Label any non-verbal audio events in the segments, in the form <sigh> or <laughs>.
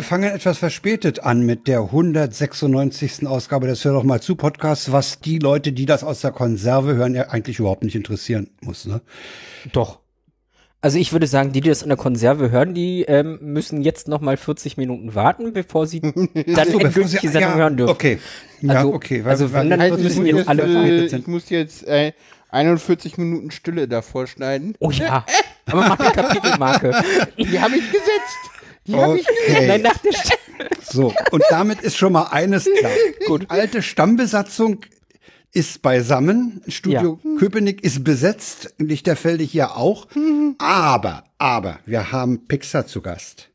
Wir fangen etwas verspätet an mit der 196. Ausgabe des Hör doch mal zu Podcasts, was die Leute, die das aus der Konserve hören, ja eigentlich überhaupt nicht interessieren muss. Ne? Doch. Also ich würde sagen, die, die das in der Konserve hören, die ähm, müssen jetzt noch mal 40 Minuten warten, bevor sie <laughs> dann so, endgültig sie- die Sendung ja, hören dürfen. Okay. Ja, Also- okay. also wenn, dann weil- müssen weil- jetzt alle weil- verhaftet äh, ich muss jetzt äh, 41 Minuten Stille davor schneiden. Oh ja, <laughs> aber mach eine Kapitelmarke. Die habe ich gesetzt. Die habe ich Okay. Nein, nach der St <laughs> So, und damit ist schon mal eines klar. Gut. Alte Stammbesatzung ist beisammen. Studio Köpenick ist besetzt, Lichterfelde hier auch. Aber, aber, wir haben Pixar zu Gast.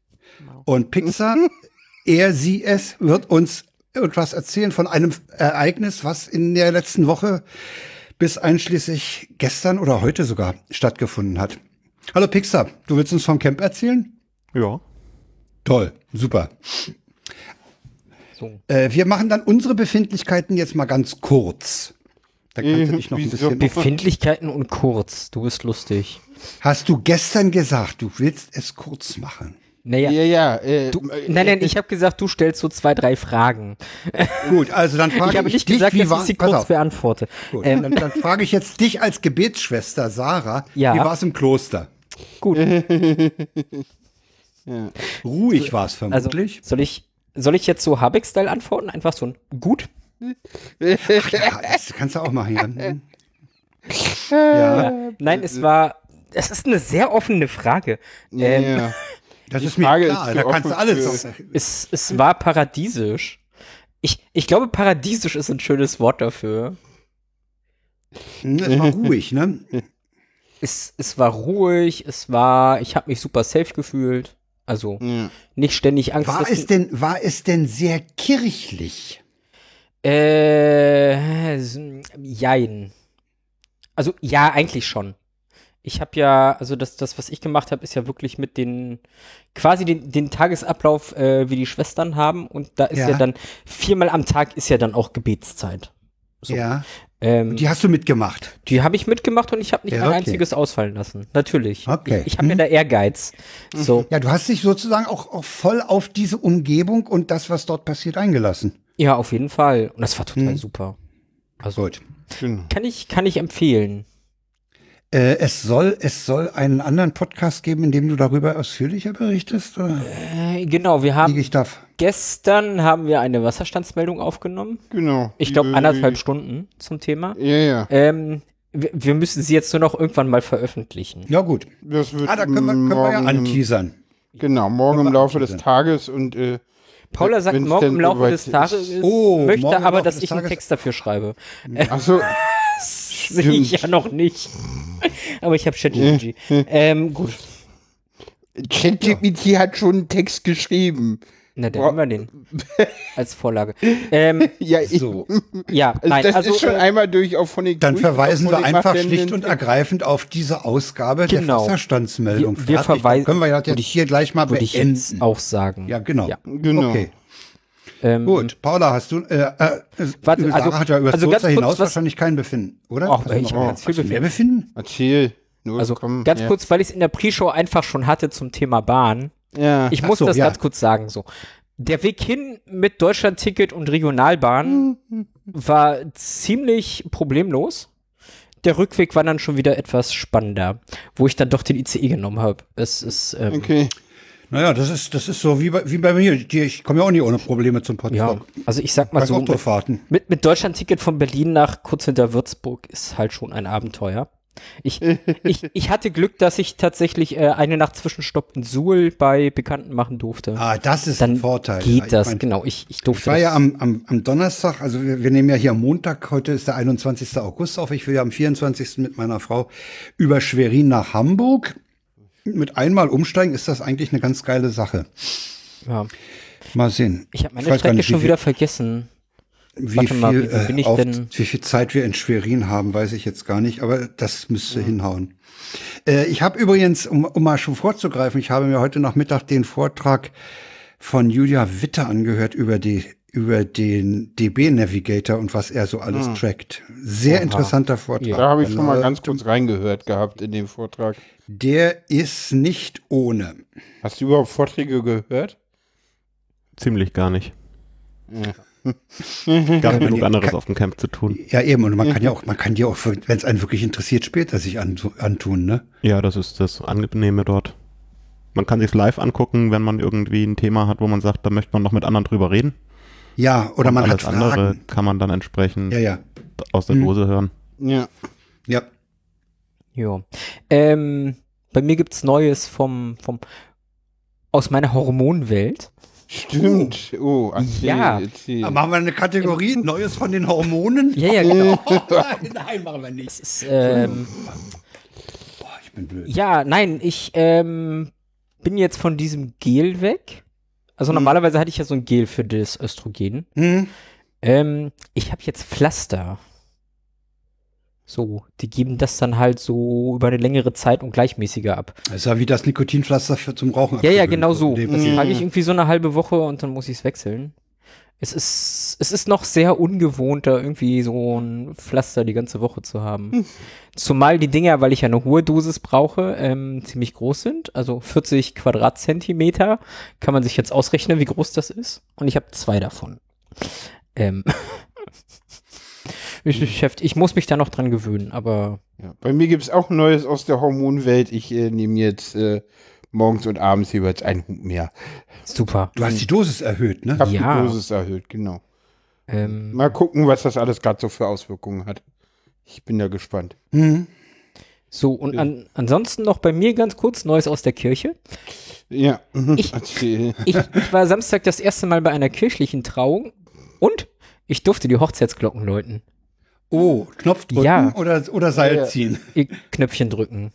Und Pixar, <laughs> er, sie, es, wird uns etwas erzählen von einem Ereignis, was in der letzten Woche bis einschließlich gestern oder heute sogar stattgefunden hat. Hallo Pixar, du willst uns vom Camp erzählen? Ja. Toll, super. So. Äh, wir machen dann unsere Befindlichkeiten jetzt mal ganz kurz. Da kannst du Mhm, dich noch ein bisschen. Befindlichkeiten und kurz. Du bist lustig. Hast du gestern gesagt, du willst es kurz machen? Naja, Ja, ja. Äh, du, äh, nein, nein, ich habe gesagt, du stellst so zwei, drei Fragen. <laughs> Gut, also dann frage Ich habe ich, nicht dich, gesagt, wie dass war, ich sie kurz auf, beantworte. gut, Ähm, dann, <laughs> dann frage ich jetzt dich als Gebetsschwester Sarah, Ja. wie war es im Kloster? gut, <laughs> Ruhig war es also vermutlich. soll ich, soll ich jetzt so Habeck-Style antworten? Einfach so ein gut? ja, das kannst du auch machen. <laughs> Ja. Ja, Nein, es war, es ist eine sehr offene Frage. Ähm, ja. das Die ist mir Frage klar. ist Da kannst du alles. Es, es war paradiesisch. Ich, ich glaube, paradiesisch ist ein schönes Wort dafür. Hm, Es war ruhig, ne? <laughs> Es, es war ruhig, es war, ich habe mich super safe gefühlt. Also ja. nicht ständig Angst. War es denn, war es denn sehr kirchlich? Äh, jein. Also ja, eigentlich schon. Ich habe ja, also das, das, was ich gemacht habe, ist ja wirklich mit den, quasi den, den Tagesablauf, äh, wie die Schwestern haben. Und da ist ja. Ja. dann, viermal am Tag ist ja dann auch Gebetszeit. So. Ja. Ähm, Die hast du mitgemacht. die habe ich mitgemacht und ich habe nicht Ja, ein okay. einziges ausfallen lassen. Natürlich. Okay. Ich habe ja Mhm. da Ehrgeiz. So. Ja, du hast dich sozusagen auch, auch voll auf diese Umgebung und das, was dort passiert, eingelassen. Ja, auf jeden Fall. Und das war total Mhm. super. Also Gut. Genau. kann ich, kann ich empfehlen. Äh, es, soll, es soll einen anderen Podcast geben, in dem du darüber ausführlicher berichtest? Oder Äh, genau, wir haben? Gestern haben wir eine Wasserstandsmeldung aufgenommen. genau. Ich glaube Die- anderthalb Stunden zum Thema. Ja, ja. Ähm, wir, müssen sie jetzt nur noch irgendwann mal veröffentlichen. Ja, gut. Das wird Ah, da können wir, können wir ja morgen, anteasern. Genau, morgen im Laufe des anteasern. Tages und äh, Paula sagt wenn's morgen im Laufe des Tages, ist. Oh, möchte morgen aber, dass des ich einen Tages. Text dafür schreibe. achso, <laughs> sehe ich ja noch nicht. aber ich habe ChatGPT. ähm, gut. ChatGPT hat schon einen Text geschrieben. Na, dann nehmen wir den. <laughs> Als Vorlage. Ähm, <laughs> Ja, ich, So, <laughs> ja, also nein, das also, ist schon äh, einmal durch auf Phonik. dann verweisen wir einfach schlicht und ergreifend auf diese Ausgabe der Genau. Wasserstandsmeldung. Wir- wir verweisen- können wir ja würde jetzt ich- hier gleich mal würde ich jetzt beenden. auch sagen. Ja, genau. Ja. Genau. Okay, Ähm, gut. Paula, hast du, äh, äh, Warte, Sarah also- hat ja über also kurz, hinaus was- wahrscheinlich kein Befinden, oder? Ach, Hast du ich noch- hab ganz viel du mehr Befinden. Befinden? Erzähl. Los, Also komm. ganz ja. kurz, weil ich es in der Pre-Show einfach schon hatte zum Thema Bahn. Ja. Ich muss so, das ja. ganz kurz sagen. So, der Weg hin mit Deutschlandticket und Regionalbahn <laughs> war ziemlich problemlos. Der Rückweg war dann schon wieder etwas spannender, wo ich dann doch den ICE genommen habe. Es ist ähm, Okay. Naja, das ist, das ist so wie bei, wie bei mir. Ich komme ja auch nicht ohne Probleme zum ja, Podcast. also ich sag mal Bei so, mit, Autofahrten. mit, mit Deutschlandticket von Berlin nach kurz hinter Würzburg ist halt schon ein Abenteuer. Ich, <laughs> ich, ich hatte Glück, dass ich tatsächlich äh, eine Nacht Zwischenstopp in Suhl bei Bekannten machen durfte. Ah, das ist dann ein Vorteil. geht Ich das, mein, genau. Ich, ich durfte Ich war ja am, am, am Donnerstag, also wir, wir nehmen ja hier am Montag, heute ist der 21. August auf. Ich will ja am 24. mit meiner Frau über Schwerin nach Hamburg. Mit einmal umsteigen ist das eigentlich eine ganz geile Sache. ja. Mal sehen. Ich habe meine gar Strecke nicht, schon viel- wieder vergessen. Wie warte viel, mal, wie- bin äh, ich auf, denn- wie viel Zeit wir in Schwerin haben, weiß ich jetzt gar nicht, aber das müsste hinhauen. Äh, ich habe übrigens, um, um mal schon vorzugreifen, ich habe mir heute Nachmittag den Vortrag von Julia Witte angehört über die über den DB Navigator und was er so alles trackt. Sehr interessanter Vortrag. Da habe ich schon mal Äh, ganz kurz reingehört gehabt in dem Vortrag. Der ist nicht ohne. Hast du überhaupt Vorträge gehört? ziemlich gar nicht. Ja. Gab genug <laughs> anderes auf dem Camp zu tun. Ja, eben. Und man kann ja auch, man kann die auch, wenn es einen wirklich interessiert, später sich an, antun, ne? Ja, das ist das Angenehme dort. Man kann sich live angucken, wenn man irgendwie ein Thema hat, wo man sagt, da möchte man noch mit anderen drüber reden. Ja, oder Und man alles hat Fragen. andere kann man dann entsprechend Ja, ja. aus der Mhm. Dose hören. Ja. Ja. Ja. Ähm, bei mir gibt's Neues vom, vom, aus meiner Hormonwelt. Stimmt. Oh, erzähl, Ja. erzähl. Aber Machen wir eine Kategorie Neues von den Hormonen? Ja, ja, genau. <laughs> <laughs> nein, nein, machen wir nicht. Ist, ähm, Boah, ich bin blöd. ja, nein, ich, ähm, bin jetzt von diesem Gel weg. Also Mhm. normalerweise hatte ich ja so ein Gel für das Östrogen. Hm? Ähm, ich habe jetzt Pflaster. So, die geben das dann halt so über eine längere Zeit und gleichmäßiger ab. Das ist ja wie das Nikotinpflaster für zum Rauchen. Ja, ja, genau so. Das Mhm. trage ich irgendwie so eine halbe Woche und dann muss ich es wechseln. Es ist, es ist noch sehr ungewohnt, da irgendwie so ein Pflaster die ganze Woche zu haben. Zumal die Dinger, weil ich ja eine hohe Dosis brauche, ähm, ziemlich groß sind. Also 40 Quadratzentimeter. Kann man sich jetzt ausrechnen, wie groß das ist. Und ich habe zwei davon. Ähm. <laughs> ich, ich, ich muss mich da noch dran gewöhnen, aber Ja, bei mir gibt es auch Neues aus der Hormonwelt. Ich äh, nehme jetzt äh, morgens und abends jeweils einen Hub mehr. super. Du hast die Dosis erhöht, ne? Ich habe Ja. die Dosis erhöht, genau. Ähm, Mal gucken, was das alles gerade so für Auswirkungen hat. Ich bin da gespannt. Hm? so, und an, ansonsten noch bei mir ganz kurz Neues aus der Kirche. Ja, Ich- erzähl. Ich, ich war Samstag das erste Mal bei einer kirchlichen Trauung und ich durfte die Hochzeitsglocken läuten. Oh, Knopf drücken Ja. oder, oder Seil Ja. ziehen. Knöpfchen drücken.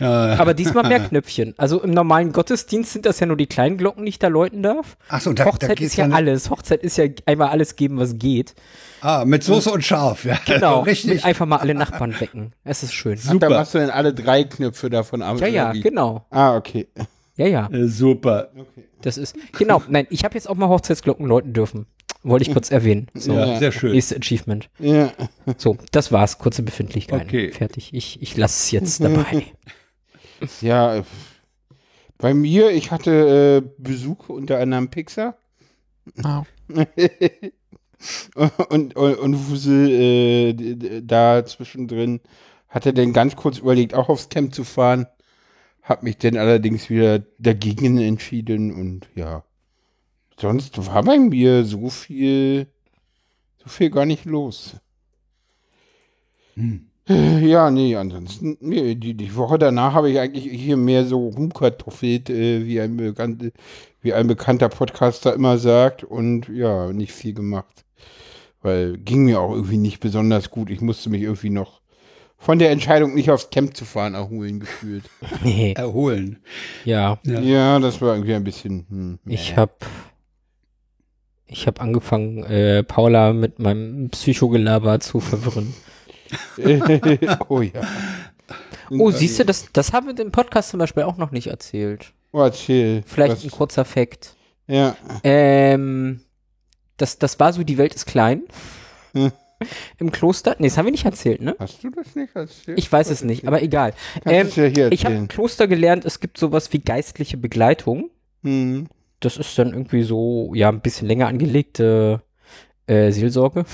Ja. Aber diesmal mehr Knöpfchen. Also im normalen Gottesdienst sind das ja nur die kleinen Glocken, die ich da läuten darf. Achso, da, da Hochzeit geht's ist ja alles. Hochzeit ist ja einmal alles geben, was geht. Ah, mit Soße und scharf, ja. Genau. <laughs> Richtig. Mit einfach mal alle Nachbarn wecken. Es ist schön. Ach, da machst du dann alle drei Knöpfe davon ab. Ja, ja, genau. Ah, okay. Ja, ja. Äh, super. Das ist. Genau. Nein, ich habe jetzt auch mal Hochzeitsglocken läuten dürfen. Wollte ich kurz erwähnen. So. Ja, sehr schön. Nächste Achievement. Ja. So, das war's. Kurze Befindlichkeiten. Okay. Fertig. Ich, ich lasse es jetzt dabei. <laughs> Ja, bei mir, ich hatte äh, Besuch unter anderem Pixar. Ah. <laughs> und, und, und Fusel äh, da zwischendrin hatte dann ganz kurz überlegt, auch aufs Camp zu fahren. Hab mich dann allerdings wieder dagegen entschieden und ja. Sonst war bei mir so viel, so viel gar nicht los. Hm. Äh, Ja, nee, ansonsten, nee, die, die Woche danach habe ich eigentlich hier mehr so rumkartoffelt, äh, wie, ein bekannte, wie ein bekannter Podcaster immer sagt und ja, nicht viel gemacht. Weil ging mir auch irgendwie nicht besonders gut. Ich musste mich irgendwie noch von der Entscheidung, nicht aufs Camp zu fahren, erholen gefühlt. <laughs> Nee. Erholen. Ja. Ja. Ja, das war irgendwie ein bisschen. Hm, Ich habe ich habe angefangen, äh, Paula mit meinem Psychogelaber zu verwirren. <laughs> oh ja. Oh, siehst du, das, das haben wir im Podcast zum Beispiel auch noch nicht erzählt. Oh, erzähl. Vielleicht Was- ein kurzer Fakt. Ja. Ähm, das, das war so, die Welt ist klein. Hm. Im Kloster. Nee, das haben wir nicht erzählt, ne? Hast du das nicht erzählt? Ich weiß es nicht, aber egal. Ähm, ja hier ich habe im Kloster gelernt, es gibt sowas wie geistliche Begleitung. Hm. Das ist dann irgendwie so, ja, ein bisschen länger angelegte äh, Seelsorge.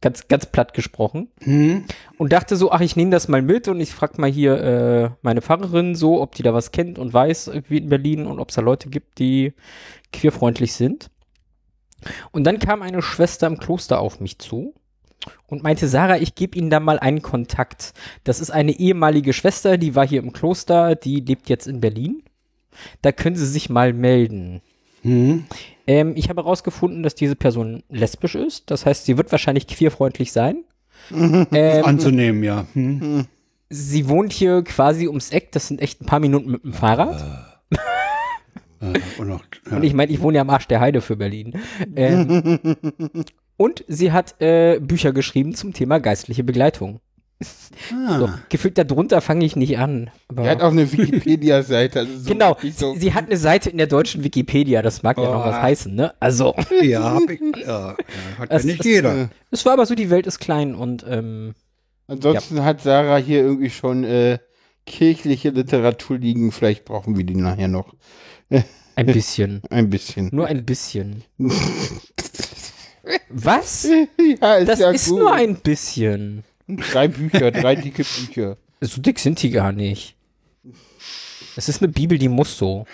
Ganz, ganz platt gesprochen. Hm? Und dachte so, ach, ich nehme das mal mit und ich frag mal hier äh, meine Pfarrerin so, ob die da was kennt und weiß, irgendwie in Berlin und ob es da Leute gibt, die queerfreundlich sind. Und dann kam eine Schwester im Kloster auf mich zu und meinte, Sarah, ich gebe Ihnen da mal einen Kontakt. Das ist eine ehemalige Schwester, die war hier im Kloster, die lebt jetzt in Berlin. Da können Sie sich mal melden. Hm? Ähm, ich habe herausgefunden, dass diese Person lesbisch ist. Das heißt, sie wird wahrscheinlich queerfreundlich sein. ähm, Anzunehmen, ja. Hm? sie wohnt hier quasi ums Eck. Das sind echt ein paar Minuten mit dem Fahrrad. Äh, und noch, ja. Und ich meine, ich wohne ja am Arsch der Heide für Berlin. Ähm, <laughs> und sie hat äh, Bücher geschrieben zum Thema geistliche Begleitung. Ah. So, gefühlt darunter fange ich nicht an. Aber Er hat auch eine Wikipedia-Seite. Also so genau, so, sie, sie hat eine Seite in der deutschen Wikipedia. Das mag ja noch Oh. was heißen, ne? Also, <laughs> Ja, hab ich, ja, ja, hat ja Es- nicht es- jeder. es war aber so, die Welt ist klein und ähm, Ansonsten hat Sarah hier irgendwie schon äh, kirchliche Literatur liegen. Vielleicht brauchen wir die nachher noch. <laughs> Ein bisschen. Ein bisschen. Nur ein bisschen. <laughs> Was? ja, ist Das ja ist gut. nur ein bisschen. Drei Bücher, drei dicke Bücher. So dick sind die gar nicht. Es ist eine Bibel, die muss so.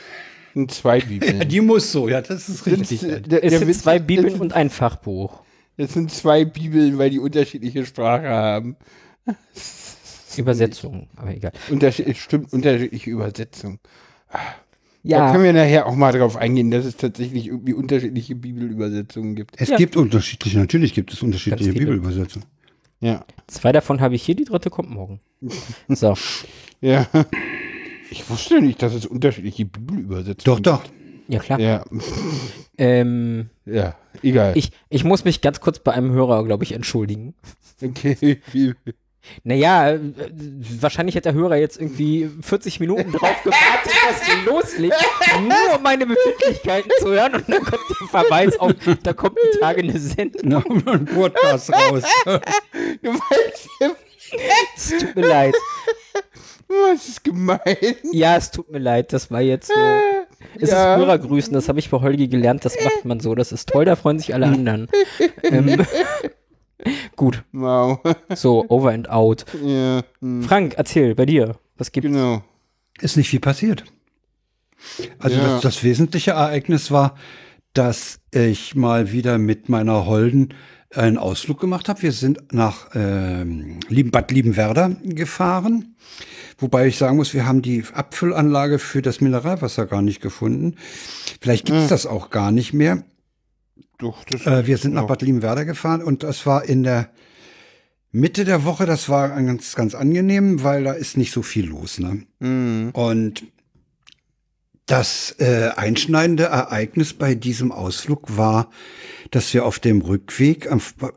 Und zwei Ja, Bibeln. die muss so, ja, das ist richtig. Ed. der, Es der sind Witz- zwei Bibeln und ein Fachbuch. es sind zwei Bibeln, weil die unterschiedliche Sprache haben. Übersetzung, aber egal. Unterschied, stimmt, unterschiedliche Übersetzung. Da Ja, können wir nachher auch mal drauf eingehen, dass es tatsächlich irgendwie unterschiedliche Bibelübersetzungen gibt. Es Ja. gibt unterschiedliche, natürlich gibt es unterschiedliche. Bibelübersetzungen. Ja. zwei davon habe ich hier, die dritte kommt morgen. <laughs> So, Ja. Ich wusste nicht, dass es unterschiedliche Bibelübersetzungen Doch, doch. ja klar. Ja, Ähm, ja, egal. ich, ich muss mich ganz kurz bei einem Hörer, glaube ich, entschuldigen. okay. Naja, äh, wahrscheinlich hat der Hörer jetzt irgendwie 40 Minuten drauf gewartet, dass wir loslegen, nur um meine Befindlichkeiten zu hören und dann kommt der Verweis auf, da kommt die Tage eine Sendung. Na, ein Podcast raus. Du meinst, Es tut mir leid. was ist gemein? Ja, es tut mir leid, das war jetzt so. Es Ja. ist Hörergrüßen, das habe ich bei Holgi gelernt, das macht man so. Das ist toll, da freuen sich alle anderen. ähm, gut, Wow. <laughs> so, over and out. ja, hm, Frank, erzähl, bei dir, was gibt's? genau. Ist nicht viel passiert. Also Ja. das, das wesentliche Ereignis war, dass ich mal wieder mit meiner Holden einen Ausflug gemacht habe. Wir sind nach ähm, Bad Liebenwerder gefahren. Wobei ich sagen muss, wir haben die Abfüllanlage für das Mineralwasser gar nicht gefunden. Vielleicht gibt's das auch gar nicht mehr. Doch, Äh, wir sind nach. Bad Liebenwerder gefahren und das war in der Mitte der Woche. Das war ganz, ganz angenehm, weil da ist nicht so viel los. Ne? Hm, Und das äh, einschneidende Ereignis bei diesem Ausflug war, dass wir auf dem Rückweg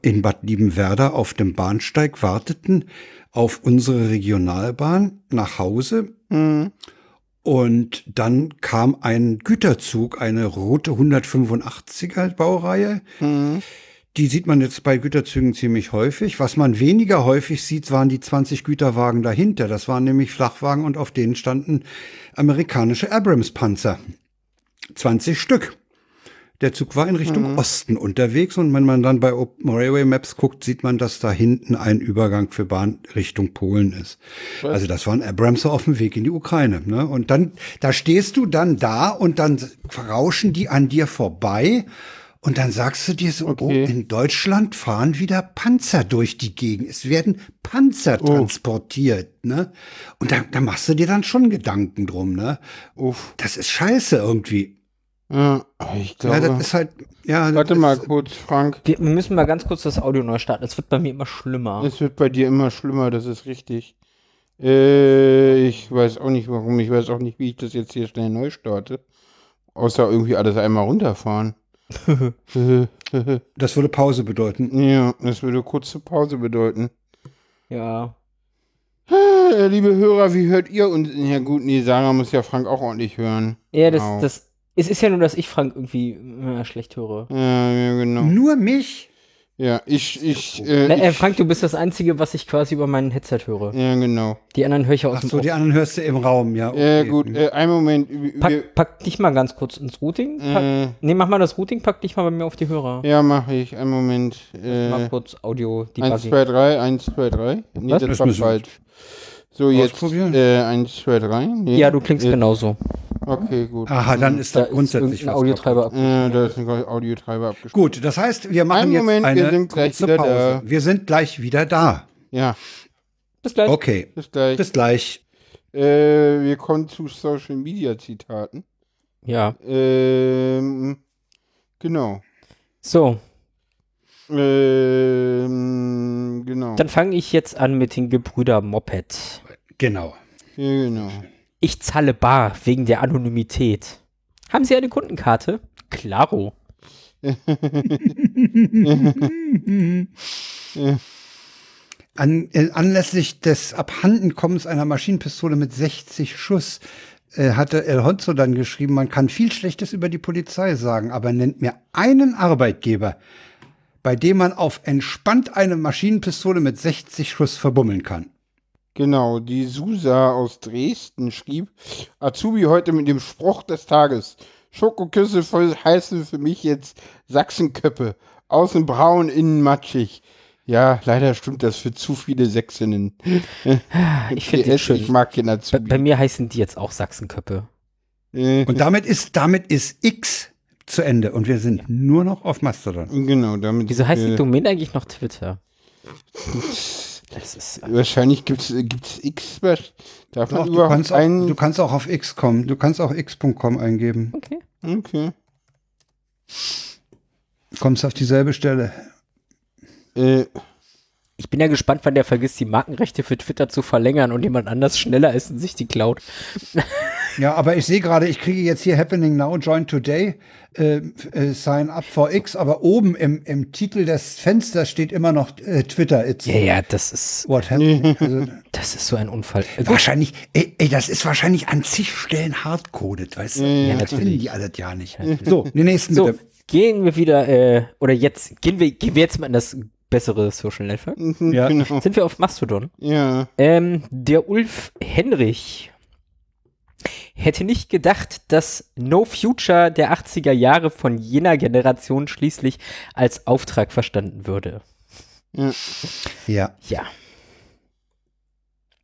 in Bad Liebenwerder auf dem Bahnsteig warteten auf unsere Regionalbahn nach Hause. hm, Und dann kam ein Güterzug, eine rote 185er Baureihe. hm, Die sieht man jetzt bei Güterzügen ziemlich häufig. Was man weniger häufig sieht, waren die 20 Güterwagen dahinter. Das waren nämlich Flachwagen und auf denen standen amerikanische Abrams-Panzer. 20 Stück. Der Zug war in Richtung Osten unterwegs und wenn man dann bei Open Railway Maps guckt, sieht man, dass da hinten ein Übergang für Bahn Richtung Polen ist. Also das waren Abramser auf dem Weg in die Ukraine. Ne? Und dann, da stehst du dann da und dann rauschen die an dir vorbei und dann sagst du dir so, Okay. oh, in Deutschland fahren wieder Panzer durch die Gegend. Es werden Panzer Oh. transportiert. Ne? Und da, da machst du dir dann schon Gedanken drum. Ne? uff. Das ist scheiße irgendwie. Ja, ich Ja, glaube. das ist halt, ja. das warte ist, mal kurz, Frank. Wir wir müssen mal ganz kurz das Audio neu starten. Es wird bei mir immer schlimmer. Es wird bei dir immer schlimmer, das ist richtig. Äh, ich weiß auch nicht warum. Ich weiß auch nicht, wie ich das jetzt hier schnell neu starte. Außer irgendwie alles einmal runterfahren. Das würde Pause bedeuten. ja, das würde kurze Pause bedeuten. Ja. Äh, liebe Hörer, wie hört ihr uns? Ja gut, nee, Sarah muss ja Frank auch ordentlich hören. Ja, das, Genau. das, es ist ja nur, dass ich Frank irgendwie äh, schlecht höre. Ja, ja, genau. Nur mich? Ja, ich, ich, äh, Na, äh, Frank, du bist das Einzige, was ich quasi über meinen Headset höre. ja, genau. Die anderen höre ich aus Ach dem so, die anderen hörst du im Raum, ja. Ja, okay. gut, äh, einen Moment. Wir, Pack, pack dich mal ganz kurz ins Routing. Pack, äh, nee, mach mal das Routing, pack dich mal bei mir auf die Hörer. ja, mache ich. Einen Moment. Mal Äh, kurz Audio, die 1, 2, 3, 1, 2, 3. Nee, Was? das Das war müssen wir falsch. So, jetzt äh, 1, 2, 3. Nee. Ja, du klingst äh, genauso. Okay, gut. Aha, dann ist da, Da ist grundsätzlich irgendein was Audiotreiber. Äh, da ist ein Audiotreiber abgespielt. Gut, das heißt, wir machen Einen jetzt Moment, wir eine sind gleich kurze wieder Pause. da. Wir sind gleich wieder da. Ja, Bis gleich. Okay, bis gleich. bis gleich. Äh, wir kommen zu Social Media Zitaten. Ja. Ähm, genau. So, Ähm, genau. dann fange ich jetzt an mit den Gebrüder Moped. Genau. Genau. Ich zahle bar wegen der Anonymität. Haben Sie eine Kundenkarte? Klaro. <laughs> An, äh, anlässlich des Abhandenkommens einer Maschinenpistole mit 60 Schuss äh, hatte El Honzo dann geschrieben, man kann viel Schlechtes über die Polizei sagen, aber nennt mir einen Arbeitgeber, bei dem man auf entspannt eine Maschinenpistole mit 60 Schuss verbummeln kann. Genau, die Susa aus Dresden schrieb, Azubi heute mit dem Spruch des Tages. Schokoküsse voll heißen für mich jetzt Sachsenköppe. Außen braun, innen matschig. Ja, leider stimmt das für zu viele Sächsinnen. <laughs> Ich finde die PS, schön. Ich mag Kinder Bei, zu. bei mir heißen die jetzt auch Sachsenköppe. Äh, Und damit ist, damit ist X zu Ende und wir sind nur noch auf Mastodon. genau, damit. Wieso heißt die Domain eigentlich noch Twitter? <laughs> Das ist Wahrscheinlich gibt's gibt's X. Darf man Doch, du, überhaupt kannst auch, du kannst auch auf X kommen. Du kannst auch x.com eingeben. okay. okay. Kommst auf dieselbe Stelle. Äh, Ich bin ja gespannt, wann der vergisst, die Markenrechte für Twitter zu verlängern und jemand anders schneller ist und sich die klaut. <laughs> Ja, aber ich sehe gerade, ich kriege jetzt hier Happening Now, Join Today, äh, äh, Sign Up for X, aber oben im, im Titel des Fensters steht immer noch äh, Twitter. It's Ja, ja, das ist, what happened. <laughs> Also, das ist so ein Unfall. Äh, wahrscheinlich, ey, ey, das ist wahrscheinlich an zig Stellen hardcoded, weißt du? Ja, das finden die alles ja nicht. So, den nächsten So, bitte. gehen wir wieder, äh, oder jetzt, gehen wir, gehen wir jetzt mal in das bessere Social Network. mhm, Ja. Genau. Sind wir auf Mastodon? Ja. Ähm, der Ulf Henrich hätte nicht gedacht, dass No Future der 80er Jahre von jener Generation schließlich als Auftrag verstanden würde. Ja, Ja.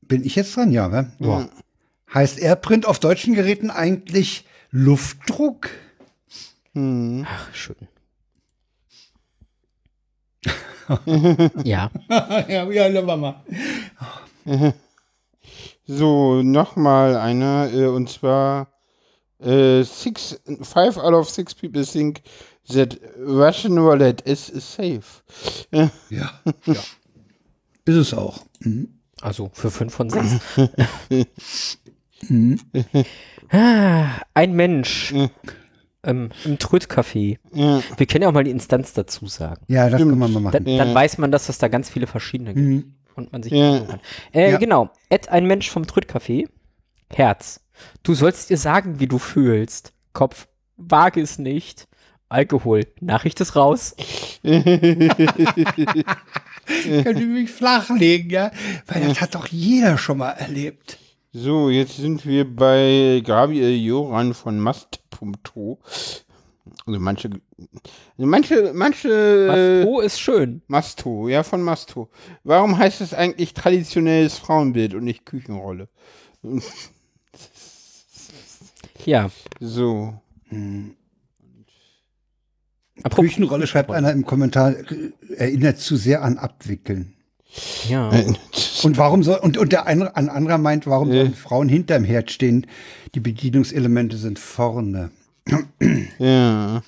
bin ich jetzt dran? Ja, ne? Ja. Heißt AirPrint auf deutschen Geräten eigentlich Luftdruck? Hm. Ach, schön. <laughs> ja. ja, ja, nehmen mal. So, nochmal einer, äh, und zwar äh, six, five out of six people think that Russian roulette is safe. <laughs> Ja, ja. Ist es auch. Mhm. Also für fünf von sechs. <laughs> Mhm. Ah, Ein Mensch ähm, im Trödcafé. Ja. Wir können ja auch mal die Instanz dazu sagen. Ja, das können wir mal Dann, machen. dann weiß man, dass es da ganz viele verschiedene gibt. Und man sich Ja. kann. Äh, Ja. Genau. Ed, ein Mensch vom Trödcafé. Herz. Du sollst dir sagen, wie du fühlst. Kopf. Wage es nicht. Alkohol. Nachricht ist raus. <laughs> Können Sie mich flachlegen, ja? Weil das hat doch jeder schon mal erlebt. So, jetzt sind wir bei Gabriel Joran von Mast.to. Also manche, also manche, manche, Was oh, ist schön. Masto, ja, von Masto. Warum heißt es eigentlich traditionelles Frauenbild und nicht Küchenrolle? Ja. So. Apropos, Küchenrolle schreibt einer im Kommentar, äh, erinnert zu sehr an Abwickeln. ja. Äh, Und warum soll, und, und der ein, ein anderer meint, warum sollen Frauen hinterm Herd stehen? Die Bedienungselemente sind vorne. Ja.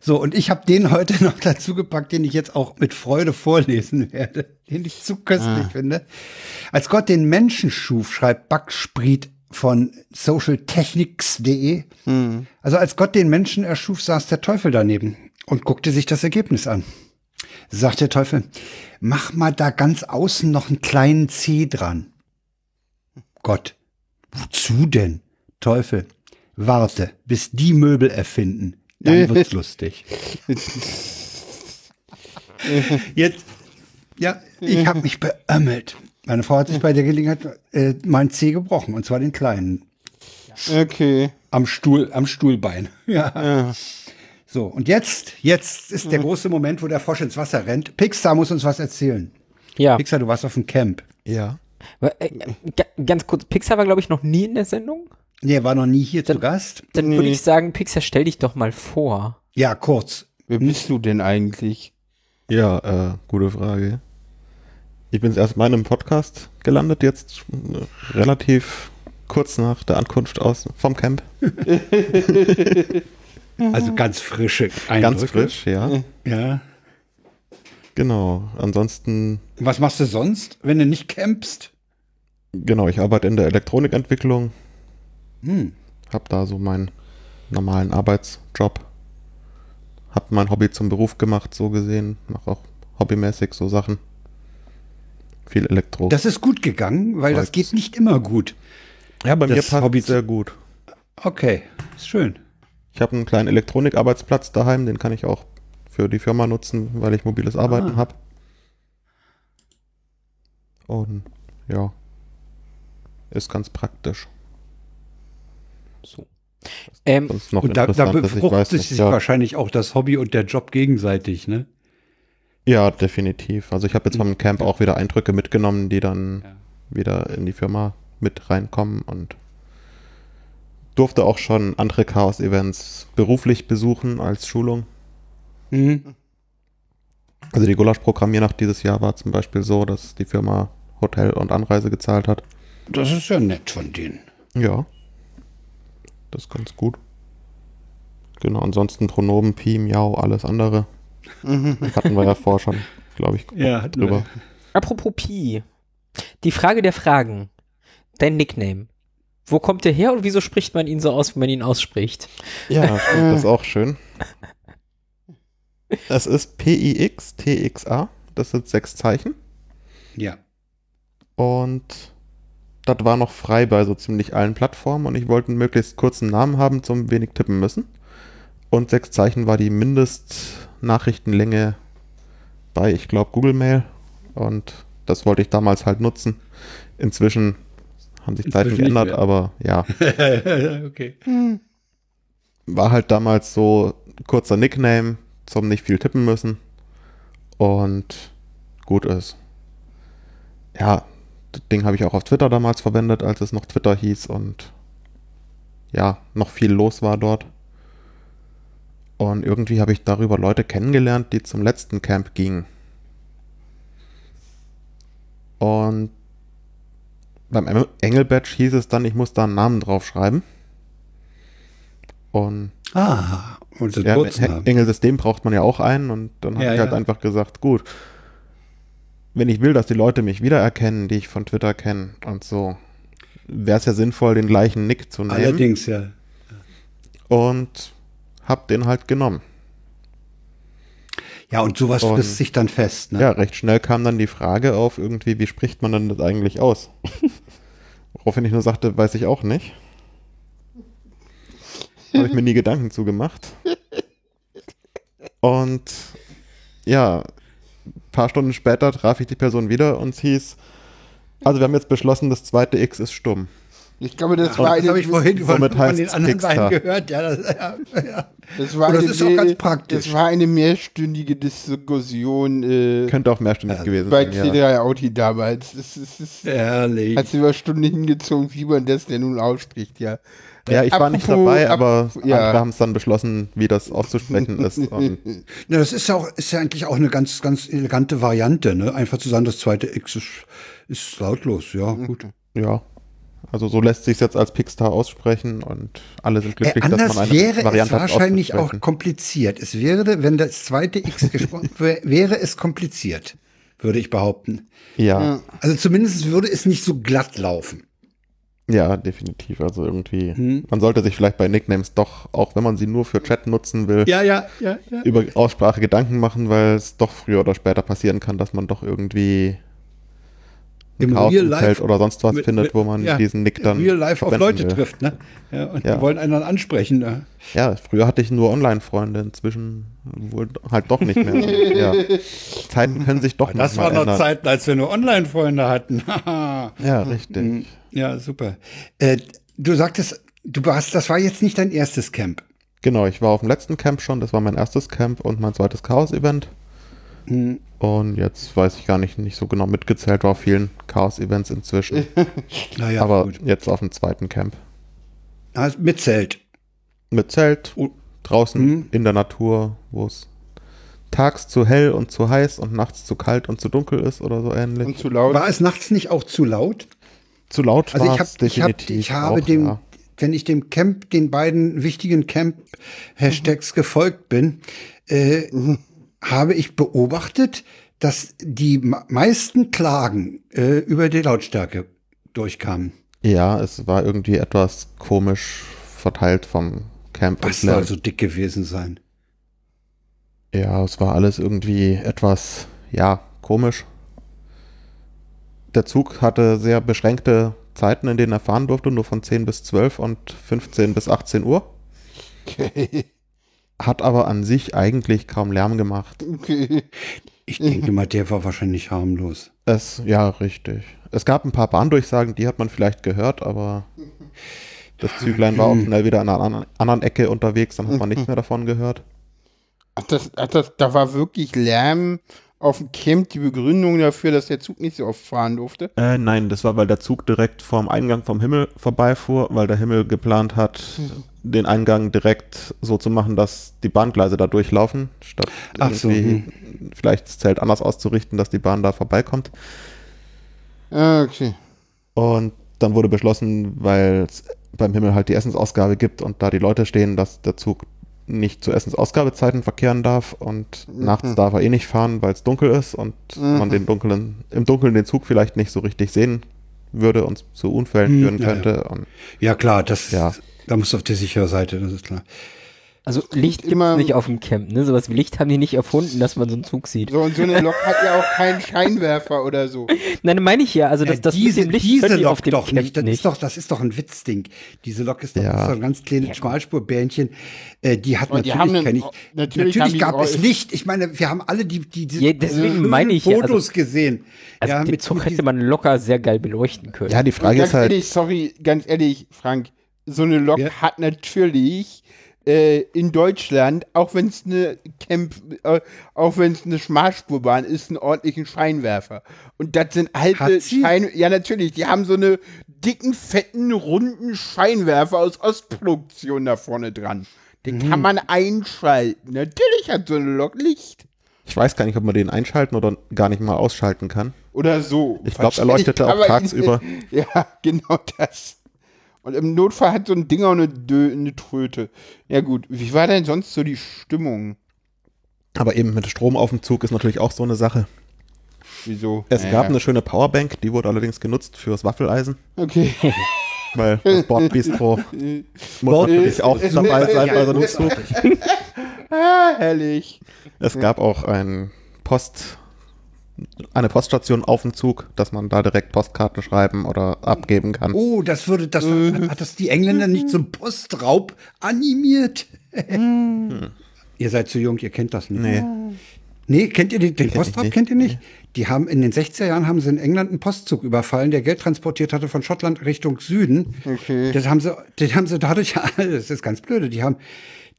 So, und ich habe den heute <laughs> noch dazu gepackt, den ich jetzt auch mit Freude vorlesen werde, den ich zu köstlich finde. Als Gott den Menschen schuf, schreibt Backspriet von socialtechnics.de. Also als Gott den Menschen erschuf, saß der Teufel daneben und guckte sich das Ergebnis an. Sagt der Teufel, mach mal da ganz außen noch einen kleinen C dran. Gott, wozu denn? Teufel, warte, bis die Möbel erfinden. Dann wird's lustig. Jetzt, ja, ich habe mich beömmelt. Meine Frau hat sich bei der Gelegenheit äh, mein C gebrochen, und zwar den kleinen. Okay. Am Stuhl, am Stuhlbein. <laughs> Ja. So, und jetzt, jetzt ist der große Moment, wo der Frosch ins Wasser rennt. Pixar muss uns was erzählen. Ja. Pixar, du warst auf dem Camp. Ja. Äh, ga- ganz kurz, Pixar war, glaube ich, noch nie in der Sendung. Nee, er war noch nie hier zu Gast. Dann würde ich sagen, Pixar, stell dich doch mal vor. Ja, kurz. Wer bist du denn eigentlich? Ja, äh, gute Frage. Ich bin erst mal in einem Podcast gelandet, jetzt äh, relativ kurz nach der Ankunft aus vom Camp. <laughs> Also ganz frische Eindrücke. Ganz frisch, ja. Ja. Genau. Ansonsten, Was machst du sonst, wenn du nicht campst? genau, ich arbeite in der Elektronikentwicklung, Hm. hab da so meinen normalen Arbeitsjob. Hab mein Hobby zum Beruf gemacht, so gesehen. Mach auch hobbymäßig so Sachen. Viel Elektro. Das ist gut gegangen, weil das Holz. geht nicht immer gut. ja, bei mir das passt Hobby- sehr gut. Okay, ist schön. Ich habe einen kleinen Elektronikarbeitsplatz daheim, den kann ich auch für die Firma nutzen, weil ich mobiles Arbeiten Ah. habe. Und ja, ist ganz praktisch. So. Ähm, Das ist noch Und da, da befruchtet sich ja, wahrscheinlich auch das Hobby und der Job gegenseitig, ne? ja, definitiv. Also ich habe jetzt vom Camp auch wieder Eindrücke mitgenommen, die dann wieder in die Firma mit reinkommen und durfte auch schon andere Chaos-Events beruflich besuchen als Schulung. Mhm. Also die Gulasch-Programmiernacht dieses Jahr war zum Beispiel so, dass die Firma Hotel und Anreise gezahlt hat. Das ist ja nett von denen. Ja. Das ist ganz gut. Genau, ansonsten Pronomen, Pi, Miau, alles andere. <laughs> Hatten wir ja vorher schon, glaube ich, Ja, drüber. apropos Pi. Die Frage der Fragen. Dein Nickname. Wo kommt der her und wieso spricht man ihn so aus, wie man ihn ausspricht? Ja, <laughs> das ist auch schön. Es ist P-I-X-T-X-A. Das sind sechs Zeichen. Ja. Und das war noch frei bei so ziemlich allen Plattformen und ich wollte einen möglichst kurzen Namen haben zum wenig tippen müssen. Und sechs Zeichen war die Mindestnachrichtenlänge bei, ich glaube, Google Mail. Und das wollte ich damals halt nutzen. Inzwischen haben sich Zeiten geändert, aber ja, <laughs> okay. war halt damals so kurzer Nickname zum nicht viel tippen müssen. Und gut ist. Ja, Ding habe ich auch auf Twitter damals verwendet, als es noch Twitter hieß und ja, noch viel los war dort. Und irgendwie habe ich darüber Leute kennengelernt, die zum letzten Camp gingen. Und beim Engel- Engelbatch hieß es dann, ich muss da einen Namen draufschreiben. Und Ah, und das ja. Engelsystem braucht man ja auch einen und dann habe Ja, ich halt ja. einfach gesagt, gut, wenn ich will, dass die Leute mich wiedererkennen, die ich von Twitter kenne und so, wäre es ja sinnvoll, den gleichen Nick zu nehmen Allerdings, ja. und hab den halt genommen. Ja, und sowas Und- frisst sich dann fest, ne? Ja, recht schnell kam dann die Frage auf, irgendwie, wie spricht man denn das eigentlich aus? <laughs> Woraufhin ich nur sagte, weiß ich auch nicht. Habe ich mir nie Gedanken zugemacht. <laughs> Und ja, paar Stunden später traf ich die Person wieder und es hieß, also wir haben jetzt beschlossen, das zweite X ist stumm. Ich glaube, das Das war eine, habe ich vorhin von, von den anderen beiden gehört. Ja, das, ja, ja. das war das eine ist auch mehr- ganz praktisch. Das war eine mehrstündige Diskussion äh, Könnte auch mehrstündig gewesen bei sein. C3 Ja. Audi damals. Das ist, das ist, Ehrlich. hat sie über Stunden hingezogen, wie man das denn nun ausspricht, ja. Ja, ich war nicht dabei, aber ja. andere haben es dann beschlossen, wie das auszusprechen ist. <laughs> Ja, das ist ja auch, ist ja eigentlich auch eine ganz, ganz elegante Variante, ne? Einfach zu sagen, das zweite X ist, ist lautlos, ja, gut. Ja. Also so lässt sich jetzt als Pixstar aussprechen und alle sind Äh, glücklich, dass anders man eine wäre Variante es wahrscheinlich auch kompliziert. Es wäre, wenn das zweite X gesprochen <laughs> wäre, wäre es kompliziert, würde ich behaupten. Ja, Also zumindest würde es nicht so glatt laufen. Ja, definitiv. Also irgendwie, Hm. man sollte sich vielleicht bei Nicknames doch, auch wenn man sie nur für Chat nutzen will, Ja, ja, ja, über Aussprache Gedanken machen, weil es doch früher oder später passieren kann, dass man doch irgendwie ein Im Real Life oder sonst was mit- findet, mit- wo man diesen Nick dann Real Life auf Leute will. trifft, ne? Ja, und die wollen einen dann ansprechen. Ne? Ja, früher hatte ich nur Online-Freunde, inzwischen wohl halt doch nicht mehr. <laughs> ja. Zeiten können sich doch Das manchmal waren noch ändern. Zeiten, als wir nur Online-Freunde hatten. <laughs> Ja, richtig. Ja, super. Äh, du sagtest, du warst, das war jetzt nicht dein erstes Camp. Genau, ich war auf dem letzten Camp schon, das war mein erstes Camp und mein zweites Chaos-Event. Hm. Und jetzt weiß ich gar nicht, nicht so genau mitgezählt, war auf vielen Chaos-Events inzwischen. <laughs> Naja, aber gut. jetzt auf dem zweiten Camp. Ah, mit Zelt. Mit Zelt, Oh. draußen Mhm. in der Natur, wo es tags zu hell und zu heiß und nachts zu kalt und zu dunkel ist oder so ähnlich. Und zu laut. War es nachts nicht auch zu laut? Zu laut Also ich, hab, es ich, hab, definitiv. ich habe auch, dem, ja. wenn ich dem Camp, den beiden wichtigen Camp-Hashtags gefolgt bin, äh, habe ich beobachtet, dass die me- meisten Klagen äh, über die Lautstärke durchkamen. Ja, es war irgendwie etwas komisch verteilt vom Camp. Was und soll so dick gewesen sein? Ja, es war alles irgendwie etwas, ja, komisch. Der Zug hatte sehr beschränkte Zeiten, in denen er fahren durfte, nur von 10 bis 12 und 15 bis 18 Uhr. Hat aber an sich eigentlich kaum Lärm gemacht. Okay. Ich denke mal, der war wahrscheinlich harmlos. Es, ja, richtig. Es gab ein paar Bahndurchsagen, die hat man vielleicht gehört, aber Das Züglein war auch schnell wieder an einer anderen Ecke unterwegs, dann hat man nichts mehr davon gehört. Ach, das, ach, das, da war wirklich Lärm auf dem Camp, die Begründung dafür, dass der Zug nicht so oft fahren durfte. Äh, nein, das war, weil der Zug direkt vorm Eingang vom Himmel vorbeifuhr, weil der Himmel geplant hat, den Eingang direkt so zu machen, dass die Bahngleise da durchlaufen, statt Ach so, irgendwie vielleicht das Zelt anders auszurichten, dass die Bahn da vorbeikommt. Ah, okay. Und dann wurde beschlossen, weil es beim Himmel halt die Essensausgabe gibt und da die Leute stehen, dass der Zug nicht zu Essensausgabezeiten verkehren darf und nachts darf er eh nicht fahren, weil es dunkel ist und man den dunklen, im Dunkeln den Zug vielleicht nicht so richtig sehen würde und zu Unfällen Hm, führen ja, ja. könnte. Und Ja, klar, das, Ja. da musst du auf der sicheren Seite, das ist klar. Also Licht immer- nicht auf dem Camp, ne? Sowas wie Licht haben die nicht erfunden, dass man so einen Zug sieht. So, und so eine Lok <laughs> hat ja auch keinen Scheinwerfer oder so. Nein, meine ich ja. Also das, Ja, das diese, mit dem Licht diese die Lok auf dem doch Camp nicht. Das ist doch, das ist doch ein Witzding. Diese Lok ist doch, Ja. ist doch ein ganz kleines Schmalspurbähnchen. Äh, die hat Und die natürlich haben einen- keine. natürlich Natürlich, haben die gab es Licht. Ich meine, wir haben alle die, die, die Ja, deswegen meine ich ja, also- Fotos gesehen. Also ja, den mit, Zug hätte man locker sehr geil beleuchten können. ja, die Frage ganz ist halt, ehrlich, sorry, ganz ehrlich, Frank, so eine Lok Ja. hat natürlich äh, in Deutschland, auch wenn es eine Camp, äh, auch wenn es eine Schmalspurbahn ist, einen ordentlichen Scheinwerfer. Und das sind alte Hat sie? Schein, ja natürlich, die haben so eine dicken, fetten, runden Scheinwerfer aus Ostproduktion da vorne dran. Den Mhm. kann man einschalten. Natürlich hat so eine Lok Licht. ich weiß gar nicht, ob man den einschalten oder gar nicht mal ausschalten kann. Oder so. Ich glaub, er leuchtete auch tagsüber. <laughs> Ja, genau das. Und im Notfall hat so ein Dinger eine, Dö eine Tröte. Ja gut, wie war denn sonst so die Stimmung? Aber eben mit Strom auf dem Zug ist natürlich auch so eine Sache. Wieso? Es Naja. gab eine schöne Powerbank, die wurde allerdings genutzt fürs Waffeleisen, Okay. <laughs> weil das Bordbistro <laughs> muss natürlich auch dabei sein bei so einem Zug. <laughs> ah, herrlich. Es gab auch ein Post, eine Poststation auf dem Zug, dass man da direkt Postkarten schreiben oder abgeben kann. Oh, das würde, das hat das die Engländer nicht zum Postraub animiert. Ihr seid zu jung, ihr kennt das nicht. Nee. Nee, kennt ihr den, den Postraub? Kennt ihr nicht? Die haben in den 60er Jahren haben sie in England einen Postzug überfallen, der Geld transportiert hatte von Schottland Richtung Süden. Okay. Das haben sie, das haben sie dadurch, <laughs> das ist ganz blöde, die haben,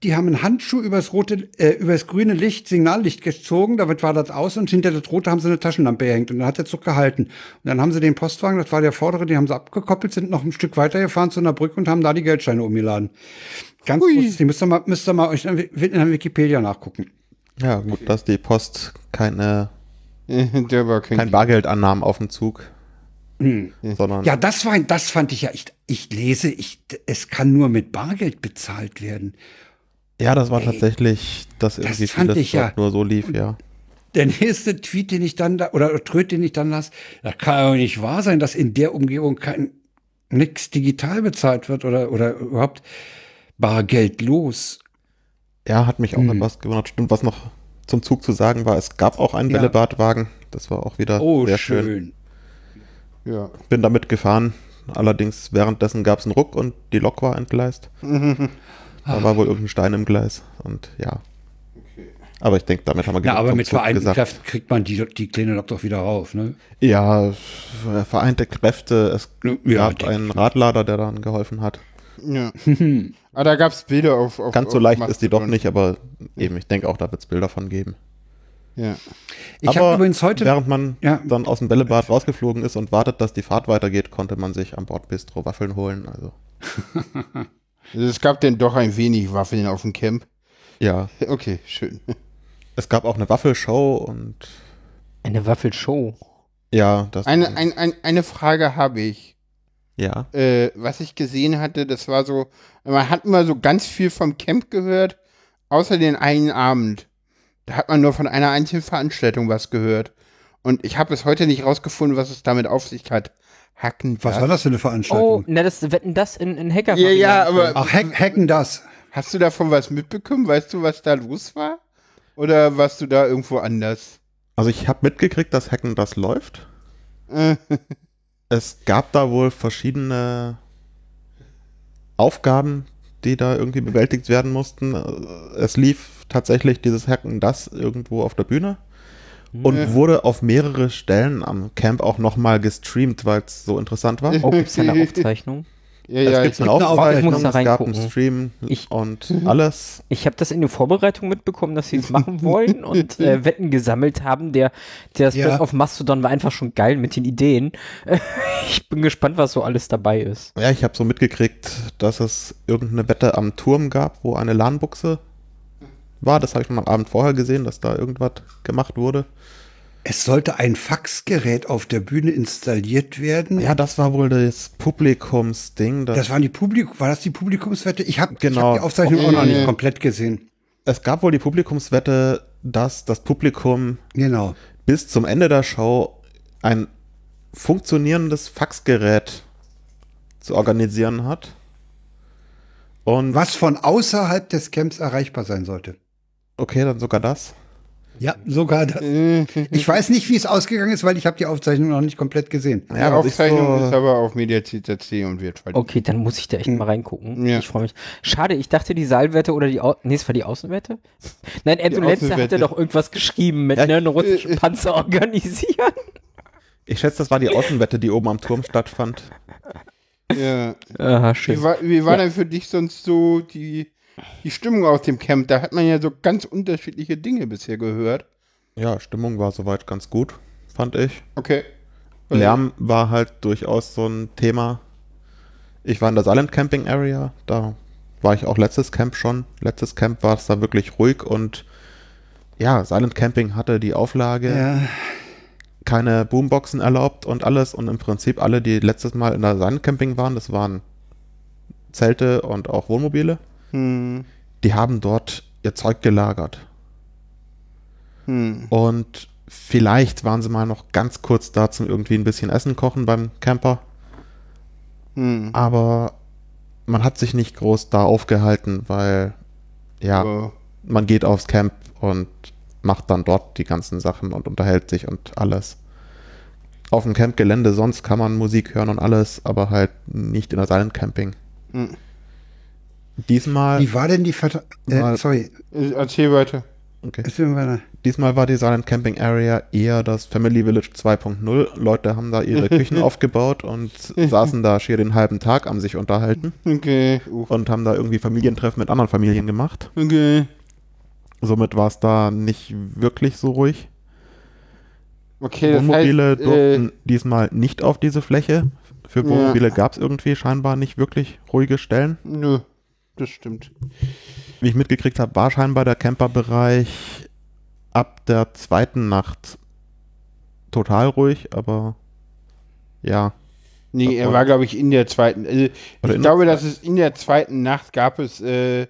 die haben einen Handschuh übers rote, äh, übers grüne Licht, Signallicht gezogen, damit war das aus und hinter das rote haben sie eine Taschenlampe gehängt und dann hat der Zug gehalten. Und dann haben sie den Postwagen, das war der vordere, die haben sie abgekoppelt, sind noch ein Stück weiter gefahren zu einer Brücke und haben da die Geldscheine umgeladen. Ganz Hui. groß, die müsst ihr mal, müsst ihr mal euch in der Wikipedia nachgucken. Ja, gut, dass die Post keine, <laughs> Der war kein, kein Bargeld annahm auf dem Zug, sondern Ja, das war, das fand ich ja, ich, ich lese, ich, es kann nur mit Bargeld bezahlt werden. Ja, das war tatsächlich, dass irgendwie fand vieles ich ja- nur so lief, ja. Der nächste Tweet, den ich dann da, oder Tröd, den ich dann las, da kann doch nicht wahr sein, dass in der Umgebung kein, nix digital bezahlt wird oder, oder überhaupt bargeldlos. Ja, hat mich auch Hm. etwas gewundert. Stimmt, was noch zum Zug zu sagen war, es gab auch einen Ja. Bällebadwagen. Das war auch wieder Oh, sehr schön. schön. ja. Bin damit gefahren. Allerdings währenddessen gab es einen Ruck und die Lok war entgleist. <laughs> Da war wohl irgendein Stein im Gleis und ja. Aber ich denke, damit haben wir Ja, genug aber zum mit vereinten gesagt. Kräften kriegt man die, die kleine Lok doch wieder rauf, ne? Ja, vereinte Kräfte. Es Ja, gab einen Radlader, der dann geholfen hat. ja. Aber <laughs> da gab es Bilder auf, auf Ganz so auf leicht ist die doch Mastodon. nicht, aber eben, ich denke auch, da wird es Bilder von geben. Ja. Ich aber habe übrigens heute, während man Ja. dann aus dem Bällebad rausgeflogen ist und wartet, dass die Fahrt weitergeht, konnte man sich am Bordbistro Waffeln holen. Also Also <laughs> es gab denn doch ein wenig Waffeln auf dem Camp. ja, <laughs> Okay, schön. es gab auch eine Waffelshow und Eine Waffelshow. ja, das Eine, ein, ein, eine Frage habe ich. ja, Äh, was ich gesehen hatte, das war so, man hat immer so ganz viel vom Camp gehört, außer den einen Abend. Da hat man nur von einer einzigen Veranstaltung was gehört. Und ich habe bis heute nicht rausgefunden, was es damit auf sich hat. Hacken. was war das für eine Oh, Veranstaltung? na, das wetten das in, in Hacker. Ja, ja, aber Ach, hack, hacken das. hast du davon was mitbekommen? Weißt du, was da los war? Oder warst du da irgendwo anders? also ich habe mitgekriegt, dass Hacken das läuft. <laughs> Es gab da wohl verschiedene Aufgaben, die da irgendwie bewältigt werden mussten. Es lief tatsächlich dieses Hacken das irgendwo auf der Bühne und wurde auf mehrere Stellen am Camp auch nochmal gestreamt, weil es so interessant war. Oh, gibt's da eine <laughs> Aufzeichnung? Ja, Es ja, gibt ich, eine Aufzeichnung, es gab einen. Stream Ich- und alles. Ich habe das in der Vorbereitung mitbekommen, dass sie es machen <laughs> wollen und äh, Wetten gesammelt haben. Der, der Ja. Spread auf Mastodon war einfach schon geil mit den Ideen. <laughs> ich bin gespannt, was so alles dabei ist. Ja, ich habe so mitgekriegt, dass es irgendeine Wette am Turm gab, wo eine LAN-Buchse war. Das habe ich schon am Abend vorher gesehen, dass da irgendwas gemacht wurde. Es sollte ein Faxgerät auf der Bühne installiert werden. Ja, das war wohl das Publikumsding. Das, Das waren die Publikum, war das die Publikumswette? Ich habe Genau. hab die Aufzeichnung auch noch nicht komplett gesehen. es gab wohl die Publikumswette, dass das Publikum Genau. bis zum Ende der Show ein funktionierendes Faxgerät zu organisieren hat. Und Was von außerhalb des Camps erreichbar sein sollte. Okay, dann sogar das. Ja, sogar das. Ich <laughs> weiß nicht, wie es ausgegangen ist, weil ich habe die Aufzeichnung noch nicht komplett gesehen. die Ja, ich Aufzeichnung so- ist aber auf mediazitat.c und wird verlinkt. Okay, dann muss ich da echt mal reingucken. Ja. Ich freue mich. Schade, ich dachte, die Saalwette oder die. Au nee, es war die Außenwette? <laughs> Nein, Ed Die und Lenze hatte doch irgendwas geschrieben mit Ja, ne, einem äh, russischen Panzer organisieren. Ich schätze, das war die Außenwette, die oben am Turm stattfand. Ja. Aha, schön. Wie war, wie war Ja. denn für dich sonst so die, die Stimmung aus dem Camp? Da hat man ja so ganz unterschiedliche Dinge bisher gehört. Ja, Stimmung war soweit ganz gut, fand ich. Okay. Lärm war halt durchaus so ein Thema. Ich war in der Silent Camping Area, da war ich auch letztes Camp schon. Letztes Camp war es da wirklich ruhig und ja, Silent Camping hatte die Auflage, Ja, keine Boomboxen erlaubt und alles und im Prinzip alle, die letztes Mal in der Silent Camping waren, das waren Zelte und auch Wohnmobile, Hm. die haben dort ihr Zeug gelagert. Hm. Und vielleicht waren sie mal noch ganz kurz da zum irgendwie ein bisschen Essen kochen beim Camper. Hm. aber man hat sich nicht groß da aufgehalten, weil ja, Aber- man geht aufs Camp und macht dann dort die ganzen Sachen und unterhält sich und alles. Auf dem Campgelände sonst kann man Musik hören und alles, aber halt nicht in der Silent Camping. Hm. Diesmal, wie war denn die Vertra äh, Mal- Sorry, Äh, Erzähl weiter. okay. erzähl mal weiter. Diesmal war die Silent Camping Area eher das Family Village 2.0. Leute haben da ihre <laughs> Küchen aufgebaut und saßen da schier den halben Tag am sich unterhalten Okay. Uff. und haben da irgendwie Familientreffen mit anderen Familien gemacht. Okay. Somit war es da nicht wirklich so ruhig. Okay, das Wohnmobile heißt, äh, durften diesmal nicht auf diese Fläche. Für Ja. Wohnmobile gab es irgendwie scheinbar nicht wirklich ruhige Stellen. nö, das stimmt. Wie ich mitgekriegt habe, war scheinbar der Camperbereich ab der zweiten Nacht total ruhig, aber ja. Nee, er war, glaube ich, in der zweiten. Also, ich glaube, dass es in der zweiten Nacht gab es äh,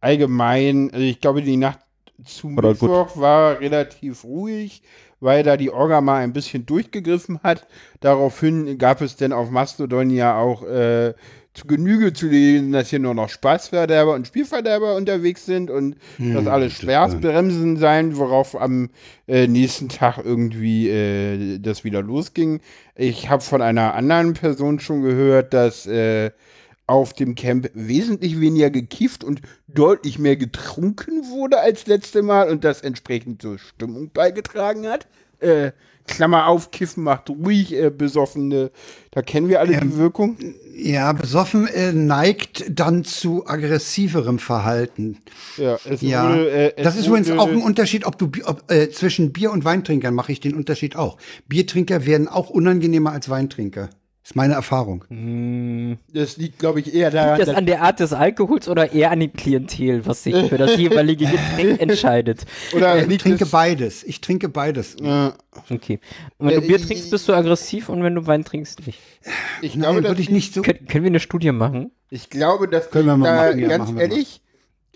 allgemein, also ich glaube, die Nacht zu Oder gut. Mittwoch war relativ ruhig, weil da die Orga mal ein bisschen durchgegriffen hat. Daraufhin gab es dann auf Mastodon ja auch äh, zu Genüge zu lesen, dass hier nur noch Spaßverderber und Spielverderber unterwegs sind und dass alles Schwerstbremsen sein, worauf am äh, nächsten Tag irgendwie äh, das wieder losging. Ich habe von einer anderen Person schon gehört, dass äh, auf dem Camp wesentlich weniger gekifft und deutlich mehr getrunken wurde als letzte Mal und das entsprechend zur Stimmung beigetragen hat. Äh, Klammer auf, Kiffen macht ruhig, äh, Besoffene, da kennen wir alle Ähm, die Wirkung. Ja, besoffen äh, neigt dann zu aggressiverem Verhalten. Ja, es Ja, wurde, äh, es das ist übrigens auch ein Unterschied, ob du ob, äh, zwischen Bier und Weintrinkern mache ich den Unterschied auch. Biertrinker werden auch unangenehmer als Weintrinker. Ist meine Erfahrung. Das liegt, glaube ich, eher daran, Liegt das an der Art des Alkohols oder eher an dem Klientel, was sich für das jeweilige Getränk <laughs> entscheidet? oder Ich trinke es, beides. Ich trinke beides. äh, Okay. Und wenn du Ja, Bier ich- trinkst, bist du aggressiv und wenn du Wein trinkst, nicht. ich glaube, Nein, das würde ich nicht so. Können, können wir eine Studie machen? Ich glaube, das Können wir mal da, machen, ja, ganz machen wir ehrlich,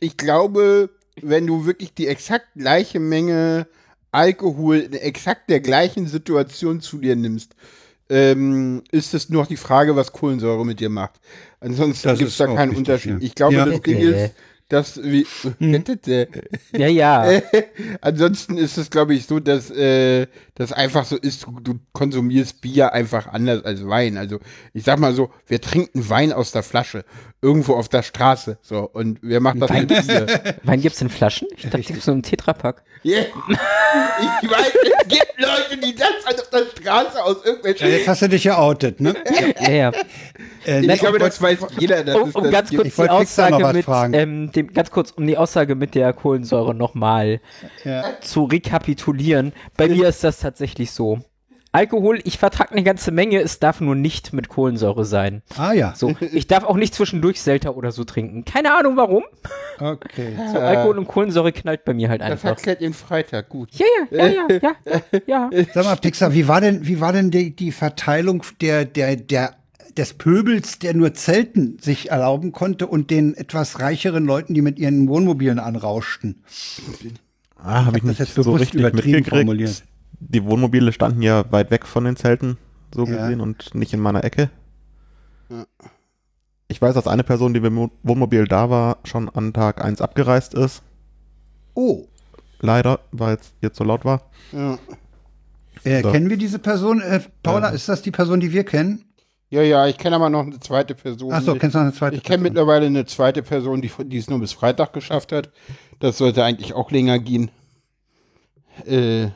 ich glaube, wenn du wirklich die exakt gleiche Menge Alkohol in exakt der gleichen Situation zu dir nimmst, ähm, ist es nur noch die Frage, was Kohlensäure mit dir macht. Ansonsten gibt es da keinen Unterschied. ja. Ich glaube, Ja. das Ding Okay. ist, dass wie, Ja, ja. <laughs> Ansonsten ist es, glaube ich, so, dass äh, das einfach so ist, du, du konsumierst Bier einfach anders als Wein. Also ich sag mal so, wir trinken Wein aus der Flasche, irgendwo auf der Straße. So, und wer macht das Wein mit Bier? Wein gibt's in Flaschen? Ich dachte, gibt's so einen Tetrapack. Yeah. Ich weiß, es gibt Leute, die das auf der Straße aus irgendwelchen. Ja, jetzt hast du dich ja outet, ne? Ja, ja. Äh, ich glaube, das weiß jeder. Das Um, um das ganz kurz die Aussage was mit, fragen. ähm, dem, ganz kurz um die Aussage mit der Kohlensäure nochmal Ja. zu rekapitulieren. Bei mir ist das tatsächlich so. Alkohol, ich vertrage eine ganze Menge, es darf nur nicht mit Kohlensäure sein. Ah ja. So, ich darf auch nicht zwischendurch Selter oder so trinken. Keine Ahnung warum. Okay. <laughs> So, Alkohol und Kohlensäure knallt bei mir halt Das einfach. erklärt den Freitag, gut. Ja, ja, ja, ja, ja, ja, ja. Sag mal, Pixar, wie war denn, wie war denn die, die Verteilung der, der, der, des Pöbels, der nur Zelten sich erlauben konnte und den etwas reicheren Leuten, die mit ihren Wohnmobilen anrauschten? Ah, habe ich das nicht jetzt so richtig übertrieben mitgekriegt. formuliert. Die Wohnmobile standen ja weit weg von den Zelten, so Ja. gesehen, und nicht in meiner Ecke. Ja. Ich weiß, dass eine Person, die mit dem Wohnmobil da war, schon an Tag 1 abgereist ist. Oh, Leider, weil es jetzt so laut war. Ja, äh, So. kennen wir diese Person? Äh, Paula, Ja. ist das die Person, die wir kennen? Ja, ja ich kenne aber noch eine zweite Person. Ach so, kennst du noch eine zweite Ich kenne mittlerweile eine zweite Person, die, die es nur bis Freitag geschafft hat. Das sollte eigentlich auch länger gehen. Äh,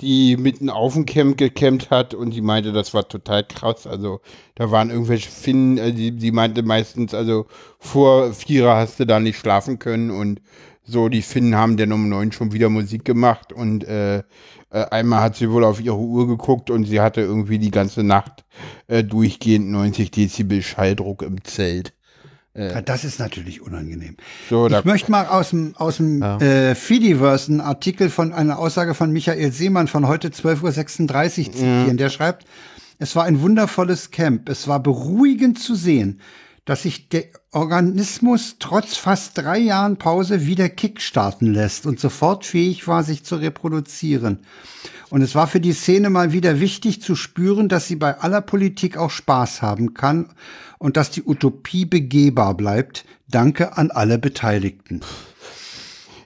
die mitten auf dem Camp gecampt hat und die meinte, das war total krass. Also da waren irgendwelche Finnen, äh, die, die meinte meistens, also vor Vierer hast du da nicht schlafen können und so, die Finnen haben dann um neun schon wieder Musik gemacht und äh, äh, einmal hat sie wohl auf ihre Uhr geguckt und sie hatte irgendwie die ganze Nacht äh, durchgehend 90 Dezibel Schalldruck im Zelt. Ja, das ist natürlich unangenehm. So, Ich möchte mal aus dem, aus dem Ja. äh, Fidiverse einen Artikel von einer Aussage von Michael Seemann von heute 12.36 Uhr zitieren. Der schreibt, es war ein wundervolles Camp. Es war beruhigend zu sehen, dass sich der Organismus trotz fast drei Jahren Pause wieder kickstarten lässt und sofort fähig war, sich zu reproduzieren. Und es war für die Szene mal wieder wichtig zu spüren, dass sie bei aller Politik auch Spaß haben kann und dass die Utopie begehbar bleibt. Danke an alle Beteiligten.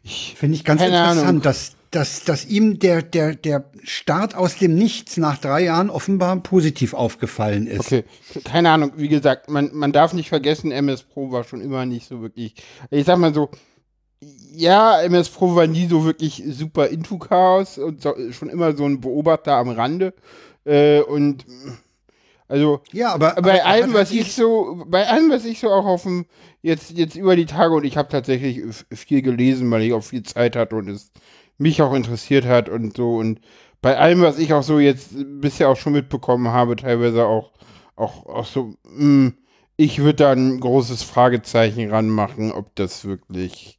Finde ich ganz keine interessant, Ahnung. dass, dass, dass ihm der, der, der Start aus dem Nichts nach drei Jahren offenbar positiv aufgefallen ist. Okay, keine Ahnung, wie gesagt, man, man darf nicht vergessen, MS Pro war schon immer nicht so wirklich, ich sag mal so, ja, MS Pro war nie so wirklich super into Chaos und so, schon immer so ein Beobachter am Rande äh, und also Ja, aber bei aber allem, was ich so, bei allem, was ich so auch auf dem, jetzt, jetzt über die Tage und ich habe tatsächlich viel gelesen, weil ich auch viel Zeit hatte und es mich auch interessiert hat und so. Und bei allem, was ich auch so jetzt bisher auch schon mitbekommen habe, teilweise auch, auch, auch so, mh, ich würde da ein großes Fragezeichen ranmachen, ob das wirklich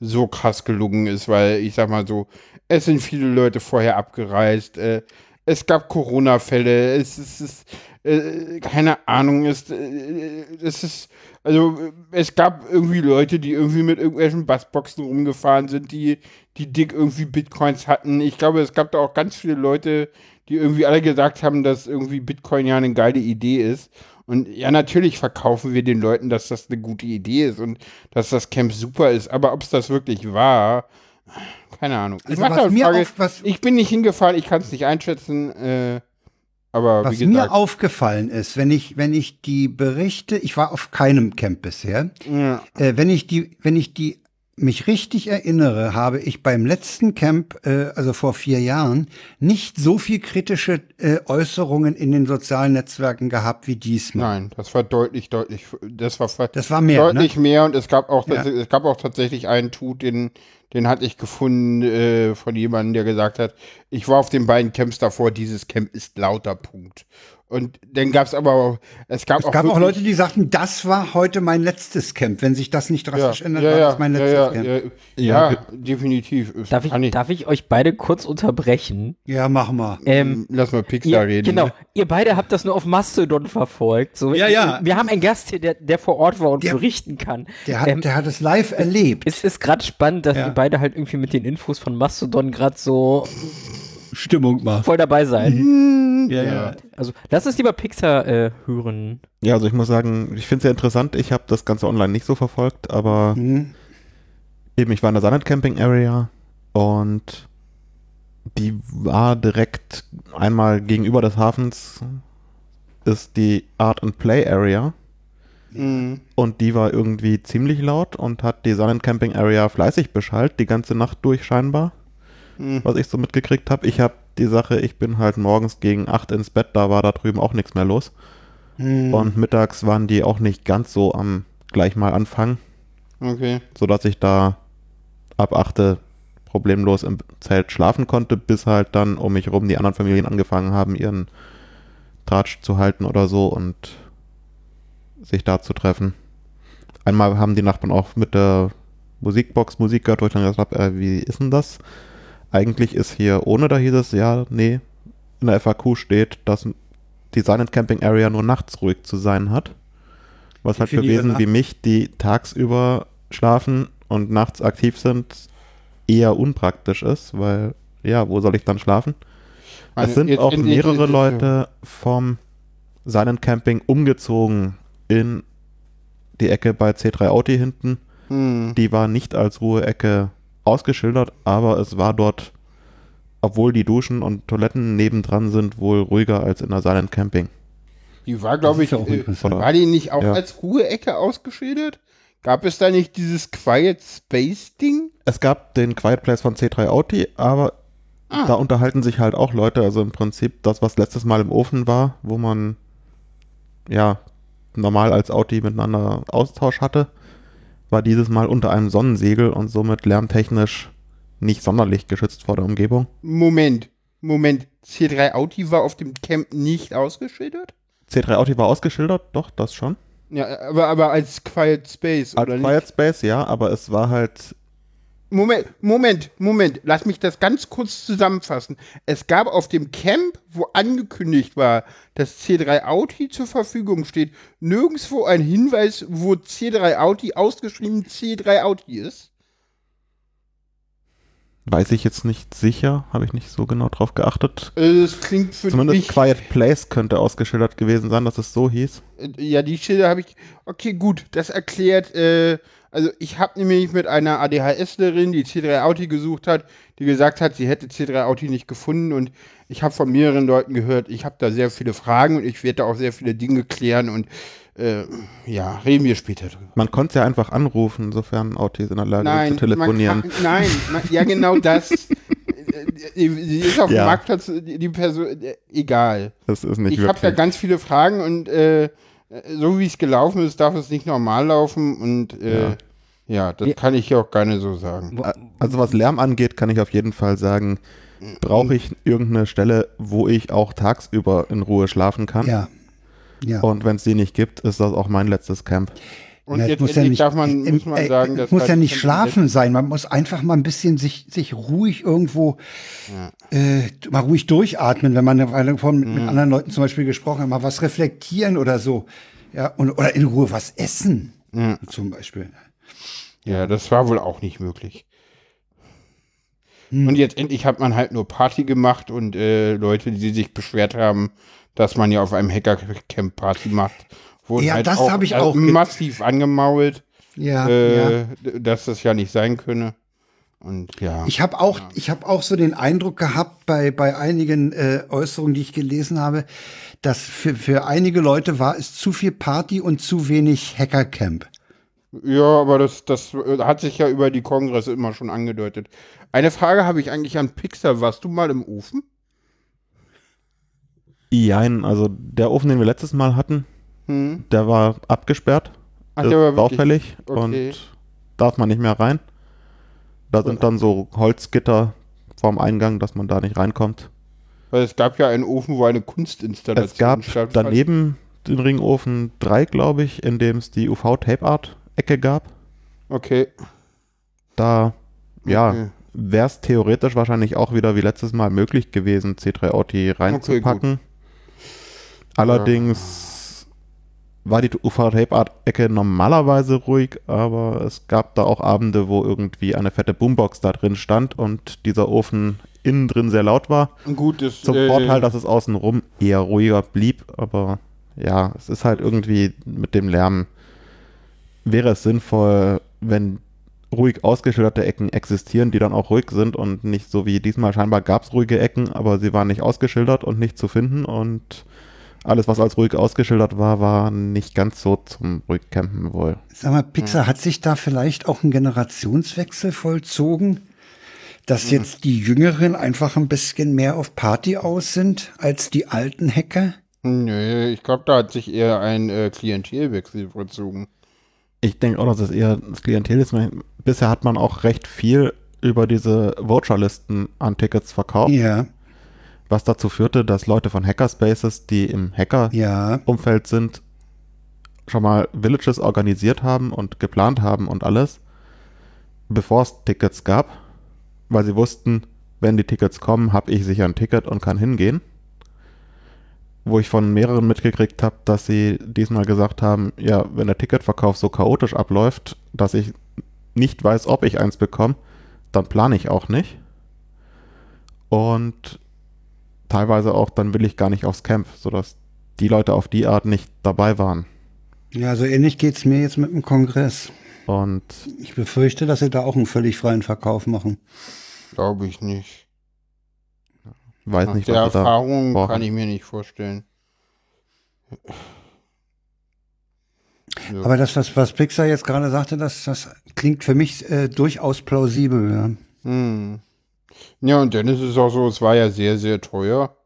so krass gelungen ist, weil ich sag mal so, es sind viele Leute vorher abgereist, äh, es gab Corona-Fälle, es es ist äh, keine Ahnung, es, äh, es ist, also es gab irgendwie Leute, die irgendwie mit irgendwelchen Bassboxen rumgefahren sind, die, die dick irgendwie Bitcoins hatten. Ich glaube, es gab da auch ganz viele Leute, die irgendwie alle gesagt haben, dass irgendwie Bitcoin ja eine geile Idee ist. Und ja, natürlich verkaufen wir den Leuten, dass das eine gute Idee ist und dass das Camp super ist. Aber ob es das wirklich war, keine Ahnung. Ich, Also mach was Frage, auf- was- ich bin nicht hingefahren, ich kann es nicht einschätzen. Äh, aber Was wie mir gesagt, aufgefallen ist, wenn ich, wenn ich die Berichte, ich war auf keinem Camp bisher, ja, äh, wenn ich die, wenn ich die mich richtig erinnere, habe ich beim letzten Camp, äh, also vor vier Jahren, nicht so viel kritische äh, Äußerungen in den sozialen Netzwerken gehabt wie diesmal. nein, das war deutlich, deutlich, das war Das war mehr, deutlich mehr und es gab auch, Ja. es gab auch tatsächlich einen Tut, den, den hatte ich gefunden äh, von jemandem, der gesagt hat, ich war auf den beiden Camps davor, dieses Camp ist lauter Punkt. Und dann gab es aber, auch- es gab, Es auch, gab auch Leute, die sagten, das war heute mein letztes Camp. Wenn sich das nicht drastisch ändert, ja, war ja, das mein ja, letztes ja, Camp. ja, Ja, ja, definitiv. Darf ich, Kann darf ich euch beide kurz unterbrechen? Ja, mach mal. Ähm, Lass mal Pixar ihr, reden. genau, ne? ihr beide habt das nur auf Mastodon verfolgt. So, Ja, ja. Wir haben einen Gast hier, der, der vor Ort war und Der- berichten kann. Der hat, Ähm, der hat es live erlebt. es ist gerade spannend, dass Ja. ihr beide halt irgendwie mit den Infos von Mastodon gerade so Stimmung macht. voll dabei seid. Ja, ja. Also, lass uns lieber Pixar äh, hören. Ja, also ich muss sagen, ich finde es sehr interessant. Ich habe das Ganze online nicht so verfolgt, aber Mhm. eben, ich war in der Sunnet Camping Area und die war direkt einmal gegenüber des Hafens ist die Art and Play Area Mhm. und die war irgendwie ziemlich laut und hat die Sunnet Camping Area fleißig beschallt, die ganze Nacht durch scheinbar, Mhm. was ich so mitgekriegt habe. Ich habe die Sache, ich bin halt morgens gegen 8 ins Bett, da war da drüben auch nichts mehr los. Hm. Und mittags waren die auch nicht ganz so am gleich mal anfangen. Okay. Sodass ich da ab 8 problemlos im Zelt schlafen konnte, bis halt dann um mich herum die anderen Familien angefangen haben, ihren Tratsch zu halten oder so und sich da zu treffen. Einmal haben die Nachbarn auch mit der Musikbox Musik gehört, wo ich dann gesagt habe, äh, wie ist denn das? Eigentlich ist hier ohne, da hieß es, ja, nee, in der FAQ steht, dass die Silent Camping Area nur nachts ruhig zu sein hat. Was halt für Wesen wie mich, die tagsüber schlafen und nachts aktiv sind, eher unpraktisch ist, weil, ja, wo soll ich dann schlafen? es sind auch mehrere Leute vom Silent Camping umgezogen in die Ecke bei C3 Audi hinten. Hm. Die war nicht als Ruheecke ausgeschildert, aber es war dort, obwohl die Duschen und Toiletten nebendran sind, wohl ruhiger als in der Silent Camping. Die war, glaube ich, äh, war die nicht auch ja. als Ruheecke ausgeschildert? Gab es da nicht dieses Quiet Space Ding? Es gab den Quiet Place von C3 Audi, aber ah. da unterhalten sich halt auch Leute. Also im Prinzip das, was letztes Mal im Ofen war, wo man ja normal als Audi miteinander Austausch hatte, war dieses Mal unter einem Sonnensegel und somit lärmtechnisch nicht sonderlich geschützt vor der Umgebung. Moment, Moment. C3 Audi war auf dem Camp nicht ausgeschildert? C3 Audi war ausgeschildert, doch, das schon. Ja, aber, aber als Quiet Space, als oder nicht? Quiet Space, ja, aber es war halt. Moment, Moment, Moment. Lass mich das ganz kurz zusammenfassen. Es gab auf dem Camp, wo angekündigt war, dass C3 Audi zur Verfügung steht, nirgendwo ein Hinweis, wo C3 Audi ausgeschrieben C3 Audi ist. Weiß ich jetzt nicht sicher, habe ich nicht so genau drauf geachtet. Äh, das klingt für Zumindest Quiet Place könnte ausgeschildert gewesen sein, dass es so hieß. Äh, ja, die Schilder habe ich. Okay, gut, das erklärt. Äh, also ich habe nämlich mit einer ADHSlerin, die C3 Audi gesucht hat, die gesagt hat, sie hätte C3 Audi nicht gefunden und ich habe von mehreren Leuten gehört, ich habe da sehr viele Fragen und ich werde da auch sehr viele Dinge klären und äh, ja, reden wir später drüber. Man konnte es ja einfach anrufen, insofern Autis in der Lage nein, zu telefonieren. Kann, nein, man, ja genau das. <laughs> Sie ist auf ja. dem Marktplatz, die Person, äh, egal. Das ist nicht Ich habe da ganz viele Fragen und äh, so wie es gelaufen ist, darf es nicht normal laufen und äh, ja. ja. das kann ich ja auch nicht so sagen. Also was Lärm angeht, kann ich auf jeden Fall sagen, brauche ich irgendeine Stelle, wo ich auch tagsüber in Ruhe schlafen kann. Ja. Ja. Und wenn es die nicht gibt, ist das auch mein letztes Camp. Und ja, jetzt muss ja nicht, darf man, muss man sagen, das muss ja nicht schlafen sein. Man muss einfach mal ein bisschen sich, sich ruhig irgendwo ja. äh, mal ruhig durchatmen, wenn man eine mit, mhm. mit anderen Leuten zum Beispiel gesprochen hat, mal was reflektieren oder so. Ja, und, oder in Ruhe was essen, mhm. zum Beispiel. Ja, das war wohl auch nicht möglich. Hm. Und jetzt endlich hat man halt nur Party gemacht und äh, Leute, die sich beschwert haben, dass man ja auf einem Hackercamp Party macht. Wurden ja, halt das habe ich auch massiv angemault, ja, äh, ja, dass das ja nicht sein könne. Und ja. Ich habe auch, ja. ich habe auch so den Eindruck gehabt bei bei einigen äh, Äußerungen, die ich gelesen habe, dass für für einige Leute war es zu viel Party und zu wenig Hackercamp. Ja, aber das, das hat sich ja über die Kongresse immer schon angedeutet. Eine Frage habe ich eigentlich an Pixar. Warst du mal im Ofen? Jein, also der Ofen, den wir letztes Mal hatten, hm. der war abgesperrt. Ach, der war baufällig okay. und darf man nicht mehr rein. Da sind dann so Holzgitter vorm Eingang, dass man da nicht reinkommt. Weil es gab ja einen Ofen, wo eine Kunstinstallation Es gab daneben den Ringofen 3, glaube ich, in dem es die UV-Tape-Art-Ecke gab. Okay. Da, ja, okay. wäre es theoretisch wahrscheinlich auch wieder wie letztes Mal möglich gewesen, C3 Auti reinzupacken. Okay, Allerdings. War die UV-Tape-Art-Ecke normalerweise ruhig, aber es gab da auch Abende, wo irgendwie eine fette Boombox da drin stand und dieser Ofen innen drin sehr laut war. Gut, das, Zum äh, Vorteil, dass es außenrum eher ruhiger blieb, aber ja, es ist halt irgendwie mit dem Lärm wäre es sinnvoll, wenn ruhig ausgeschilderte Ecken existieren, die dann auch ruhig sind und nicht so wie diesmal scheinbar gab es ruhige Ecken, aber sie waren nicht ausgeschildert und nicht zu finden und alles, was als ruhig ausgeschildert war, war nicht ganz so zum Ruhigcampen wohl. Sag mal, Pixar, hm. hat sich da vielleicht auch ein Generationswechsel vollzogen? Dass hm. jetzt die Jüngeren einfach ein bisschen mehr auf Party aus sind als die alten Hacker? Nee, ich glaube, da hat sich eher ein äh, Klientelwechsel vollzogen. Ich denke auch, dass es eher das Klientel ist. Bisher hat man auch recht viel über diese Voucherlisten an Tickets verkauft, Ja, was dazu führte, dass Leute von Hackerspaces, die im Hacker-Umfeld ja. sind, schon mal Villages organisiert haben und geplant haben und alles, bevor es Tickets gab, weil sie wussten, wenn die Tickets kommen, habe ich sicher ein Ticket und kann hingehen. Wo ich von mehreren mitgekriegt habe, dass sie diesmal gesagt haben, ja, wenn der Ticketverkauf so chaotisch abläuft, dass ich nicht weiß, ob ich eins bekomme, dann plane ich auch nicht. Und teilweise auch, dann will ich gar nicht aufs Camp, sodass die Leute auf die Art nicht dabei waren. Ja, so ähnlich geht's mir jetzt mit dem Kongress. Und Ich befürchte, dass sie da auch einen völlig freien Verkauf machen. Glaube ich nicht. weiß Nach nicht, der was sie da Erfahrung kann ich mir nicht vorstellen. Aber das, was, was Pixar jetzt gerade sagte, das, das klingt für mich äh, durchaus plausibel. Ja. Hm. Ja, und dann ist es auch so, es war ja sehr, sehr teuer.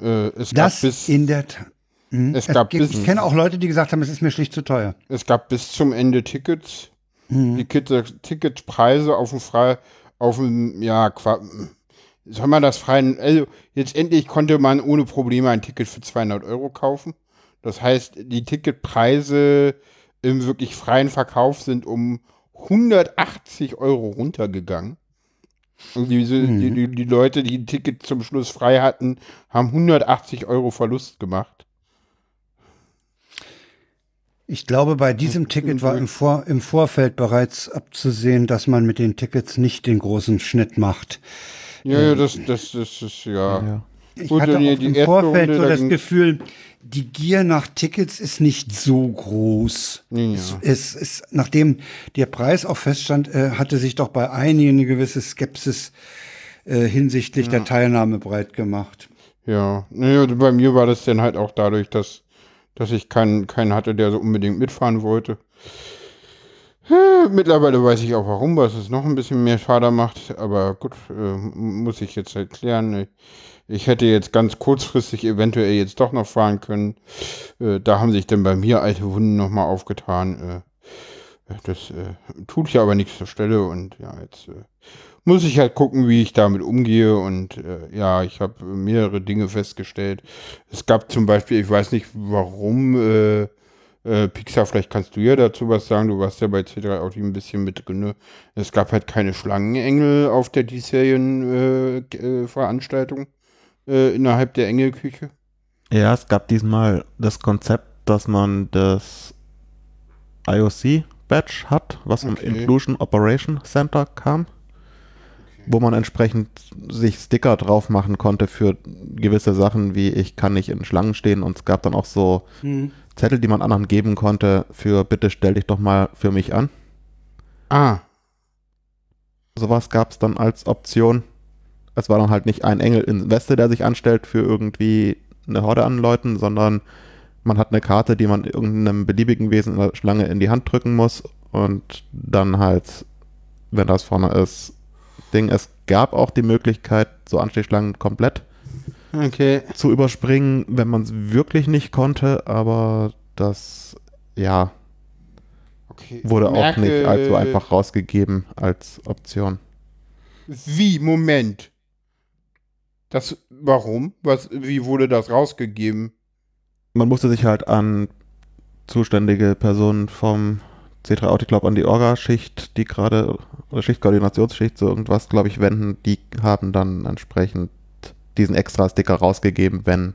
Äh, es, gab Das bis, in der Tat. Hm? Es gab gibt- bis- ich kenne auch Leute, die gesagt haben, es ist mir schlicht zu teuer. es gab bis zum Ende Tickets. Mhm. Die Ticketpreise auf dem frei, auf dem, ja, soll man das freien, also jetzt endlich konnte man ohne Probleme ein Ticket für 200 Euro kaufen. Das heißt, die Ticketpreise im wirklich freien Verkauf sind um 180 Euro runtergegangen. Diese, Mhm. die, die, die Leute, die ein Ticket zum Schluss frei hatten, haben 180 Euro Verlust gemacht. Ich glaube, bei diesem Ticket war im, Vor im Vorfeld bereits abzusehen, dass man mit den Tickets nicht den großen Schnitt macht. Ja, ja, das, das, das ist ja. Ja. Ich Gut, hatte auch die im Vorfeld Runde, so da das Gefühl, die Gier nach Tickets ist nicht so groß. Ja. Es, es ist, nachdem der Preis auch feststand, äh, hatte sich doch bei einigen eine gewisse Skepsis äh, hinsichtlich der Teilnahme breit gemacht. Ja, naja, bei mir war das dann halt auch dadurch, dass, dass ich keinen, keinen hatte, der so unbedingt mitfahren wollte. Mittlerweile weiß ich auch warum, was es noch ein bisschen mehr schade macht, aber gut, äh, muss ich jetzt erklären. Ich hätte jetzt ganz kurzfristig eventuell jetzt doch noch fahren können. Äh, da haben sich dann bei mir alte Wunden nochmal aufgetan. Äh, das äh, tut ja aber nichts zur Stelle und ja, jetzt äh, muss ich halt gucken, wie ich damit umgehe. Und äh, ja, ich habe mehrere Dinge festgestellt. Es gab zum Beispiel, ich weiß nicht warum, äh, Pixar, vielleicht kannst du ja dazu was sagen. Du warst ja bei C3 Audi ein bisschen mit drin. ne? Es gab halt keine Schlangenengel auf der diesjährigen äh, äh, Veranstaltung äh, innerhalb der Engelküche. Ja, es gab diesmal das Konzept, dass man das IOC-Badge hat, was vom Okay. Inclusion Operation Center kam, wo man entsprechend sich Sticker drauf machen konnte für gewisse Sachen, wie ich kann nicht in Schlangen stehen und es gab dann auch so Zettel, die man anderen geben konnte für bitte stell dich doch mal für mich an. Ah, Sowas gab es dann als Option. Es war dann halt nicht ein Engel in Weste, der sich anstellt für irgendwie eine Horde an Leuten, sondern man hat eine Karte, die man irgendeinem beliebigen Wesen in der Schlange in die Hand drücken muss und dann halt, wenn das vorne ist, Ding. Es gab auch die Möglichkeit, so Anstehschlangen komplett okay. zu überspringen, wenn man es wirklich nicht konnte, aber das, ja, okay. wurde auch Merke- nicht allzu einfach rausgegeben als Option. Wie? Moment. Das, warum? Was, wie wurde das rausgegeben? man musste sich halt an zuständige Personen vom C3 Auto Club, an die Orga-Schicht, die gerade, oder Schichtkoordinationsschicht, so irgendwas, glaube ich, wenden. Die haben dann entsprechend diesen extra Sticker rausgegeben, wenn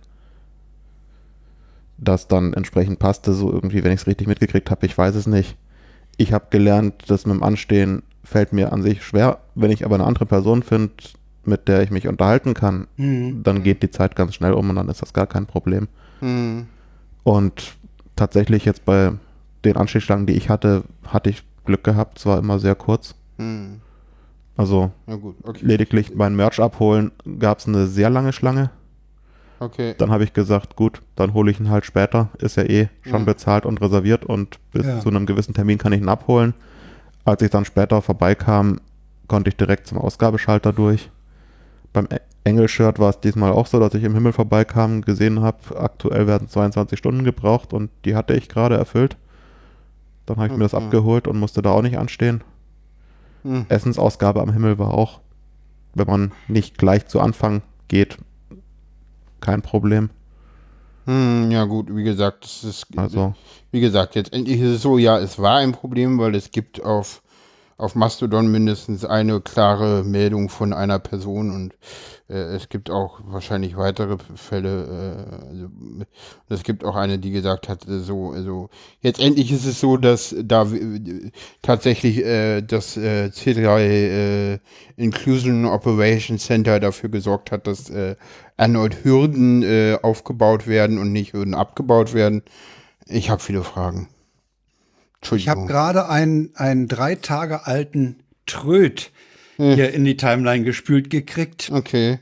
das dann entsprechend passte, so irgendwie, wenn ich es richtig mitgekriegt habe, ich weiß es nicht. Ich habe gelernt, das mit dem Anstehen fällt mir an sich schwer. Wenn ich aber eine andere Person finde, mit der ich mich unterhalten kann, Mhm. dann geht die Zeit ganz schnell um und dann ist das gar kein Problem. Hm. Und tatsächlich jetzt bei den Anstehschlangen, die ich hatte, hatte ich Glück gehabt. Es war immer sehr kurz. Hm. Also gut, okay. lediglich mein Merch abholen gab es eine sehr lange Schlange. Okay. Dann habe ich gesagt, gut, dann hole ich ihn halt später. Ist ja eh schon Mhm. bezahlt und reserviert und bis Ja. zu einem gewissen Termin kann ich ihn abholen. Als ich dann später vorbeikam, konnte ich direkt zum Ausgabeschalter durch. Beim Engelshirt war es diesmal auch so, dass ich im Himmel vorbeikam, gesehen habe, aktuell werden 22 Stunden gebraucht und die hatte ich gerade erfüllt. Dann habe ich mir das Okay. abgeholt und musste da auch nicht anstehen. Hm. Essensausgabe am Himmel war auch, wenn man nicht gleich zu Anfang geht, kein Problem. Hm, ja gut, wie gesagt, das ist, Also, wie gesagt, jetzt endlich ist es so, ja, es war ein Problem, weil es gibt auf, auf Mastodon mindestens eine klare Meldung von einer Person und äh, es gibt auch wahrscheinlich weitere Fälle. Äh, also, es gibt auch eine, die gesagt hat, äh, so, also jetzt endlich ist es so, dass da äh, tatsächlich äh, das äh, C3 äh, Inclusion Operation Center dafür gesorgt hat, dass äh, erneut Hürden äh, aufgebaut werden und nicht Hürden abgebaut werden. Ich habe viele Fragen. Ich habe gerade einen, einen drei Tage alten Tröd hier in die Timeline gespült gekriegt. Okay.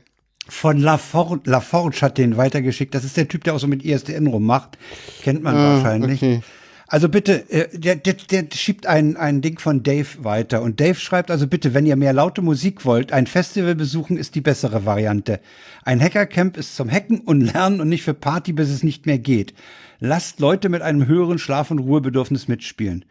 Von LaForge. LaForge hat den weitergeschickt. Das ist der Typ, der auch so mit ISDN rummacht. Kennt man Ah, wahrscheinlich. okay. Also bitte, äh, der, der, der schiebt ein, ein Ding von Dave weiter. Und Dave schreibt also bitte, wenn ihr mehr laute Musik wollt, ein Festival besuchen ist die bessere Variante. Ein Hackercamp ist zum Hacken und Lernen und nicht für Party, bis es nicht mehr geht. Lasst Leute mit einem höheren Schlaf- und Ruhebedürfnis mitspielen.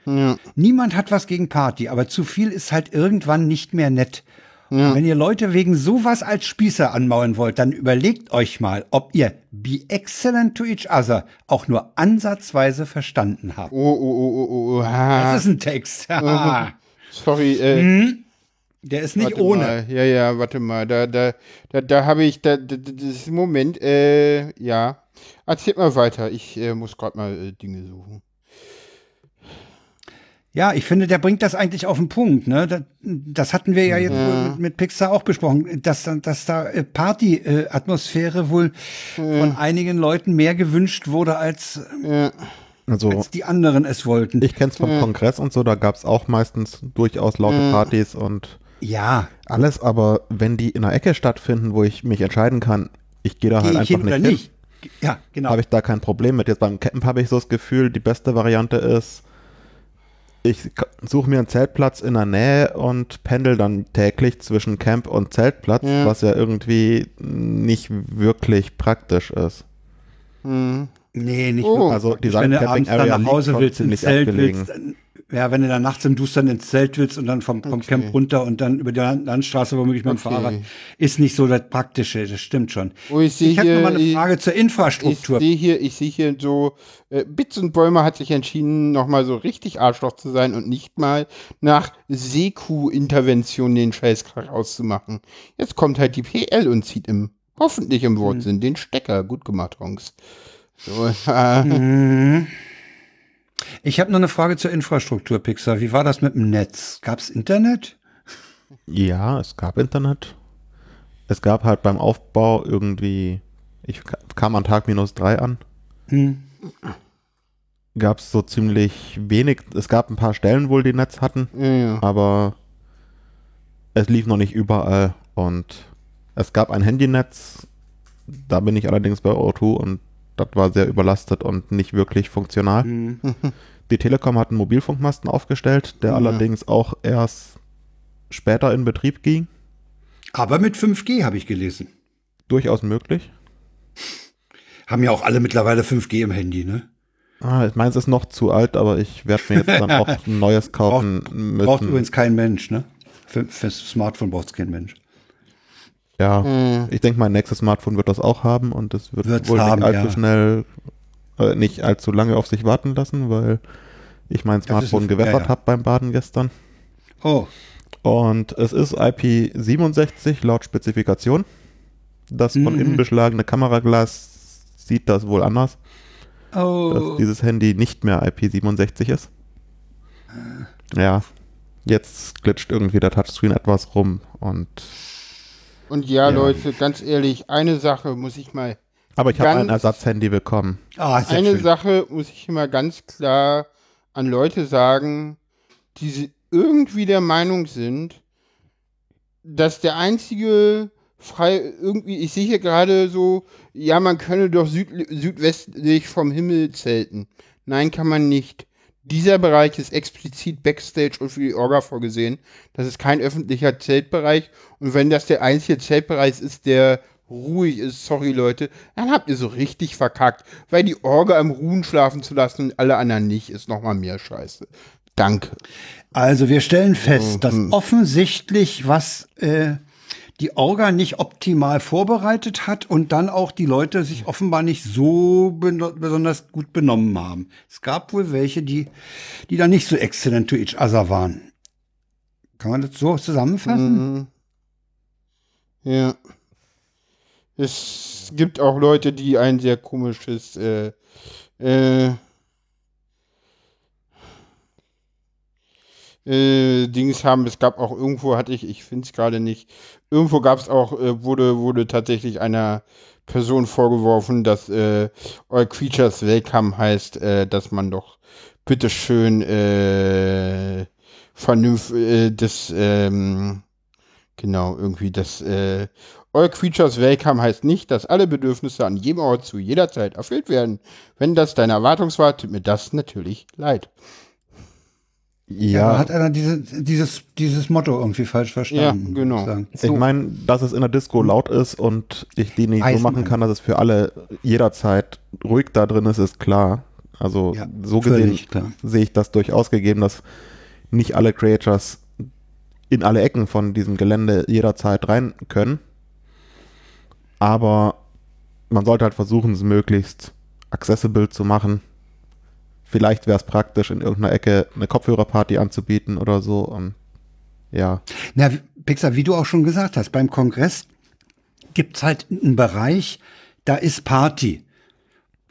Niemand hat was gegen Party, aber zu viel ist halt irgendwann nicht mehr nett. Und wenn ihr Leute wegen sowas als Spießer anmauern wollt, dann überlegt euch mal, ob ihr Be Excellent to Each Other auch nur ansatzweise verstanden habt. Oh, oh, oh, oh, oh. Ha. Das ist ein Text. Haha. Sorry, äh, Der ist nicht warte ohne. Mal. Ja, ja, warte mal. Da, da, da, da habe ich, da, da, da- das ist Moment, äh, ja. Erzählt mal weiter. Ich äh, muss gerade mal äh, Dinge suchen. Ja, ich finde, der bringt das eigentlich auf den Punkt. Ne? Das, das hatten wir ja jetzt wohl mit, mit Pixar auch besprochen, dass, da- dass da äh, Party-Atmosphäre wohl von einigen Leuten mehr gewünscht wurde, als, Ja. also als die anderen es wollten. ich kenne es vom Kongress und so, da gab es auch meistens durchaus laute Partys und ja, alles, aber wenn die in einer Ecke stattfinden, wo ich mich entscheiden kann, ich gehe da halt gehe einfach nicht hin, nicht. Ja, genau. habe ich da kein Problem mit. Jetzt beim Campen habe ich so das Gefühl, die beste Variante ist, ich suche mir einen Zeltplatz in der Nähe und pendel dann täglich zwischen Camp und Zeltplatz, Ja. was ja irgendwie nicht wirklich praktisch ist. Hm. nee, nicht Oh. wirklich. Also die wenn du abends dann nach Hause willst, ins ziemlich Zelt abgelegen. willst, dann, ja, wenn du dann nachts im Dustern ins Zelt willst und dann vom, vom Camp runter und dann über die Land- Landstraße womöglich mit dem Okay. Fahrrad, ist nicht so das Praktische, das stimmt schon. Oh, ich Ich habe hier, noch mal eine ich- Frage zur Ich Infrastruktur. sehe hier, ich sehe hier so, äh, Bits und Bäumer hat sich entschieden, nochmal so richtig Arschloch zu sein und nicht mal nach Seku-Intervention den Scheißkrach auszumachen. Jetzt kommt halt die PL und zieht im, hoffentlich im Wortsinn, den Stecker. Gut gemacht, Honks. So, äh, <laughs> Mhm. Ich habe noch eine Frage zur Infrastruktur, Pixar. Wie war das mit dem Netz? Gab's Internet? Ja, es gab Internet. Es gab halt beim Aufbau irgendwie, ich ka- kam an Tag minus drei an, Hm. gab es so ziemlich wenig. Es gab ein paar Stellen wohl, die Netz hatten, ja, ja. aber es lief noch nicht überall und es gab ein Handynetz. Da bin ich allerdings bei O2 und das war sehr überlastet und nicht wirklich funktional. Hm. Die Telekom hat einen Mobilfunkmasten aufgestellt, der Ja. allerdings auch erst später in Betrieb ging. Aber mit 5G habe ich gelesen. Durchaus möglich. Haben ja auch alle mittlerweile 5G im Handy, ne? Ah, meins ist noch zu alt, aber ich werde mir jetzt dann <laughs> auch ein neues kaufen müssen. Braucht übrigens kein Mensch, ne? Für, fürs Smartphone braucht es kein Mensch. Ja, Hm. ich denke, mein nächstes Smartphone wird das auch haben und es wird Wird's wohl haben, nicht allzu ja. schnell, äh, nicht allzu lange auf sich warten lassen, weil ich mein ist Smartphone ein- gewettert ja, ja. habe beim Baden gestern. Oh, Und es ist IP67 laut Spezifikation. Das von Mhm. innen beschlagene Kameraglas sieht das wohl anders, dass oh. dieses Handy nicht mehr IP67 ist. Ja, jetzt glitscht irgendwie der Touchscreen etwas rum und Und ja, Ja. Leute, ganz ehrlich, eine Sache muss ich mal aber ich habe ein Ersatzhandy bekommen. Ah, sehr Eine schön. Sache muss ich mal ganz klar an Leute sagen, die irgendwie der Meinung sind, dass der einzige frei irgendwie, ich sehe hier gerade so, ja, man könne doch süd, südwestlich vom Himmel zelten. Nein, kann man nicht. Dieser Bereich ist explizit Backstage und für die Orga vorgesehen. Das ist kein öffentlicher Zeltbereich. Und wenn das der einzige Zeltbereich ist, der ruhig ist, sorry Leute, dann habt ihr so richtig verkackt. Weil die Orga im Ruhen schlafen zu lassen und alle anderen nicht, ist nochmal mehr Scheiße. Danke. Also wir stellen fest, dass offensichtlich was äh, die Orga nicht optimal vorbereitet hat und dann auch die Leute sich offenbar nicht so besonders gut benommen haben. Es gab wohl welche, die, die da nicht so exzellent to each other waren. Kann man das so zusammenfassen? Mhm. Ja. Es gibt auch Leute, die ein sehr komisches äh, äh, äh, Dings haben. Es gab auch irgendwo, hatte ich, ich finde es gerade nicht, irgendwo gab es auch, äh, wurde, wurde tatsächlich einer Person vorgeworfen, dass äh, All Creatures Welcome heißt, äh, dass man doch bitteschön äh, vernünftig, äh, das, ähm, genau, irgendwie das, All Creatures Welcome heißt nicht, dass alle Bedürfnisse an jedem Ort zu jeder Zeit erfüllt werden. Wenn das deine Erwartung war, tut mir das natürlich leid. Ja. ja hat einer diese, dieses, dieses Motto irgendwie falsch verstanden. Ja, genau. Ich, ich meine, dass es in der Disco laut ist und ich die nicht Eisen so machen kann, dass es für alle jederzeit ruhig da drin ist, ist klar. Also ja, so gesehen sehe ich das durchaus gegeben, dass nicht alle Creators in alle Ecken von diesem Gelände jederzeit rein können. Aber man sollte halt versuchen, es möglichst accessible zu machen vielleicht wäre es praktisch, in irgendeiner Ecke eine Kopfhörerparty anzubieten oder so. Und ja. Na, Pixar, wie du auch schon gesagt hast, beim Kongress gibt's halt einen Bereich, da ist Party.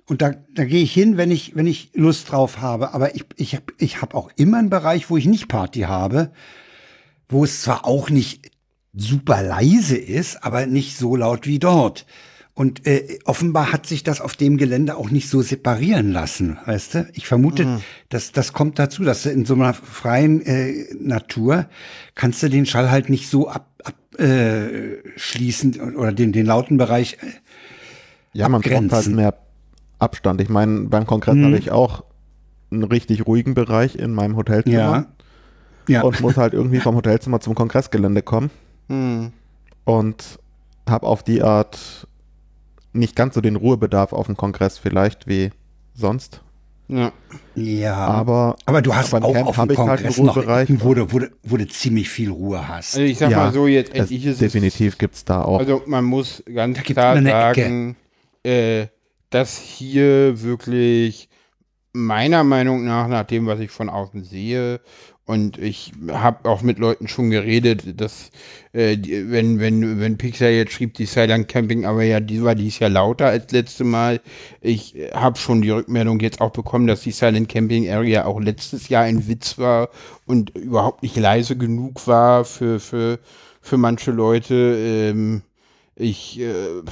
Und da, da gehe ich hin, wenn ich, wenn ich Lust drauf habe. Aber ich, ich habe ich hab auch immer einen Bereich, wo ich nicht Party habe, wo es zwar auch nicht super leise ist, aber nicht so laut wie dort. Und äh, offenbar hat sich das auf dem Gelände auch nicht so separieren lassen, weißt du? Ich vermute, mhm. dass das kommt dazu, dass du in so einer freien äh, Natur kannst du den Schall halt nicht so abschließen ab, äh, oder den, den lauten Bereich äh, Ja, man abgrenzen. braucht halt mehr Abstand. Ich meine, beim Kongress mhm. habe ich auch einen richtig ruhigen Bereich in meinem Hotelzimmer. Ja. ja. Und muss halt irgendwie vom Hotelzimmer zum Kongressgelände kommen. <laughs> Mhm. Und habe auf die Art nicht ganz so den Ruhebedarf auf dem Kongress vielleicht wie sonst. Ja. Ja. Aber, aber du hast aber auch auf dem Kongress halt noch wo du, wo, du, wo du ziemlich viel Ruhe hast. Also ich sag ja, mal so, jetzt endlich ist Definitiv gibt es da auch. Also man muss ganz klar sagen, äh, dass hier wirklich meiner Meinung nach, nach dem, was ich von außen sehe und ich habe auch mit Leuten schon geredet, dass äh, die, wenn, wenn, wenn Pixar jetzt schrieb, die Silent Camping, aber ja, die war dies Jahr lauter als letzte Mal. Ich habe schon die Rückmeldung jetzt auch bekommen, dass die Silent Camping Area auch letztes Jahr ein Witz war und überhaupt nicht leise genug war für, für, für manche Leute. Ähm, ich, äh,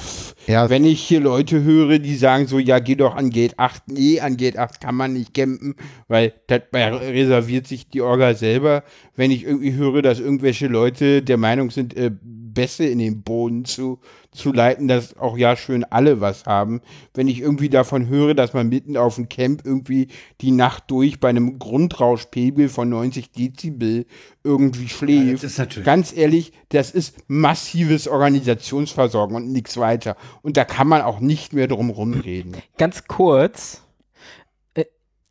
ja. wenn ich hier Leute höre, die sagen so, ja, geh doch an Gate 8. Nee, an Gate 8 kann man nicht campen, weil das reserviert sich die Orga selber. Wenn ich irgendwie höre, dass irgendwelche Leute der Meinung sind, äh, Bässe in den Boden zu, zu leiten, dass auch ja schön alle was haben. Wenn ich irgendwie davon höre, dass man mitten auf dem Camp irgendwie die Nacht durch bei einem Grundrauschpegel von 90 Dezibel irgendwie schläft. Ja, ganz ehrlich, das ist massives Organisationsversorgen und nichts weiter. Und da kann man auch nicht mehr drum rumreden. Ganz kurz. Äh,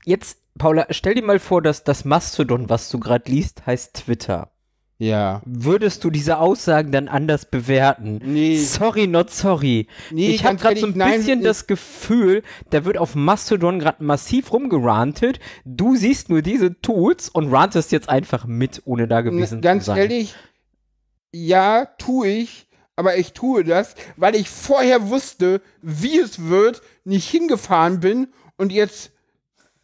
jetzt, Paula, stell dir mal vor, dass das Mastodon, was du gerade liest, heißt Twitter. Ja. Würdest du diese Aussagen dann anders bewerten? Nee. Sorry, not sorry. Nee, ich habe gerade so ein nein, bisschen das Gefühl, da wird auf Mastodon gerade massiv rumgerantet. Du siehst nur diese Tools und rantest jetzt einfach mit, ohne da gewesen Ganz zu sein. Ganz ehrlich, ja, tue ich, aber ich tue das, weil ich vorher wusste, wie es wird, nicht hingefahren bin und jetzt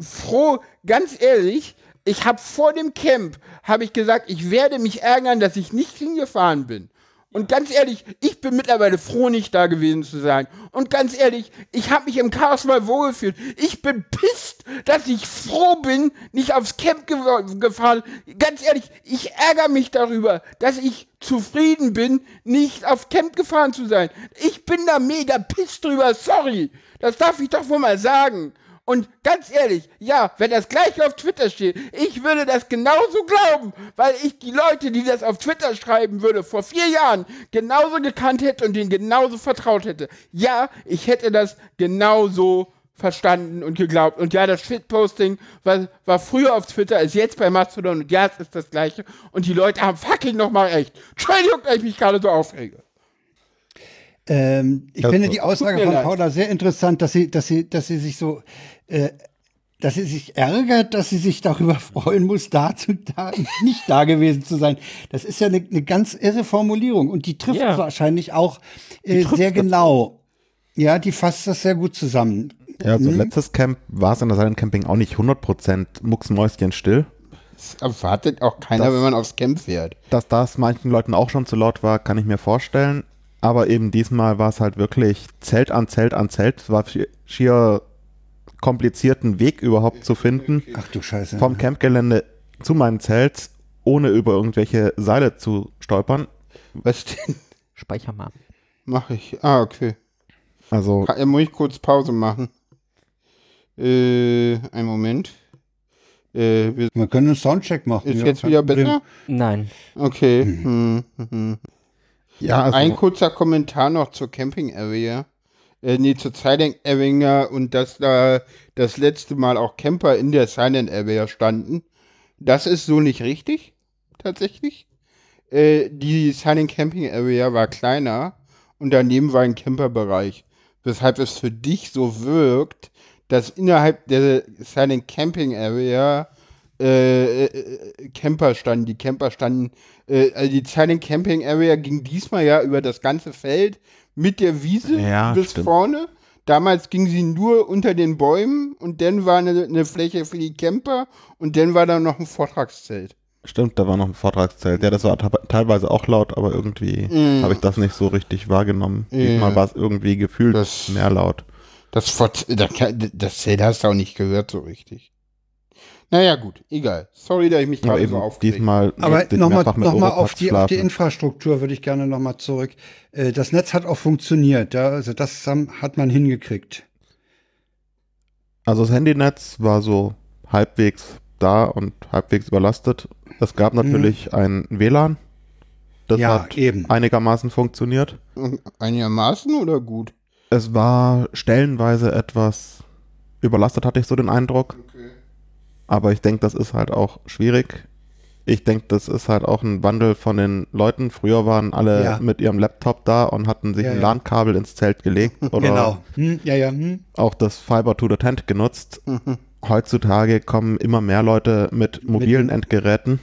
froh, ganz ehrlich, ich habe vor dem Camp, habe ich gesagt, ich werde mich ärgern, dass ich nicht hingefahren bin. Und ganz ehrlich, ich bin mittlerweile froh, nicht da gewesen zu sein. Und ganz ehrlich, ich habe mich im Chaos mal wohlgefühlt. Ich bin pisst, dass ich froh bin, nicht aufs Camp ge gefahren. Ganz ehrlich, ich ärgere mich darüber, dass ich zufrieden bin, nicht aufs Camp gefahren zu sein. Ich bin da mega pisst drüber, sorry. Das darf ich doch wohl mal sagen. Und ganz ehrlich, ja, wenn das gleich auf Twitter steht, ich würde das genauso glauben, weil ich die Leute, die das auf Twitter schreiben würde, vor vier Jahren genauso gekannt hätte und denen genauso vertraut hätte. Ja, ich hätte das genauso verstanden und geglaubt. Und ja, das Shitposting war, war früher auf Twitter, ist jetzt bei Mastodon und ja, es ist das gleiche. Und die Leute haben fucking nochmal recht. Entschuldigung, dass ich mich gerade so aufrege. Ähm, ich Also, finde die Aussage von. Paula sehr interessant, dass sie, dass sie, dass sie sich so, äh, dass sie sich ärgert, dass sie sich darüber <laughs> freuen muss, da, zu, da <laughs> nicht da gewesen zu sein. Das ist ja eine, eine ganz irre Formulierung und die trifft Ja. wahrscheinlich auch äh, sehr genau. Ja, die fasst das sehr gut zusammen. Ja, also Mhm. letztes Camp war es in der Silent Camping auch nicht 100% mucksmäuschen still. Das erwartet auch keiner, Das- wenn man aufs Camp fährt. Dass das manchen Leuten auch schon zu laut war, kann ich mir vorstellen. Aber eben diesmal war es halt wirklich Zelt an Zelt an Zelt. Es war schi- schier komplizierten Weg überhaupt zu finden. Ach du Scheiße. Vom Campgelände zu meinem Zelt, ohne über irgendwelche Seile zu stolpern. Was denn? Speicher mal. Mach ich. Ah, okay. Also Ka- Muss ich kurz Pause machen? Äh, einen Moment. Äh, wir, Wir können einen Soundcheck machen. ist ja, jetzt wieder besser? Nein. Okay. Hm, hm, hm. Ja, also, Ein kurzer Kommentar noch zur Camping Area. Äh, nee, zur Silent Area und dass da das letzte Mal auch Camper in der Silent Area standen. Das ist so nicht richtig, tatsächlich. Äh, die Silent Camping Area war kleiner und daneben war ein Camperbereich. Weshalb es für dich so wirkt, dass innerhalb der Silent Camping Area äh, äh, Camper standen. Die Camper standen, äh, also die Silent Camping Area ging diesmal ja über das ganze Feld mit der Wiese Ja, bis stimmt. vorne. Damals ging sie nur unter den Bäumen und dann war eine, eine Fläche für die Camper und dann war da noch ein Vortragszelt. stimmt, da war noch ein Vortragszelt. Ja, das war te- teilweise auch laut, aber irgendwie Mm. habe ich das nicht so richtig wahrgenommen. Ja. Diesmal war es irgendwie gefühlt Das- mehr laut. Das, das, das Zelt hast du auch nicht gehört so richtig. Naja, gut, egal. Sorry, dass ich mich gerade eben so aufgeregt diesmal Aber nochmal noch mal auf, die, auf die. Infrastruktur würde ich gerne nochmal zurück. Äh, Das Netz hat auch funktioniert. Ja? Also das hat man hingekriegt. Also das Handynetz war so halbwegs da und halbwegs überlastet. Es gab natürlich ein WLAN. Das Mhm. Ja, hat eben. einigermaßen funktioniert. Einigermaßen oder gut? Es war stellenweise etwas überlastet, hatte ich so den Eindruck. Aber ich denke, das ist halt auch schwierig. Ich denke, das ist halt auch ein Wandel von den Leuten. Früher waren alle Ja. mit ihrem Laptop da und hatten sich Ja, ein ja. LAN-Kabel ins Zelt gelegt <laughs> oder Genau. Hm, ja, ja. Hm. auch das Fiber to the Tent genutzt. <laughs> Heutzutage kommen immer mehr Leute mit mobilen Endgeräten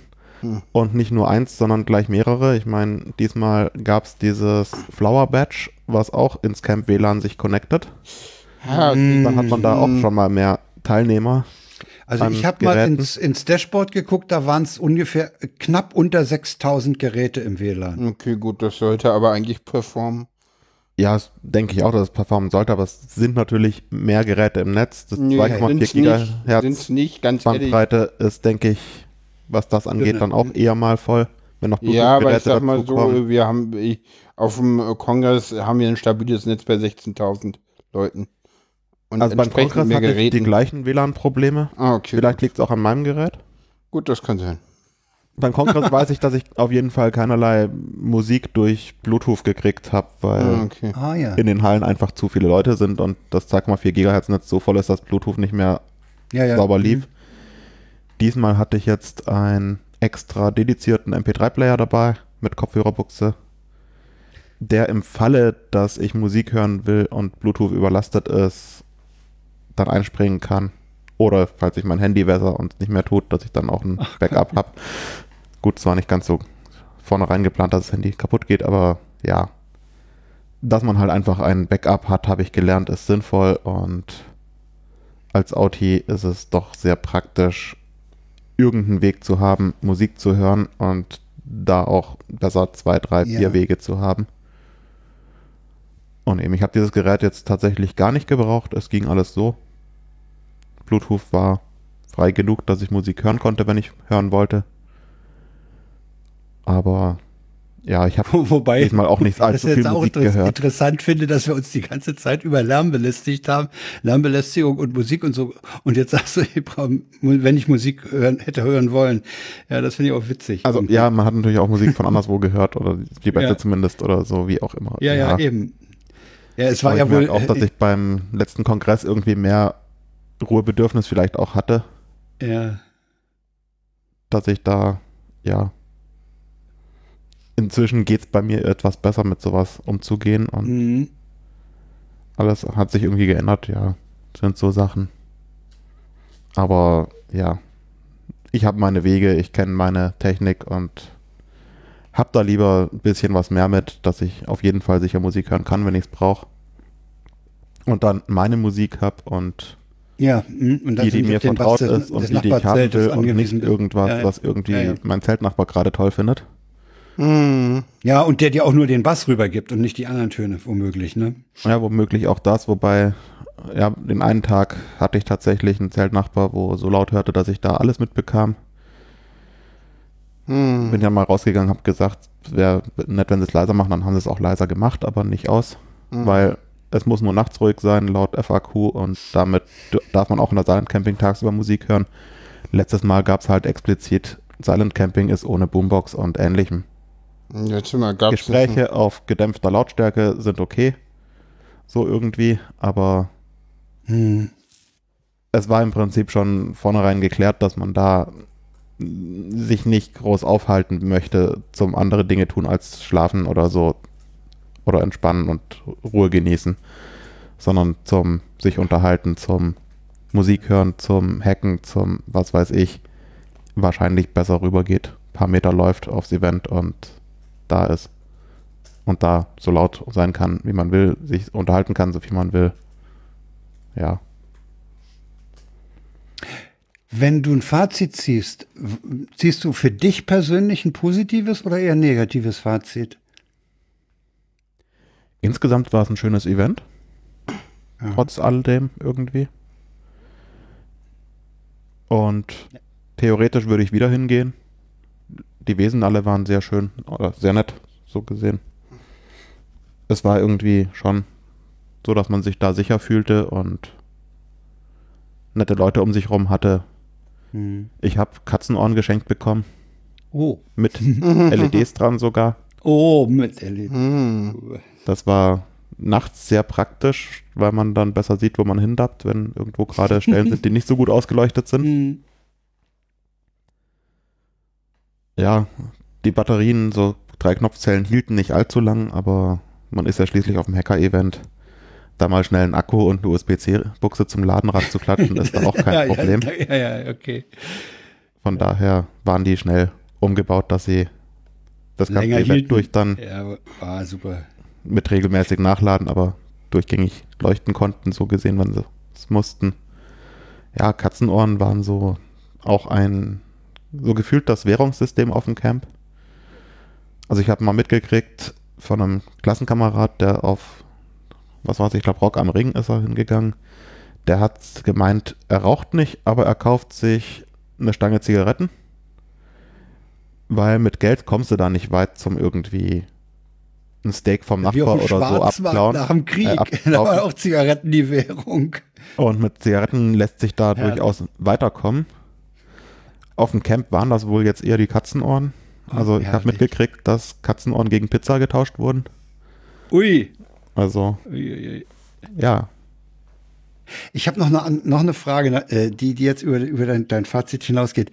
und nicht nur eins, sondern gleich mehrere. Ich meine, diesmal gab es dieses Flower Badge, was auch ins Camp WLAN sich connectet. Ja, Dann hat man da auch schon mal mehr Teilnehmer. Also ich habe mal ins, ins Dashboard geguckt, da waren es ungefähr knapp unter 6000 Geräte im WLAN. Okay, gut, das sollte aber eigentlich performen. Ja, das denke ich auch, dass es performen sollte, aber es sind natürlich mehr Geräte im Netz. Das 2,4 sind's Gigahertz Sind's nicht, ganz ehrlich. Bandbreite ist, denke ich, was das angeht, Dünne. dann auch eher mal voll. Wenn noch Ja, aber ich Bluetooth-Geräte sag mal so, dazukommen. wir haben ich, auf dem äh, Kongress haben wir ein stabiles Netz bei 16.000 Leuten. Und Also beim Kongress hatte ich die Geräten. gleichen WLAN-Probleme. Ah, okay. Vielleicht liegt es auch an meinem Gerät. Gut, das kann sein. Beim Kongress <laughs> weiß ich, dass ich auf jeden Fall keinerlei Musik durch Bluetooth gekriegt habe, weil Ah, okay. Ah ja. in den Hallen einfach zu viele Leute sind und das 2,4 Gigahertz Netz so voll ist, dass Bluetooth nicht mehr ja, ja. sauber lief. Diesmal hatte ich jetzt einen extra dedizierten MP3-Player dabei mit Kopfhörerbuchse, der im Falle, dass ich Musik hören will und Bluetooth überlastet ist, dann einspringen kann. Oder falls ich mein Handy wässer und es nicht mehr tut, dass ich dann auch ein <laughs> Backup habe. Gut, zwar nicht ganz so vornherein geplant, dass das Handy kaputt geht, aber ja. Dass man halt einfach ein Backup hat, habe ich gelernt, ist sinnvoll und als Auti ist es doch sehr praktisch, irgendeinen Weg zu haben, Musik zu hören und da auch besser zwei, drei, Ja. vier Wege zu haben. Und eben, ich habe dieses Gerät jetzt tatsächlich gar nicht gebraucht. Es ging alles so. Bluetooth war frei genug, dass ich Musik hören konnte, wenn ich hören wollte. Aber ja, ich habe Wobei, diesmal auch nicht <laughs> allzu was ich viel jetzt auch Musik gehört. interessant finde, dass wir uns die ganze Zeit über Lärm belästigt haben, Lärmbelästigung und Musik und so. Und jetzt sagst du, <laughs> ich brauch, wenn ich Musik hören, hätte hören wollen. Ja, das finde ich auch witzig. Also ja, man hat natürlich auch Musik von anderswo gehört oder die Beste Ja. zumindest oder so, wie auch immer. ja, ja, eben. Ja, es war Aber ja ich wohl. auch, dass ich beim letzten Kongress irgendwie mehr Ruhebedürfnis vielleicht auch hatte, ja, dass ich da, ja, inzwischen geht es bei mir etwas besser mit sowas umzugehen und mhm. alles hat sich irgendwie geändert, ja, sind so Sachen. Aber ja, ich habe meine Wege, ich kenne meine Technik und habe da lieber ein bisschen was mehr mit, dass ich auf jeden Fall sicher Musik hören kann, wenn ich es brauche. Und dann meine Musik habe und ja, mhm. und die, die mir vertraut Bass des- ist und die, die ich haben will und nicht irgendwas, Ja, ja. was irgendwie Ja, ja. mein Zeltnachbar gerade toll findet. Mhm. Ja, und der dir auch nur den Bass rübergibt und nicht die anderen Töne, womöglich, ne? Ja, womöglich auch das, wobei, ja, den einen Tag hatte ich tatsächlich einen Zeltnachbar, wo so laut hörte, dass ich da alles mitbekam. Mhm. Bin ja mal rausgegangen, habe gesagt, wäre nett, wenn sie es leiser machen, dann haben sie es auch leiser gemacht, aber nicht aus, Mhm. weil es muss nur nachts ruhig sein, laut FAQ und damit darf man auch in der Silent Camping tagsüber Musik hören. Letztes Mal gab es halt explizit, Silent Camping ist ohne Boombox und ähnlichem. Jetzt mal Gespräche auf gedämpfter Lautstärke sind okay, so irgendwie, aber Hm. es war im Prinzip schon vornherein geklärt, dass man da sich nicht groß aufhalten möchte, zum andere Dinge tun als schlafen oder so oder entspannen und Ruhe genießen, sondern zum sich unterhalten, zum Musik hören, zum Hacken, zum was weiß ich, wahrscheinlich besser rübergeht. Paar Meter läuft aufs Event und da ist. Und da so laut sein kann, wie man will, sich unterhalten kann, so viel man will. Ja. Wenn du ein Fazit ziehst, ziehst du für dich persönlich ein positives oder eher negatives Fazit? Insgesamt war es ein schönes Event. Ja. Trotz alledem irgendwie. Und theoretisch würde ich wieder hingehen. Die Wesen alle waren sehr schön oder sehr nett, so gesehen. Es war irgendwie schon so, dass man sich da sicher fühlte und nette Leute um sich rum hatte. Hm. Ich habe Katzenohren geschenkt bekommen, Oh. mit <laughs> LEDs dran sogar. Oh, mit LED. Mhm. Das war nachts sehr praktisch, weil man dann besser sieht, wo man hindappt, wenn irgendwo gerade Stellen <laughs> sind, die nicht so gut ausgeleuchtet sind. Hm. Ja, die Batterien, so drei Knopfzellen hielten nicht allzu lang, aber man ist ja schließlich auf dem Hacker-Event. Da mal schnell einen Akku und eine USB-C-Buchse zum Ladenrad zu klatschen, ist da auch kein <laughs> ja, Problem. Ja, ja, ja, okay. Von daher waren die schnell umgebaut, dass sie das ganze Länger Event durch dann Ja, war super. mit regelmäßig Nachladen, aber durchgängig leuchten konnten, so gesehen, wenn sie es mussten. Ja, Katzenohren waren so auch ein, so gefühlt das Währungssystem auf dem Camp. Also ich habe mal mitgekriegt von einem Klassenkamerad, der auf, was weiß ich, ich glaube Rock am Ring ist er hingegangen. Der hat gemeint, er raucht nicht, aber er kauft sich eine Stange Zigaretten, weil mit Geld kommst du da nicht weit zum irgendwie ein Steak vom Nachbar oder so abklauen. nach dem Krieg. äh, <laughs> da war auch Zigaretten die Währung. Und mit Zigaretten lässt sich da Herrlich. durchaus weiterkommen. Auf dem Camp waren das wohl jetzt eher die Katzenohren. Also ich habe herrlich. mitgekriegt, dass Katzenohren gegen Pizza getauscht wurden. Ui. Also ja, Ich habe noch eine, noch eine Frage, ne, äh, die, die jetzt über, über dein, dein Fazit hinausgeht.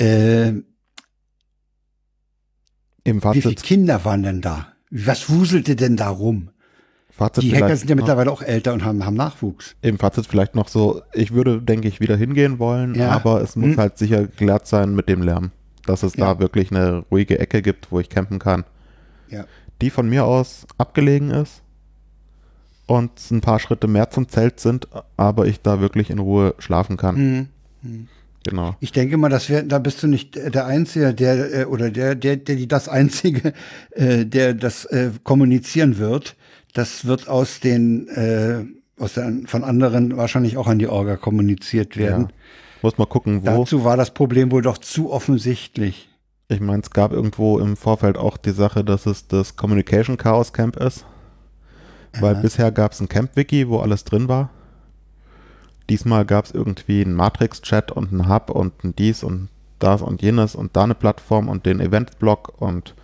Äh, im wie viele Fazit, Kinder waren denn da? Was wuselte denn da rum? Fazit Die Hacker sind ja noch, mittlerweile auch älter und haben, haben Nachwuchs. im Fazit vielleicht noch so, ich würde, denke ich, wieder hingehen wollen, Ja. aber es muss Hm. halt sicher geklärt sein mit dem Lärm. Dass es Ja. da wirklich eine ruhige Ecke gibt, wo ich campen kann. Ja. die von mir aus abgelegen ist und ein paar Schritte mehr zum Zelt sind, aber ich da wirklich in Ruhe schlafen kann. Hm. Genau. Ich denke mal, das wär, da bist du nicht der Einzige, der äh, oder der, der, der die das Einzige, <laughs> äh, der das äh, kommunizieren wird. Das wird aus den äh, aus den, von anderen wahrscheinlich auch an die Orga kommuniziert werden. Ja. Muss mal gucken, wo. Dazu war das Problem wohl doch zu offensichtlich. Ich meine, es gab irgendwo im Vorfeld auch die Sache, dass es das Communication Chaos Camp ist. Weil bisher gab es ein Camp-Wiki, wo alles drin war. Diesmal gab es irgendwie einen Matrix-Chat und einen Hub und ein dies und das und jenes und da eine Plattform und den Event-Blog und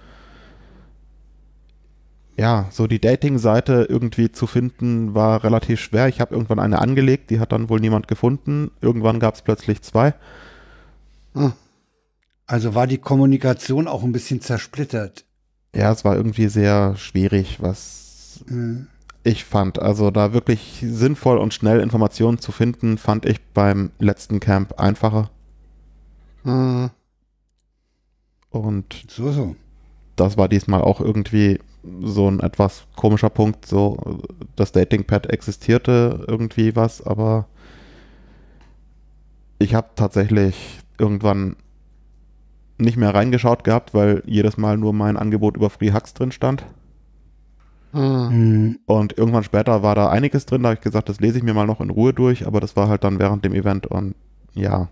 ja, so die Dating-Seite irgendwie zu finden war relativ schwer. Ich habe irgendwann eine angelegt, die hat dann wohl niemand gefunden. Irgendwann gab es plötzlich zwei. Also war die Kommunikation auch ein bisschen zersplittert. Ja, es war irgendwie sehr schwierig, was Äh, ich fand. Also da wirklich sinnvoll und schnell Informationen zu finden, fand ich beim letzten Camp einfacher. Hm. Und So, so. das war diesmal auch irgendwie so ein etwas komischer Punkt. So, das Datingpad existierte irgendwie was, aber ich habe tatsächlich irgendwann nicht mehr reingeschaut gehabt, weil jedes Mal nur mein Angebot über Free Hugs drin stand. Hm. Hm. Und irgendwann später war da einiges drin, da habe ich gesagt, das lese ich mir mal noch in Ruhe durch, aber das war halt dann während dem Event und ja.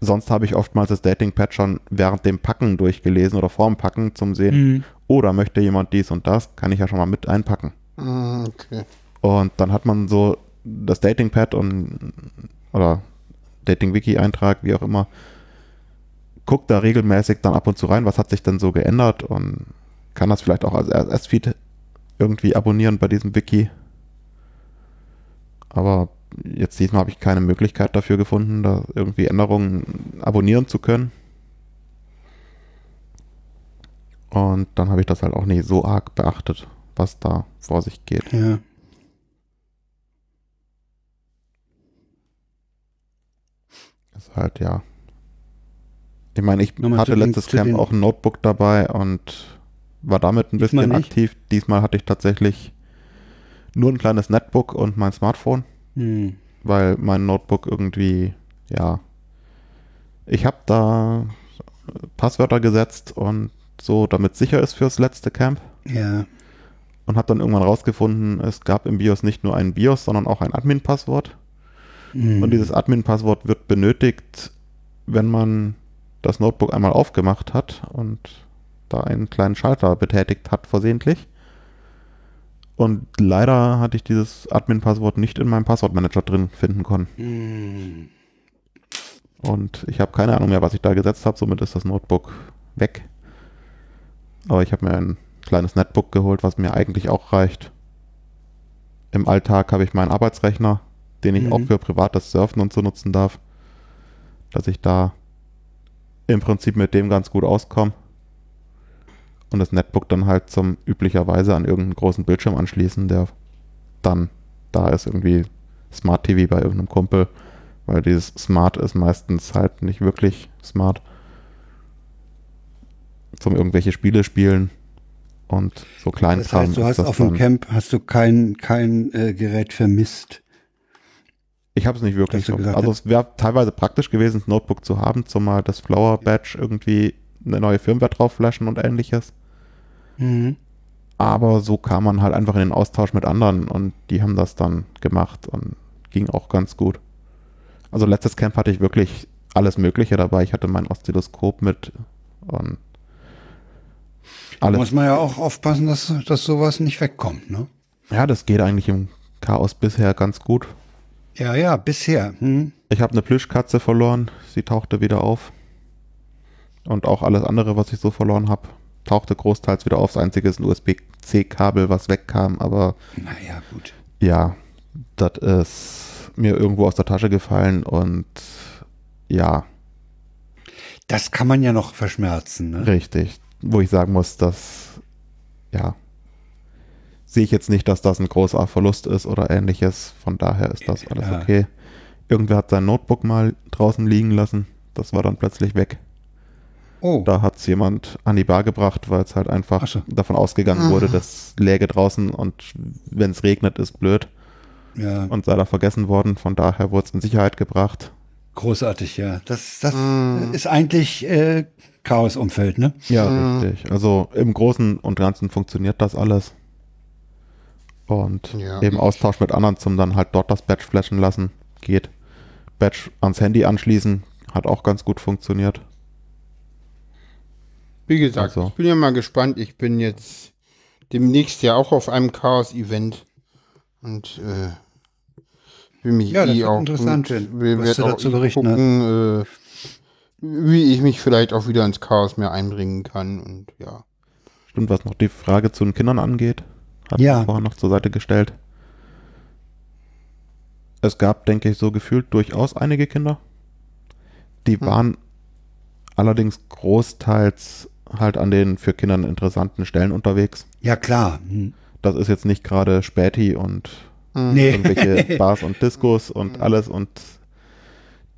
Sonst habe ich oftmals das Datingpad schon während dem Packen durchgelesen oder vorm Packen zum Sehen, Hm. oh, da möchte jemand dies und das, kann ich ja schon mal mit einpacken. Hm, Okay. Und dann hat man so das Datingpad und oder Dating-Wiki-Eintrag, wie auch immer, guckt da regelmäßig dann ab und zu rein, was hat sich denn so geändert und kann das vielleicht auch als RSS-Feed irgendwie abonnieren bei diesem Wiki. Aber jetzt diesmal habe ich keine Möglichkeit dafür gefunden, da irgendwie Änderungen abonnieren zu können. Und dann habe ich das halt auch nicht so arg beachtet, was da vor sich geht. Ja. Ist halt, ja. Ich meine, ich Nochmal hatte letztes Camp auch ein Notebook dabei und war damit ein Diesmal bisschen nicht? aktiv. Diesmal hatte ich tatsächlich nur ein kleines Netbook und mein Smartphone, Hm. weil mein Notebook irgendwie, ja, ich habe da Passwörter gesetzt und so, damit es sicher ist fürs letzte Camp Ja. und habe dann irgendwann rausgefunden, es gab im BIOS nicht nur ein BIOS, sondern auch ein Admin-Passwort. Hm. Und dieses Admin-Passwort wird benötigt, wenn man das Notebook einmal aufgemacht hat und da einen kleinen Schalter betätigt hat versehentlich. Und leider hatte ich dieses Admin-Passwort nicht in meinem Passwortmanager drin finden können. Hm. Und ich habe keine Ahnung mehr, was ich da gesetzt habe. Somit ist das Notebook weg. Aber ich habe mir ein kleines Netbook geholt, was mir eigentlich auch reicht. Im Alltag habe ich meinen Arbeitsrechner, den ich Mhm. auch für privates Surfen und so nutzen darf. Dass ich da im Prinzip mit dem ganz gut auskomme. Und das Netbook dann halt zum üblicherweise an irgendeinen großen Bildschirm anschließen, der dann da ist irgendwie Smart TV bei irgendeinem Kumpel, weil dieses Smart ist meistens halt nicht wirklich smart. Zum irgendwelche Spiele spielen und so klein Das heißt, du hast auf dem Camp hast du kein, kein äh, Gerät vermisst. Ich habe es nicht wirklich so. Also es wäre teilweise praktisch gewesen, das Notebook zu haben, zumal das Flower Badge irgendwie eine neue Firmware drauf flashen und ähnliches. Mhm. Aber so kam man halt einfach in den Austausch mit anderen und die haben das dann gemacht und ging auch ganz gut. Also letztes Camp hatte ich wirklich alles Mögliche dabei. Ich hatte mein Oszilloskop mit und Da alles. muss man ja auch aufpassen, dass, dass sowas nicht wegkommt, ne? Ja, das geht eigentlich im Chaos bisher ganz gut. Ja, ja, bisher. Hm. Ich habe eine Plüschkatze verloren, sie tauchte wieder auf. Und auch alles andere, was ich so verloren habe, tauchte großteils wieder auf. Das einzige ist ein USB-C-Kabel, was wegkam, aber Naja, gut. ja, das ist mir irgendwo aus der Tasche gefallen und ja, Das kann man ja noch verschmerzen, ne? richtig. Wo ich sagen muss, dass ja, sehe ich jetzt nicht, dass das ein großer Verlust ist oder ähnliches. Von daher ist das alles Ja. okay. Irgendwer hat sein Notebook mal draußen liegen lassen. Das war dann plötzlich weg. Oh, Da hat es jemand an die Bar gebracht, weil es halt einfach Ach so. davon ausgegangen wurde, das läge draußen und wenn es regnet, ist blöd ja, und sei da vergessen worden. Von daher wurde es in Sicherheit gebracht. großartig, ja. Das, das Mm. ist eigentlich äh, Chaosumfeld, ne? Ja, Mhm. richtig. Also im Großen und Ganzen funktioniert das alles. Und Ja. eben Austausch mit anderen zum dann halt dort das Badge flashen lassen, geht. Badge ans Handy anschließen, hat auch ganz gut funktioniert. Wie gesagt, Also. ich bin ja mal gespannt. Ich bin jetzt demnächst ja auch auf einem Chaos-Event und äh, will mich Ja, das eh auch interessant, und will, was auch dazu eh berichten gucken, äh, wie ich mich vielleicht auch wieder ins Chaos mehr einbringen kann und ja. Stimmt, was noch die Frage zu den Kindern angeht, hat Ja. ja. vorher noch zur Seite gestellt. Es gab, denke ich, so gefühlt durchaus einige Kinder. Die Hm. waren allerdings großteils halt an den für Kinder interessanten Stellen unterwegs. Ja, klar. Hm. Das ist jetzt nicht gerade Späti und Nee. irgendwelche <laughs> Bars und Diskos und alles und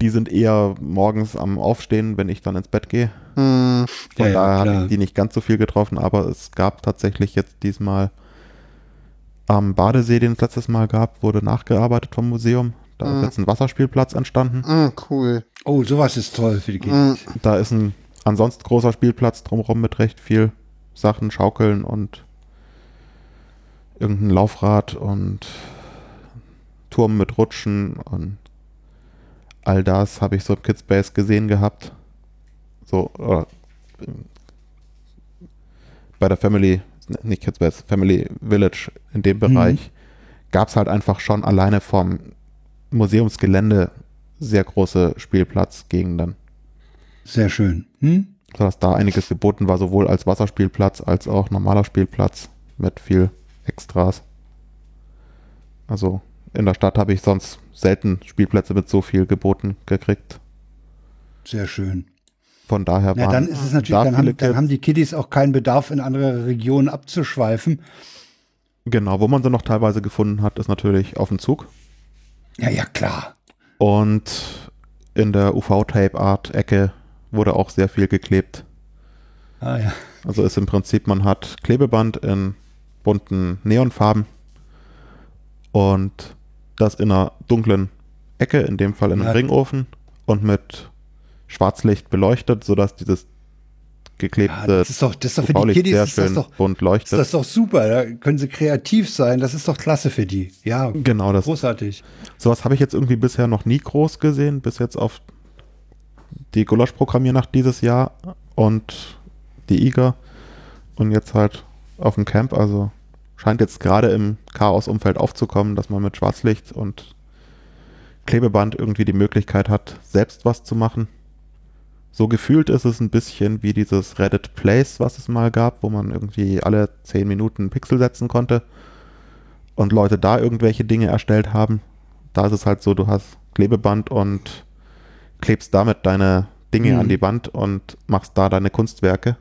die sind eher morgens am Aufstehen, wenn ich dann ins Bett gehe. Hm, Von Ja, ja, daher habe klar. ich die nicht ganz so viel getroffen, aber es gab tatsächlich jetzt diesmal am Badesee, den es letztes Mal gab, wurde nachgearbeitet vom Museum. Da Mhm. ist jetzt ein Wasserspielplatz entstanden. hm, cool. Oh, sowas ist toll für die Kinder. Hm, Da ist ein ansonsten großer Spielplatz drumherum mit recht viel Sachen, Schaukeln und irgendein Laufrad und Turm mit Rutschen und all das habe ich so im Kidspace gesehen gehabt. So, oder bei der Family, nicht Kidspace, Family Village in dem Bereich gab es halt einfach schon alleine vom Museumsgelände sehr große Spielplatzgegenden Sehr schön. Hm? sodass da einiges geboten war, sowohl als Wasserspielplatz als auch normaler Spielplatz mit viel Extras. Also in der Stadt habe ich sonst selten Spielplätze mit so viel geboten gekriegt. Sehr schön. Von daher Ja, waren dann ist es natürlich, da dann haben, dann haben die Kiddies auch keinen Bedarf, in andere Regionen abzuschweifen. Genau, wo man sie noch teilweise gefunden hat, ist natürlich auf dem Zug. Ja, ja, klar. Und in der UV-Tape-Art-Ecke wurde auch sehr viel geklebt. Ah, ja. Also ist im Prinzip, man hat Klebeband in bunten Neonfarben und das in einer dunklen Ecke, in dem Fall in einem Ja. Ringofen und mit Schwarzlicht beleuchtet, sodass dieses ja geklebte das ist doch, das ist doch für die Kiddies sehr ist das schön doch, bunt ist leuchtet. das doch super. Da können sie kreativ sein. Das ist doch klasse für die. Ja, genau, das großartig. Sowas habe ich jetzt irgendwie bisher noch nie groß gesehen, bis jetzt auf die Gulasch-Programmiernacht dieses Jahr und die IGA und jetzt halt auf dem Camp. Also scheint jetzt gerade im Chaos-Umfeld aufzukommen, dass man mit Schwarzlicht und Klebeband irgendwie die Möglichkeit hat, selbst was zu machen. So gefühlt ist es ein bisschen wie dieses Reddit Place, was es mal gab, wo man irgendwie alle 10 Minuten Pixel setzen konnte und Leute da irgendwelche Dinge erstellt haben. Da ist es halt so, du hast Klebeband und klebst damit deine Dinge Mhm. an die Wand und machst da deine Kunstwerke.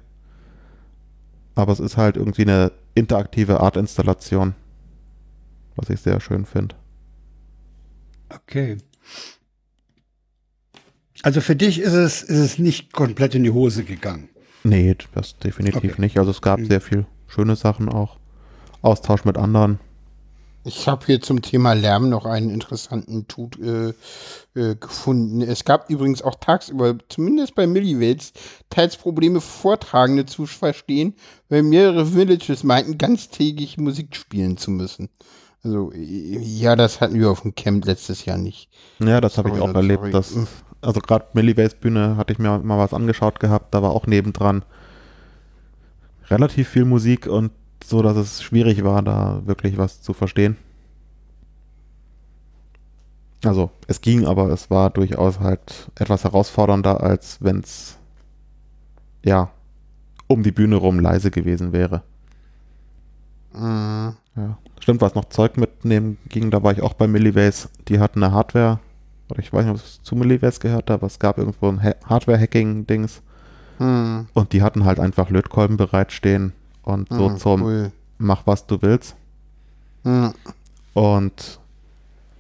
Aber es ist halt irgendwie eine interaktive Artinstallation, was ich sehr schön finde. Okay. Also für dich ist es, ist es nicht komplett in die Hose gegangen. Nee, das definitiv Okay. nicht. Also es gab Mhm. sehr viel schöne Sachen auch. Austausch mit anderen. Ich habe hier zum Thema Lärm noch einen interessanten Tut äh, äh, gefunden. Es gab übrigens auch tagsüber, zumindest bei Milliways, teils Probleme, Vortragende zu verstehen, weil mehrere Villages meinten, ganztägig Musik spielen zu müssen. Also, äh, ja, das hatten wir auf dem Camp letztes Jahr nicht. Ja, das habe ich auch sorry. erlebt. Dass, also gerade Milliways Bühne hatte ich mir mal was angeschaut gehabt. Da war auch nebendran relativ viel Musik und so, dass es schwierig war, da wirklich was zu verstehen. Also es ging, aber es war durchaus halt etwas herausfordernder, als wenn es ja um die Bühne rum leise gewesen wäre. Mhm. Ja. Stimmt, was noch Zeug mitnehmen ging, da war ich auch bei Milliways. Die hatten eine Hardware, oder ich weiß nicht, ob es zu Milliways gehört, aber es gab irgendwo ein Ha- Hardware-Hacking-Dings Mhm. und die hatten halt einfach Lötkolben bereitstehen und so Mhm, zum cool. Mach was du willst. Mhm. Und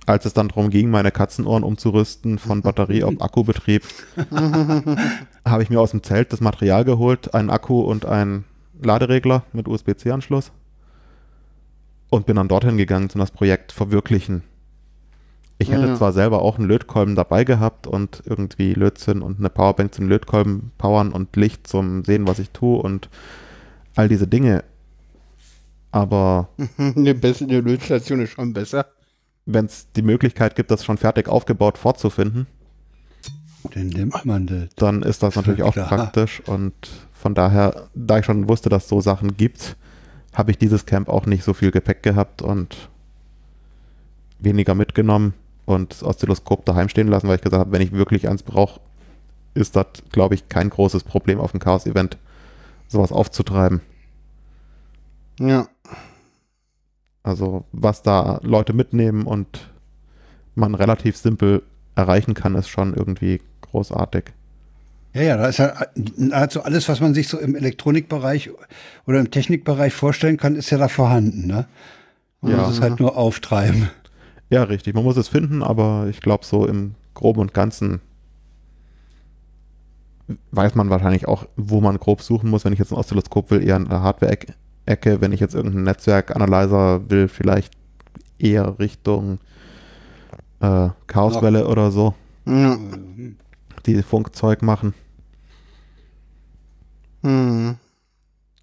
als es dann darum ging, meine Katzenohren umzurüsten von <laughs> Batterie auf Akkubetrieb, <laughs> habe ich mir aus dem Zelt das Material geholt, einen Akku und einen Laderegler mit USB-C-Anschluss und bin dann dorthin gegangen zum das Projekt verwirklichen. Ich hätte Ja. zwar selber auch einen Lötkolben dabei gehabt und irgendwie Lötzinn und eine Powerbank zum Lötkolben powern und Licht zum Sehen, was ich tue und all diese Dinge. Aber <laughs> Eine bessere Lötstation ist schon besser. wenn es die Möglichkeit gibt, das schon fertig aufgebaut vorzufinden, Den nimmt man das. dann ist das natürlich auch Klar. praktisch. Und von daher, da ich schon wusste, dass es so Sachen gibt, habe ich dieses Camp auch nicht so viel Gepäck gehabt und weniger mitgenommen und das Oszilloskop daheim stehen lassen, weil ich gesagt habe, wenn ich wirklich eins brauche, ist das, glaube ich, kein großes Problem auf dem Chaos-Event, sowas aufzutreiben. Ja. Also was da Leute mitnehmen und man relativ simpel erreichen kann, ist schon irgendwie großartig. Ja, ja, da ist ja nahezu alles, was man sich so im Elektronikbereich oder im Technikbereich vorstellen kann, ist ja da vorhanden, ne? Man Ja. muss es halt nur auftreiben. Ja, richtig. Man muss es finden, aber ich glaube, so im Groben und Ganzen weiß man wahrscheinlich auch, wo man grob suchen muss. Wenn ich jetzt ein Oszilloskop will, eher in der Hardware-Ecke. Wenn ich jetzt irgendeinen Netzwerk-Analyzer will, vielleicht eher Richtung äh, Chaoswelle oder so, Ja. die Funkzeug machen. Hm.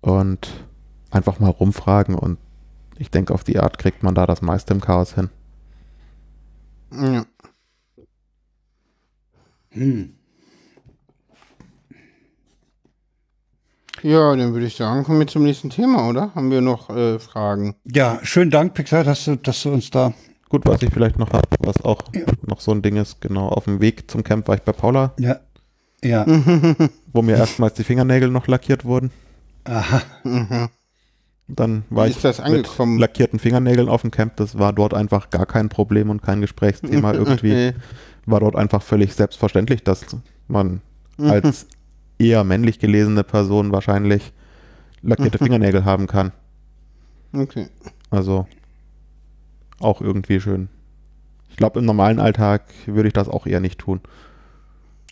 Und einfach mal rumfragen und ich denke, auf die Art kriegt man da das meiste im Chaos hin. Ja. Hm. Ja, dann würde ich sagen, kommen wir zum nächsten Thema, oder? Haben wir noch äh, Fragen? Ja, schönen Dank, Pixar, dass du, dass du uns da. Gut, was ich vielleicht noch habe, was auch Ja. noch so ein Ding ist, genau, auf dem Weg zum Camp war ich bei Paula, Ja. Ja. <laughs> wo mir erstmals die Fingernägel noch lackiert wurden. Aha. Mhm. Dann war ich ist das angekommen? mit lackierten Fingernägeln auf dem Camp. Das war dort einfach gar kein Problem und kein Gesprächsthema <laughs> irgendwie. War dort einfach völlig selbstverständlich, dass man als eher männlich gelesene Person wahrscheinlich lackierte <laughs> Fingernägel haben kann. Okay. Also auch irgendwie schön. Ich glaube, im normalen Alltag würde ich das auch eher nicht tun.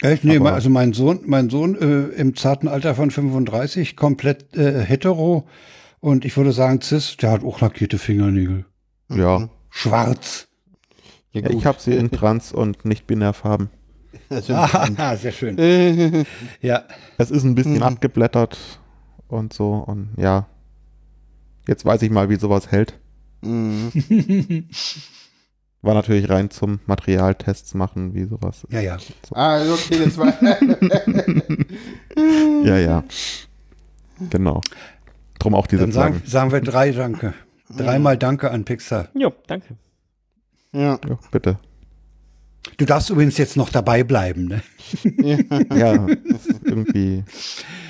Echt? Nee, also mein Sohn, mein Sohn äh, im zarten Alter von 35, komplett äh, hetero und ich würde sagen cis, der hat auch lackierte Fingernägel. Ja. Schwarz. Ja, ja ich habe sie in Trans- und nicht-binär-Farben. Also, Ah, <laughs> sehr schön. <laughs> Ja. Es ist ein bisschen Mhm. abgeblättert und so und ja. Jetzt weiß ich mal, wie sowas hält. mh. <laughs> War natürlich rein zum Materialtests machen, wie sowas. Ja, ja. ah, okay, das war. Ja, ja. Genau. Drum auch diese Dann sagen, sagen wir drei Danke. Dreimal Danke an Pixar. Jo, danke. ja. Ja, bitte. Du darfst übrigens jetzt noch dabei bleiben, ne? Ja, <laughs> das ist irgendwie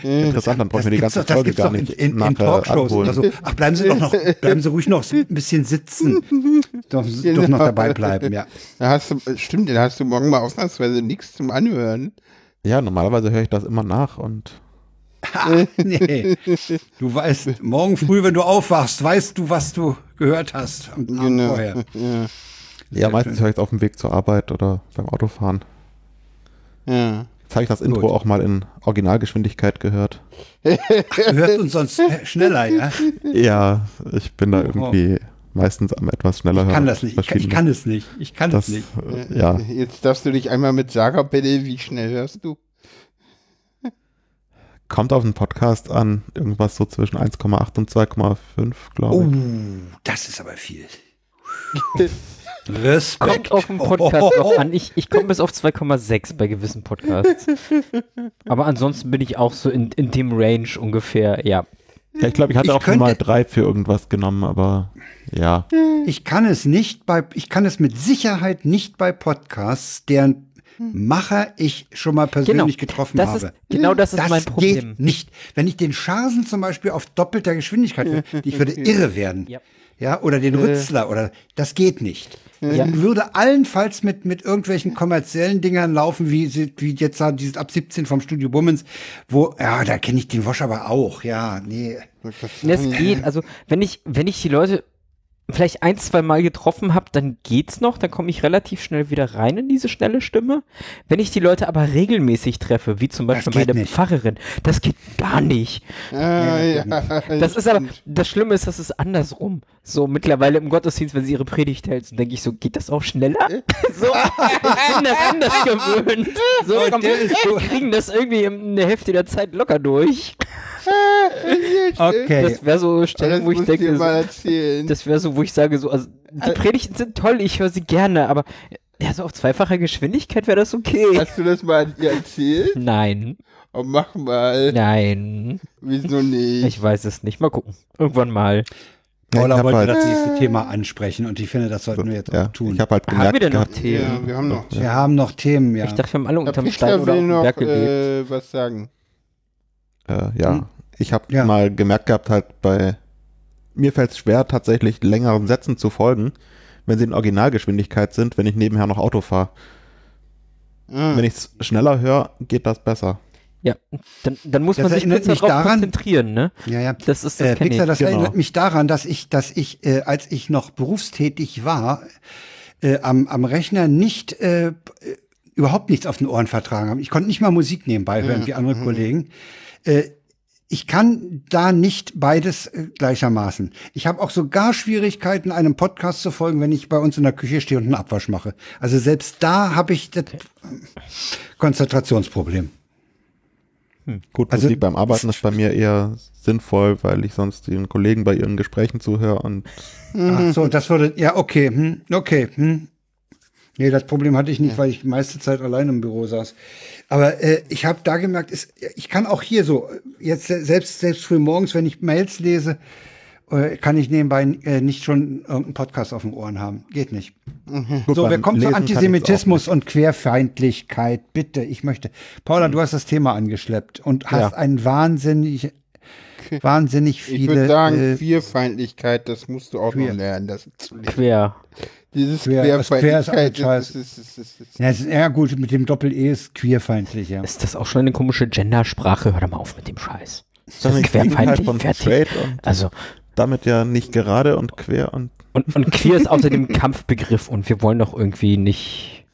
interessant, dann brauchen wir die ganze doch- Folge gar in, nicht in, in nachher Talkshows oder so. Ach, bleiben Sie doch noch, bleiben Sie ruhig noch ein bisschen sitzen. Doch, <laughs> doch noch dabei bleiben, ja. Da hast du, stimmt, da hast du morgen mal ausnahmsweise nichts zum Anhören. Ja, normalerweise höre ich das immer nach und Ha, nee. Du weißt, morgen früh, wenn du aufwachst, weißt du, was du gehört hast am Abend Genau. vorher. Ja. Ja, meistens höre ich es auf dem Weg zur Arbeit oder beim Autofahren. ja. Jetzt habe ich das Intro Gut. auch mal in Originalgeschwindigkeit gehört. <laughs> Du hörst uns sonst äh, schneller, ja? Ja, ich bin da irgendwie meistens am etwas schneller Ich kann hören. das nicht. Ich kann, ich kann es nicht. Ich kann das, es nicht. äh, ja, Jetzt darfst du dich einmal mit Sarah bitte, wie schnell hörst du? kommt auf den Podcast an, irgendwas so zwischen 1,8 und 2,5, glaube Oh, ich. das ist aber viel. <laughs> Respekt. Kommt auf den Podcast noch an. Ich, ich komme bis auf 2,6 bei gewissen Podcasts. Aber ansonsten bin ich auch so in, in dem Range ungefähr, ja. Ja, ich glaube, ich hatte Ich auch schon mal drei für irgendwas genommen, aber ja. Ich kann es nicht bei, ich kann es mit Sicherheit nicht bei Podcasts, deren Macher ich schon mal persönlich getroffen das habe. Ist, genau das ist das mein Problem. geht nicht. Wenn ich den Scharsen zum Beispiel auf doppelter Geschwindigkeit <laughs> höre, ich würde irre werden. Ja. Ja, oder den Rützler oder das geht nicht. Ja. Ich würde allenfalls mit, mit irgendwelchen kommerziellen Dingern laufen, wie, wie jetzt da dieses ab 17 vom Studio Bummens, wo, ja, da kenne ich den Wosch aber auch, ja, nee. Ne, Es geht, also wenn ich, wenn ich die Leute vielleicht ein, zwei Mal getroffen habe, dann geht's noch, dann komme ich relativ schnell wieder rein in diese schnelle Stimme. Wenn ich die Leute aber regelmäßig treffe, wie zum Beispiel meine nicht. Pfarrerin, das geht gar nicht. Ah, ja, <laughs> Das ist aber, das Schlimme ist, das ist andersrum. So mittlerweile im Gottesdienst, wenn sie ihre Predigt hält, dann denke ich so, geht das auch schneller? <laughs> so, ich bin das anders gewöhnt. So, komm, wir kriegen das irgendwie in der Hälfte der Zeit locker durch. <laughs> Okay. Das wäre so Stellen, Das wo ich denke, dir so, mal erzählen. das wäre so, wo ich sage, so, also die Predigten sind toll, ich höre sie gerne, aber Ja, so auf zweifacher Geschwindigkeit wäre das okay. Hast du das mal dir erzählt? Nein, Oh, mach mal. nein. Wieso nicht? Ich weiß es nicht. Mal gucken. Irgendwann mal. Paula wollte halt- das nächste Thema ansprechen und ich finde, das sollten wir jetzt ja, auch tun. ich habe halt Haben gemerkt, wir denn noch gehabt, Themen? ja, wir haben noch. wir haben noch Themen, ja. Ich dachte, wir haben alle unterm Stein oder auf dem noch Berg gelebt. äh, was sagen. äh, ja, Hm. Ich habe Ja. mal gemerkt gehabt, halt bei mir fällt es schwer, tatsächlich längeren Sätzen zu folgen, wenn sie in Originalgeschwindigkeit sind, wenn ich nebenher noch Auto fahre. Ah. Wenn ich es schneller höre, geht das besser. Ja, dann, dann muss Das man sich mich darauf daran- konzentrieren, ne? ja, ja. Das ist das Äh, Pixar, ich. das genau. erinnert mich daran, dass ich, dass ich, äh, als ich noch berufstätig war, äh, am, am Rechner nicht äh, äh, überhaupt nichts auf den Ohren vertragen habe. Ich konnte nicht mal Musik nebenbei hören, wie andere Kollegen. Äh, ich kann da nicht beides äh, gleichermaßen. Ich habe auch sogar Schwierigkeiten, einem Podcast zu folgen, wenn ich bei uns in der Küche stehe und einen Abwasch mache. Also selbst da habe ich das äh, Konzentrationsproblem. Gut, Also- Musik beim Arbeiten ist bei mir eher sinnvoll, weil ich sonst den Kollegen bei ihren Gesprächen zuhöre und Ach so, das würde, ja, okay, hm, okay, hm. Nee, das Problem hatte ich nicht, weil ich die meiste Zeit allein im Büro saß. Aber äh, ich habe da gemerkt, ist, ich kann auch hier so, äh, jetzt se- selbst, selbst früh morgens, wenn ich Mails lese, äh, kann ich nebenbei äh, nicht schon irgendeinen Podcast auf den Ohren haben. Geht nicht. Gut, So, wir kommen zu Antisemitismus und Querfeindlichkeit. Bitte, ich möchte. Paula, du hast das Thema angeschleppt und hast Ja. ein wahnsinnig, wahnsinnig Ich viele. würde sagen, äh, Queerfeindlichkeit, das musst du auch Queer. noch lernen. Das zu lernen. Quer. Dieses Queer- ist <laughs> ist, ist, ist, ja, ist, gut, mit dem Doppel-E ist queerfeindlich, ja. Ist das auch schon eine komische Gendersprache? Hör doch mal auf mit dem Scheiß. Ist das das Gegenteil querfeindlich? von Fertig. Also, damit ja nicht gerade und quer und und, und queer ist außerdem Kampfbegriff und wir wollen doch irgendwie nicht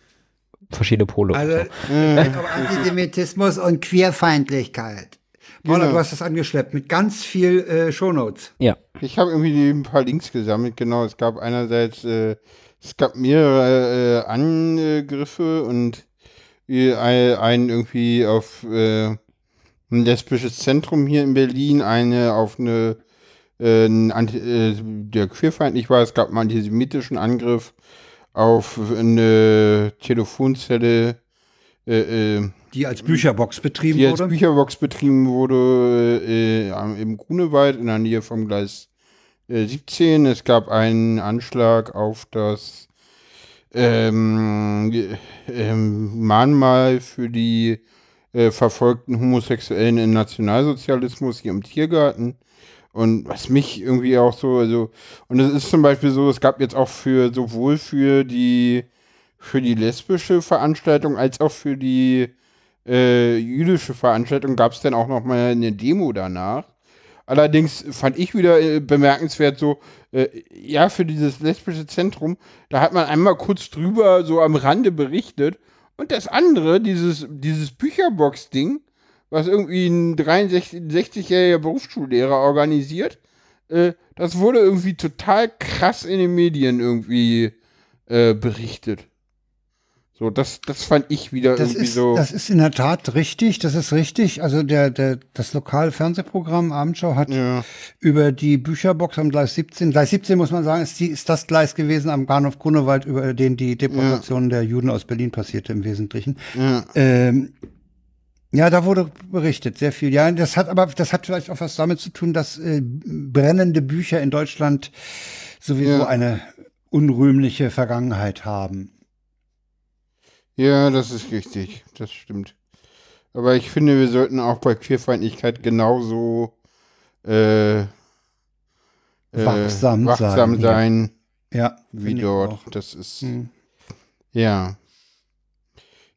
verschiedene Pole. und Also, so. Antisemitismus und Queerfeindlichkeit. Paula, Genau. du hast das angeschleppt mit ganz viel äh, Shownotes. Ja. Ich habe irgendwie ein paar Links gesammelt, genau. Es gab einerseits, äh, es gab mehrere äh, Angriffe und äh, einen irgendwie auf äh, ein lesbisches Zentrum hier in Berlin, eine auf eine, äh, äh, der queerfeindlich war. Es gab einen antisemitischen Angriff auf eine Telefonzelle, Die als Bücherbox betrieben die als wurde. Bücherbox betrieben wurde äh, im Grunewald in der Nähe vom Gleis 17. Es gab einen Anschlag auf das ähm, ähm, Mahnmal für die äh, verfolgten Homosexuellen im Nationalsozialismus hier im Tiergarten. Und was mich irgendwie auch so, also, und es ist zum Beispiel so, es gab jetzt auch für sowohl für die für die lesbische Veranstaltung als auch für die äh, jüdische Veranstaltung gab es dann auch noch mal eine Demo danach. Allerdings fand ich wieder äh, bemerkenswert so, äh, ja, für dieses lesbische Zentrum, da hat man einmal kurz drüber so am Rande berichtet. Und das andere, dieses, dieses Bücherbox-Ding, was irgendwie ein 63-jähriger Berufsschullehrer organisiert, äh, das wurde irgendwie total krass in den Medien irgendwie äh, berichtet. So, das, das fand ich wieder Das irgendwie ist, so. das ist in der Tat richtig, das ist richtig. Also der, der, das lokale Fernsehprogramm Abendschau hat ja. über die Bücherbox am Gleis 17, Gleis 17 muss man sagen, ist, die, ist das Gleis gewesen am Bahnhof Grunewald, über den die Deportation der Juden aus Berlin passierte im Wesentlichen. Ja. Ähm, ja, da wurde berichtet, sehr viel. Ja, das hat aber, das hat vielleicht auch was damit zu tun, dass äh, brennende Bücher in Deutschland sowieso Ja. eine unrühmliche Vergangenheit haben. Ja, das ist richtig. Das stimmt. Aber ich finde, wir sollten auch bei Queerfeindlichkeit genauso äh, äh, Wachsam wachsam sein, sein, Ja, wie finde ich dort. Das ist, Hm. ja.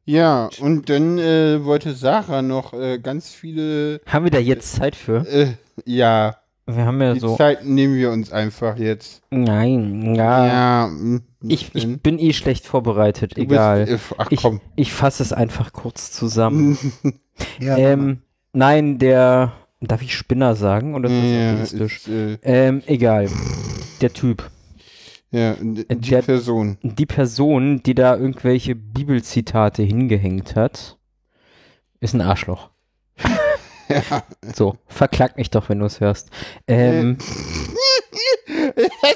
Ja, und dann äh, wollte Sarah noch äh, ganz viele, Haben wir da jetzt Zeit für? äh, ja, Wir haben ja die so. Zeit nehmen wir uns einfach jetzt. Nein, ja. Ja, hm, Ich, ich bin eh schlecht vorbereitet, Du egal. Bist, äh, ach ich komm. ich fasse es einfach kurz zusammen. <laughs> Ja, ähm, nein, der. Darf ich Spinner sagen? Oder ist das ist, äh, Ähm, egal. Der Typ. ja, die Der- Person. Die Person, die da irgendwelche Bibelzitate hingehängt hat, ist ein Arschloch. <laughs> Ja. So, verklag mich doch, wenn du es hörst. Ähm,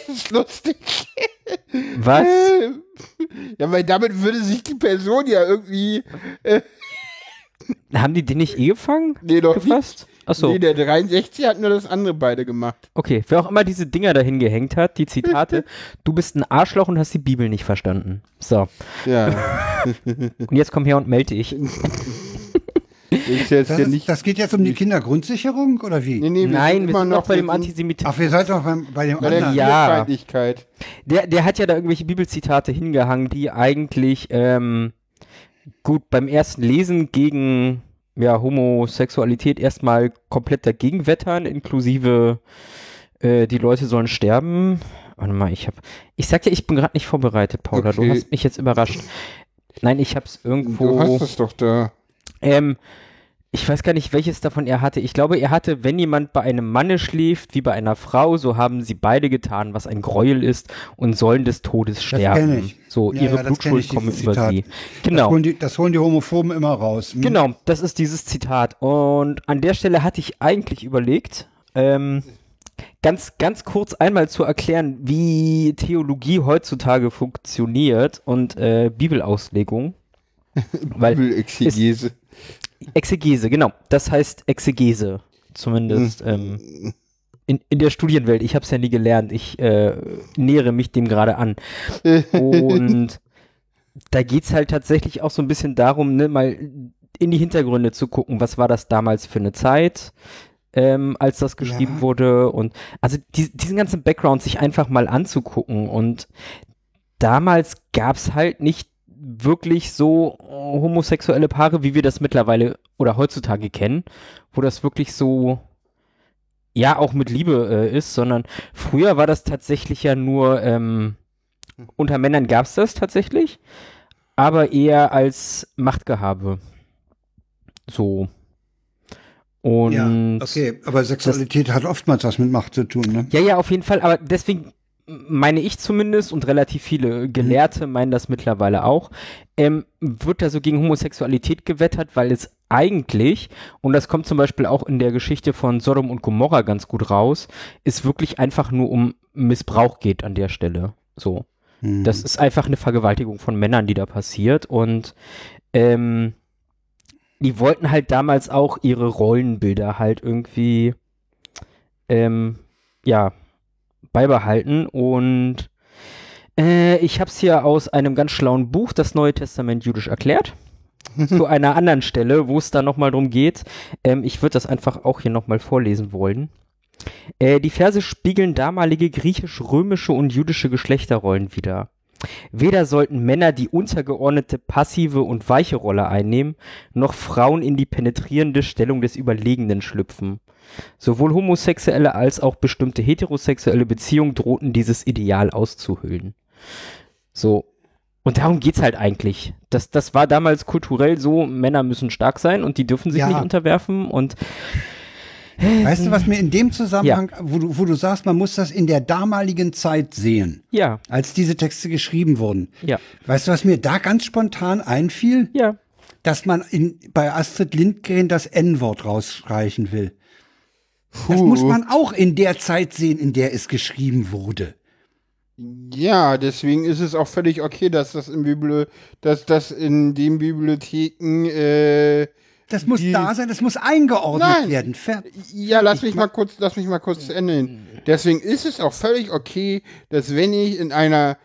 das ist lustig. Was? Ja, weil damit würde sich die Person ja irgendwie. Äh, Haben die den nicht eh gefangen? nee, doch Gefasst? Achso. Nee, der 63 hat nur das andere beide gemacht. Okay, wer auch immer diese Dinger dahin gehängt hat, die Zitate, <laughs> du bist ein Arschloch und hast die Bibel nicht verstanden. So, Ja. und jetzt komm her und melde dich. <laughs> Ich jetzt Das, hier ist, nicht. das geht jetzt um die Kindergrundsicherung oder wie? nee, nee, wir Nein, sind wir sind noch bei dem mit- Antisemitismus. Ach, wir seid doch beim, bei dem Bei der anderen. Ja. Der, der hat ja da irgendwelche Bibelzitate hingehangen, die eigentlich ähm, gut beim ersten Lesen gegen ja, Homosexualität erstmal komplett dagegen wettern, inklusive äh, die Leute sollen sterben. Warte mal, ich hab. Ich sag ja, ich bin gerade nicht vorbereitet, Paula. Du Okay. hast mich jetzt überrascht. Nein, ich hab's Du irgendwo. hast es doch da. Ähm, ich weiß gar nicht, welches davon er hatte. Ich glaube, er hatte, wenn jemand bei einem Manne schläft, wie bei einer Frau, so haben sie beide getan, was ein Gräuel ist und sollen des Todes sterben. So, Ja, ihre ja, das Blutschuld komme über sie. Das Genau. holen, die, das holen die Homophoben immer raus. Hm? Genau, das ist dieses Zitat. Und an der Stelle hatte ich eigentlich überlegt, ähm, ganz, ganz kurz einmal zu erklären, wie Theologie heutzutage funktioniert und äh, Bibelauslegung. <laughs> Bibelexegese. Exegese, genau. Das heißt Exegese, zumindest Hm. ähm, in, in der Studienwelt. Ich habe es ja nie gelernt. Ich äh, nähere mich dem gerade an. Und <laughs> da geht's halt tatsächlich auch so ein bisschen darum, ne, mal in die Hintergründe zu gucken, was war das damals für eine Zeit, ähm, als das geschrieben Ja. wurde. Und also die, diesen ganzen Background sich einfach mal anzugucken. Und damals gab's halt nicht wirklich so homosexuelle Paare, wie wir das mittlerweile oder heutzutage kennen, wo das wirklich so ja auch mit Liebe äh, ist, sondern früher war das tatsächlich ja nur ähm, unter Männern gab's das tatsächlich, aber eher als Machtgehabe. So. Und Ja, okay, aber Sexualität hat oftmals was mit Macht zu tun, ne? ja, ja, auf jeden Fall, aber deswegen meine ich zumindest und relativ viele Gelehrte meinen das mittlerweile auch, ähm, wird da so gegen Homosexualität gewettert, weil es eigentlich, und das kommt zum Beispiel auch in der Geschichte von Sodom und Gomorra ganz gut raus, es wirklich einfach nur um Missbrauch geht an der Stelle. So. Hm. Das ist einfach eine Vergewaltigung von Männern, die da passiert. Und ähm, die wollten halt damals auch ihre Rollenbilder halt irgendwie ähm, ja beibehalten. Und äh, ich habe es hier aus einem ganz schlauen Buch, das Neue Testament jüdisch erklärt. <laughs> zu einer anderen Stelle, wo es da nochmal drum geht. Ähm, ich würde das einfach auch hier nochmal vorlesen wollen. Äh, die Verse spiegeln damalige griechisch-römische und jüdische Geschlechterrollen wider. Weder sollten Männer die untergeordnete passive und weiche Rolle einnehmen, noch Frauen in die penetrierende Stellung des Überlegenen schlüpfen. Sowohl homosexuelle als auch bestimmte heterosexuelle Beziehungen drohten dieses Ideal auszuhöhlen. So. Und darum geht's halt eigentlich. Das, das war damals kulturell so, Männer müssen stark sein und die dürfen sich Ja. nicht unterwerfen und Weißt du, was mir in dem Zusammenhang, wo, du, wo du sagst, man muss das in der damaligen Zeit sehen, ja, als diese Texte geschrieben wurden. ja, Weißt du, was mir da ganz spontan einfiel? ja. Dass man in, bei Astrid Lindgren das N-Wort rausstreichen will. Das muss man auch in der Zeit sehen, in der es geschrieben wurde. Ja, deswegen ist es auch völlig okay, dass das in Bibli dass das in den Bibliotheken äh, Das muss da sein, das muss eingeordnet Nein. werden. Fer Ja, lass mich mal kurz, lass mich mal kurz zu Ende hin. Deswegen ist es auch völlig okay, dass wenn ich in einer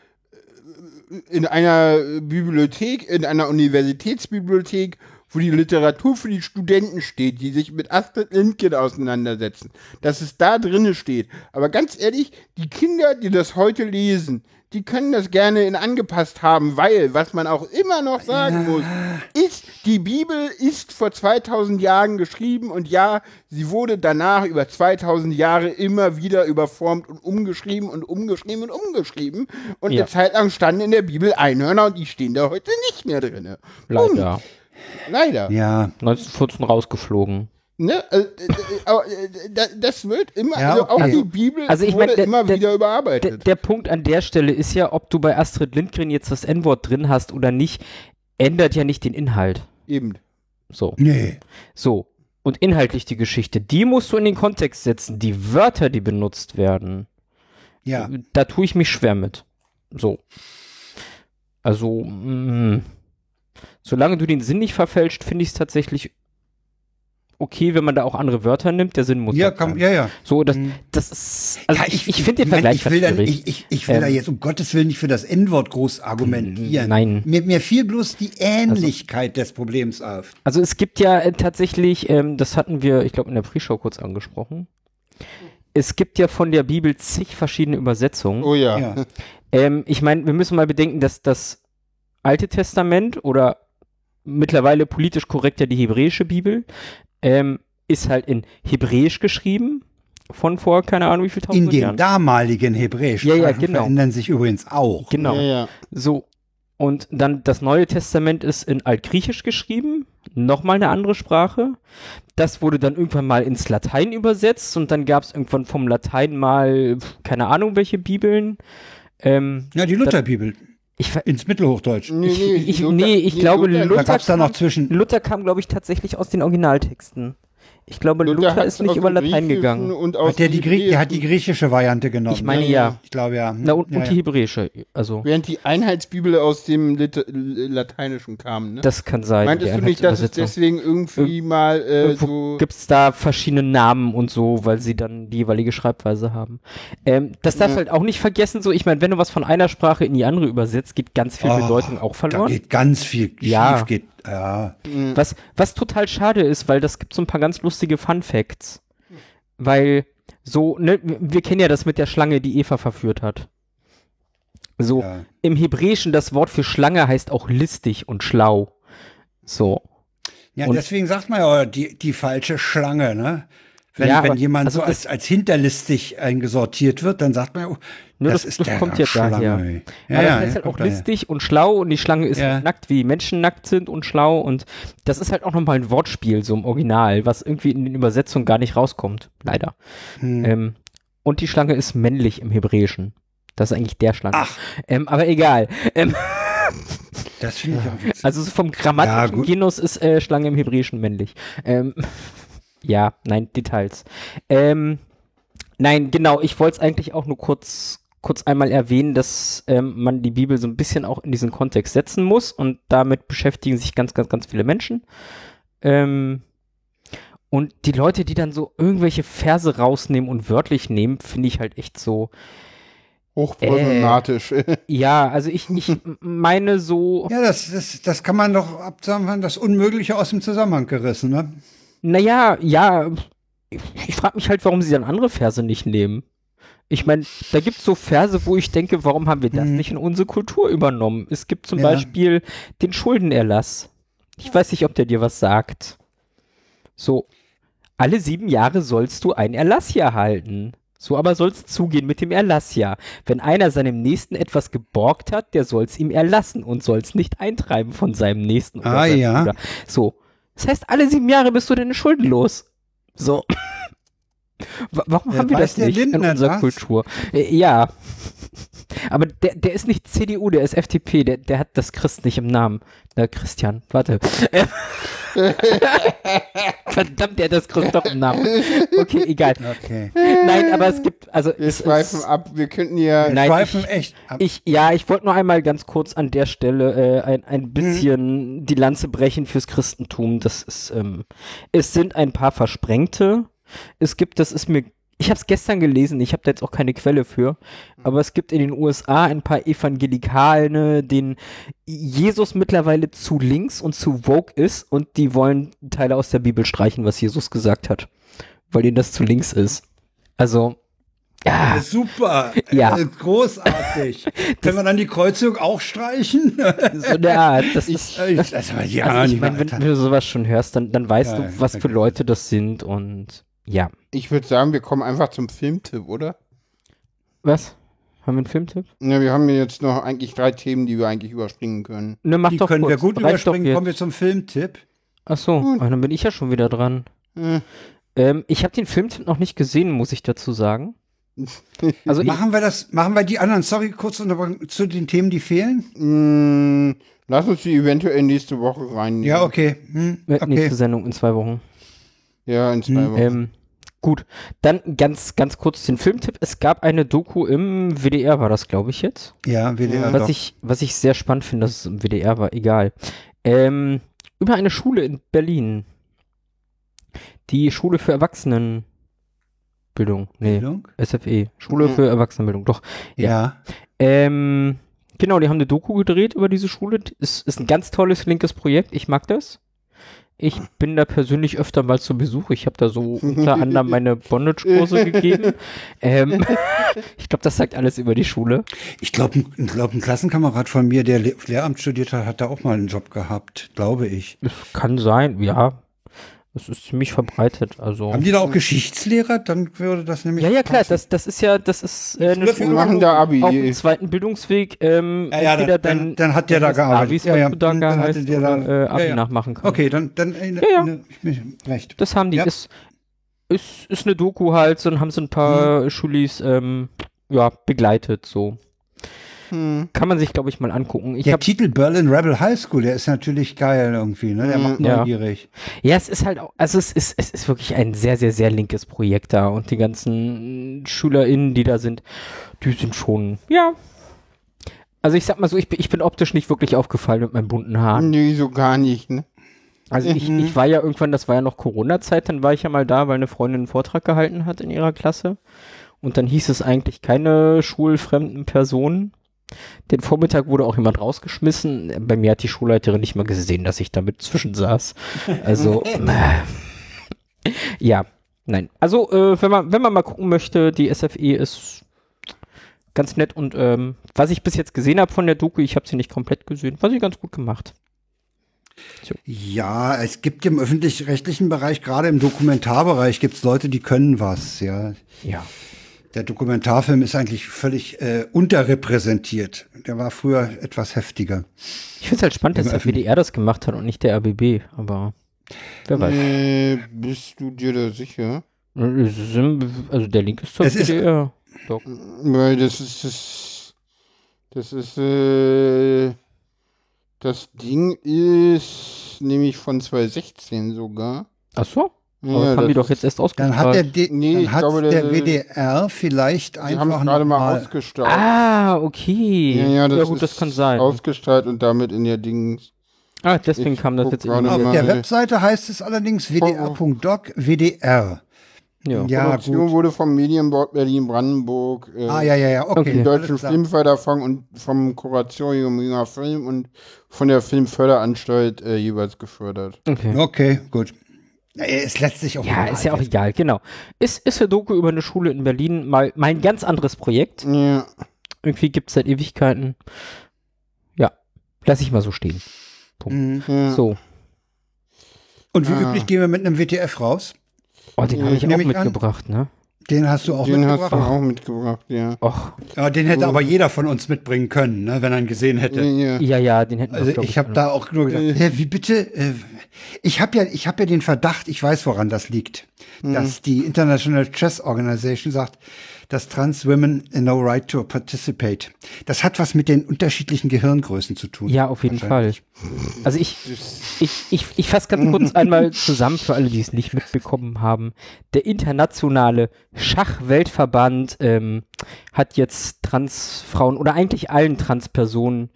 in einer Bibliothek, in einer Universitätsbibliothek, wo die Literatur für die Studenten steht, die sich mit Astrid Lindgren auseinandersetzen, dass es da drinne steht. Aber ganz ehrlich, die Kinder, die das heute lesen, die können das gerne in angepasst haben, weil, was man auch immer noch sagen muss, ist, die Bibel ist vor 2000 Jahren geschrieben und ja, sie wurde danach über 2000 Jahre immer wieder überformt und umgeschrieben und umgeschrieben und umgeschrieben. Und Ja. eine Zeit lang standen in der Bibel Einhörner und die stehen da heute nicht mehr drin. Leider. Leider. ja, 1914 rausgeflogen. Ne? Äh, äh, äh, aber, da- das wird immer, Ja, also auch okay. die Bibel Also ich wurde mein, der- immer der- wieder Der, überarbeitet. der Punkt an der Stelle ist ja, ob du bei Astrid Lindgren jetzt das N-Wort drin hast oder nicht, ändert ja nicht den Inhalt. Eben. So. nee. So. Und inhaltlich die Geschichte, die musst du in den Kontext setzen. Die Wörter, die benutzt werden, Ja. da tue ich mich schwer mit. So. Also, mh, solange du den Sinn nicht verfälscht, finde ich es tatsächlich okay, wenn man da auch andere Wörter nimmt. Der Sinn muss Ja, halt komm, sein. ja, ja. So, das, Mhm. das ist, also Ja, ich, ich finde den mein, Vergleich ich will, schwierig. ich, ich, ich will da Ähm, jetzt um Gottes Willen nicht für das N-Wort groß argumentieren. Nein. Mir, mir fiel bloß die Ähnlichkeit des Problems auf. Also es gibt ja äh, tatsächlich, ähm, das hatten wir, ich glaube, in der Pre-Show kurz angesprochen. Es gibt ja von der Bibel zig verschiedene Übersetzungen. Oh ja. Ja. Ähm, ich meine, wir müssen mal bedenken, dass das Alte Testament oder mittlerweile politisch korrekt ja die hebräische Bibel ähm, ist halt in Hebräisch geschrieben von vor keine Ahnung wie viel tausend In dem Jahren. damaligen Hebräisch Ja, ja, genau. verändern sich übrigens auch. Genau. Ja, ja. So. Und dann das Neue Testament ist in Altgriechisch geschrieben, nochmal eine andere Sprache. Das wurde dann irgendwann mal ins Latein übersetzt und dann gab es irgendwann vom Latein mal, keine Ahnung, welche Bibeln. Ähm, Ja, die Lutherbibel ich, ins Mittelhochdeutsch. Nee, Ich- nee, ich- nee, ich glaube, Da Luther gab es da noch zwischen. Luther kam, glaube ich, tatsächlich aus den Originaltexten. Ich glaube, Luther, hat's ist nicht über Latein gegangen. Hat der, die Grie der hat die griechische Variante genommen. Ich meine ne? ja. Ich glaube ja. Na, und, ja, und die ja. hebräische. Also, Während die Einheitsbibel aus dem Lit Lateinischen kam, ne? das kann sein. Meintest du nicht, dass es deswegen irgendwie mal äh, so. gibt es da verschiedene Namen und so, weil sie dann die jeweilige Schreibweise haben. Ähm, das darfst Ja. halt auch nicht vergessen, so, ich meine, wenn du was von einer Sprache in die andere übersetzt, geht ganz viel Oh, Bedeutung auch Da verloren. geht ganz viel Ja. schief. Geht, ja. Was, was total schade ist, weil das gibt so ein paar ganz lustige Fun Facts. Weil so, ne, wir kennen ja das mit der Schlange, die Eva verführt hat. So, Ja. im Hebräischen das Wort für Schlange heißt auch listig und schlau. So. Ja, Und- deswegen sagt man ja die, die falsche Schlange, ne? Wenn, Ja, wenn aber- jemand also so als, als hinterlistig eingesortiert wird, dann sagt man ja, oh, Ne, das, das- ist das kommt ja Schlange. daher. Ja, Ja, das ja, heißt ja, halt auch kommt daher. listig und schlau und die Schlange ist Ja. halt nackt, wie Menschen nackt sind und schlau und das ist halt auch nochmal ein Wortspiel, so im Original, was irgendwie in den Übersetzungen gar nicht rauskommt, leider. Hm. Ähm, und die Schlange ist männlich im Hebräischen. Das ist eigentlich der Schlange. Ach. Ähm, aber egal. Ähm, Das finde ich auch witzig. also so vom Ja, grammatischen gut. Genus ist äh, Schlange im Hebräischen männlich. Ähm, <laughs> ja, nein, Details. Ähm, nein, genau, ich wollte es eigentlich auch nur kurz, kurz einmal erwähnen, dass ähm, man die Bibel so ein bisschen auch in diesen Kontext setzen muss und damit beschäftigen sich ganz, ganz, ganz viele Menschen. Ähm, und die Leute, die dann so irgendwelche Verse rausnehmen und wörtlich nehmen, finde ich halt echt so, Hochproblematisch. ja, also ich, ich meine so, Ja, das, das, das kann man doch ab, sagen wir, das Unmögliche aus dem Zusammenhang gerissen, ne? Naja, ja, ich, ich frage mich halt, warum sie dann andere Verse nicht nehmen. Ich meine, da gibt es so Verse, wo ich denke, warum haben wir das Mhm. nicht in unsere Kultur übernommen? Es gibt zum Ja. Beispiel den Schuldenerlass. Ich weiß nicht, ob der dir was sagt. So, alle sieben Jahre sollst du ein Erlassjahr halten. So aber soll's zugehen mit dem Erlassjahr. Wenn einer seinem Nächsten etwas geborgt hat, der soll's ihm erlassen und soll's nicht eintreiben von seinem Nächsten. oder Ah, ja. Bruder. So. Das heißt, alle sieben Jahre bist du deine Schulden los. So. Wa- Warum Ja, haben wir das nicht in Lindner unserer das? Kultur? Äh, ja. <laughs> Aber der, der ist nicht CDU, der ist FDP, der, der hat das Christ nicht im Namen. Na, Christian, warte. <laughs> Verdammt, der hat das Christ doch im Namen. Okay, egal. Okay. Nein, aber es gibt, also Wir schweifen es, ab. Wir könnten ja. Nein, Schweifen ich- echt ab. ich, ja, ich wollte nur einmal ganz kurz an der Stelle äh, ein, ein bisschen die Lanze brechen fürs Christentum. Das ist, ähm, es sind ein paar Versprengte. Es gibt, das ist mir, ich habe es gestern gelesen, ich habe da jetzt auch keine Quelle für, aber es gibt in den USA ein paar Evangelikale, denen Jesus mittlerweile zu links und zu woke ist und die wollen Teile aus der Bibel streichen, was Jesus gesagt hat, weil ihnen das zu links ist. Also, ja. Super. Ja. Äh, großartig. <laughs> Können wir dann die Kreuzung auch streichen? So eine Art. Das ist, Äh, das war ja also ich meine, wenn, wenn du sowas schon hörst, dann, dann weißt Ja, du, was für. Leute das sind und ja. Ich würde sagen, wir kommen einfach zum Filmtipp, oder? Was? Haben wir einen Filmtipp? Ja, wir haben jetzt noch eigentlich drei Themen, die wir eigentlich überspringen können. Ne, mach die doch können kurz. wir gut Reicht überspringen. Kommen wir zum Filmtipp. Ach so, ah, dann bin ich ja schon wieder dran. Äh, Ähm, ich habe den Filmtipp noch nicht gesehen, muss ich dazu sagen. <laughs> Also Machen wir das, machen wir die anderen, sorry, kurz zu den Themen, die fehlen? mh, lass uns die eventuell nächste Woche reinnehmen. Ja, okay. Hm, äh, okay. nächste Sendung in zwei Wochen. Ja, in zwei Hm, Wochen. Ähm, Gut, dann ganz, ganz kurz den Filmtipp. Es gab eine Doku im WDR, war das, glaube ich, jetzt. Ja, WDR. was, doch. ich, was ich sehr spannend finde, dass es im WDR war, egal. Ähm, über eine Schule in Berlin. Die Schule für Erwachsenenbildung. Nee, Bildung? SFE. Schule Mhm. für Erwachsenenbildung, doch. Ja. Ähm, genau, die haben eine Doku gedreht über diese Schule. Ist, ist ein ganz tolles linkes Projekt. Ich mag das. Ich bin da persönlich öfter mal zu Besuch. Ich habe da so unter anderem <laughs> meine Bondage-Kurse gegeben. Ähm, <laughs> ich glaube, das sagt alles über die Schule. Ich glaube, ein, glaub, ein Klassenkamerad von mir, der Le Lehramt studiert hat, hat da auch mal einen Job gehabt, glaube ich. Es kann sein, ja. Es ist ziemlich verbreitet. Also. Haben die da auch Geschichtslehrer? Dann würde das nämlich. Ja, ja, klar, passen. das, das ist ja, das ist äh, eine Schule machen da Abi. auf dem zweiten Bildungsweg. Ähm, Ja, ja, dann, dann, dann hat der da das gearbeitet. Abi, ja, ja, heutzutage dann, heißt, der da, oder, äh, Abi ja, ja. nachmachen kann. Okay, dann, dann äh, Ja, ja. ich- recht. Das haben die. Ja. Ist, ist, ist eine Doku halt, dann haben sie ein paar Schulis ähm, ja, begleitet. So. Hm. Kann man sich, glaube ich, mal angucken. Ich der hab, Titel Berlin Rebel High School, der ist natürlich geil irgendwie, ne? Der Mhm. macht Ja. neugierig. ja, es ist halt auch, also es ist, es ist wirklich ein sehr, sehr, sehr linkes Projekt da und die ganzen SchülerInnen, die da sind, die sind schon, ja. Also ich sag mal so, ich, bin- ich bin optisch nicht wirklich aufgefallen mit meinen bunten Haaren. Nee, so gar nicht, ne? Also ich, Mhm. ich war ja irgendwann, das war ja noch Corona-Zeit, dann war ich ja mal da, weil eine Freundin einen Vortrag gehalten hat in ihrer Klasse. Und dann hieß es eigentlich keine schulfremden Personen. Den Vormittag wurde auch jemand rausgeschmissen. Bei mir hat die Schulleiterin nicht mal gesehen, dass ich damit zwischen saß. Also, <laughs> äh, ja, nein. Also, äh, wenn man, wenn man mal gucken möchte, die SFE ist ganz nett und ähm, was ich bis jetzt gesehen habe von der Doku, ich habe sie nicht komplett gesehen, war sie ganz gut gemacht. Ja, es gibt im öffentlich-rechtlichen Bereich, gerade im Dokumentarbereich, gibt es Leute, die können was, ja. Ja. Der Dokumentarfilm ist eigentlich völlig äh, unterrepräsentiert. Der war früher etwas heftiger. Ich finde es halt spannend, dass der. WDR das gemacht hat und nicht der RBB, aber wer weiß. Äh, bist du dir da sicher? Also der Link ist zur Es ist- WDR. Doch. Weil das ist das. Das ist äh. Das Ding ist nämlich von 2016 sogar. Ach so? Ja, Aber das haben die doch jetzt erst Dann hat der, ausgestrahlt. D Nee, dann glaube, der der- WDR vielleicht Die haben einfach es gerade mal ausgestrahlt. Ah, okay. ja, ja, das, gut, ist das kann sein. Ausgestrahlt und damit in der Dings. Ah, deswegen Ich kam das jetzt gerade in Auf der Webseite heißt es allerdings wdr.doc WDR. ja. Ja, Produktion gut. wurde vom Medienbord Berlin-Brandenburg, äh, Ah, ja, ja, ja, okay. Okay. dem Deutschen. Filmförderfonds und vom Kuratorium Junger Film und von der Filmförderanstalt äh, jeweils gefördert. Okay. Okay, gut. Ja, Ist letztlich auch Ja, egal ist ja auch egal, genau. Ist, ist eine Doku über eine Schule in Berlin mal, mal ein ganz anderes Projekt. Ja. Irgendwie gibt es seit Ewigkeiten. Ja, lass ich mal so stehen. Mhm. ja. So. Und wie Ah. üblich gehen wir mit einem WTF raus. Oh, den habe ich auch nehm an. mitgebracht, ne? Den hast du auch Den hast du mitgebracht. auch mitgebracht, ja. Och, Ja, den hätte aber jeder von uns mitbringen können, ne, wenn er ihn gesehen hätte. Ja, ja. ja, den hätten wir, Also ich habe da auch nur gedacht, Äh. hä, wie bitte? Äh, Ich habe ja, ich habe ja den Verdacht, ich weiß, woran das liegt, Mhm. dass die International Chess Organization sagt, dass Trans Women no right to participate. Das hat was mit den unterschiedlichen Gehirngrößen zu tun. Ja, auf jeden Fall. Also ich, ich, ich, ich fasse ganz kurz <laughs> einmal zusammen für alle, die es nicht mitbekommen haben. Der internationale Schachweltverband ähm, hat jetzt Transfrauen oder eigentlich allen Transpersonen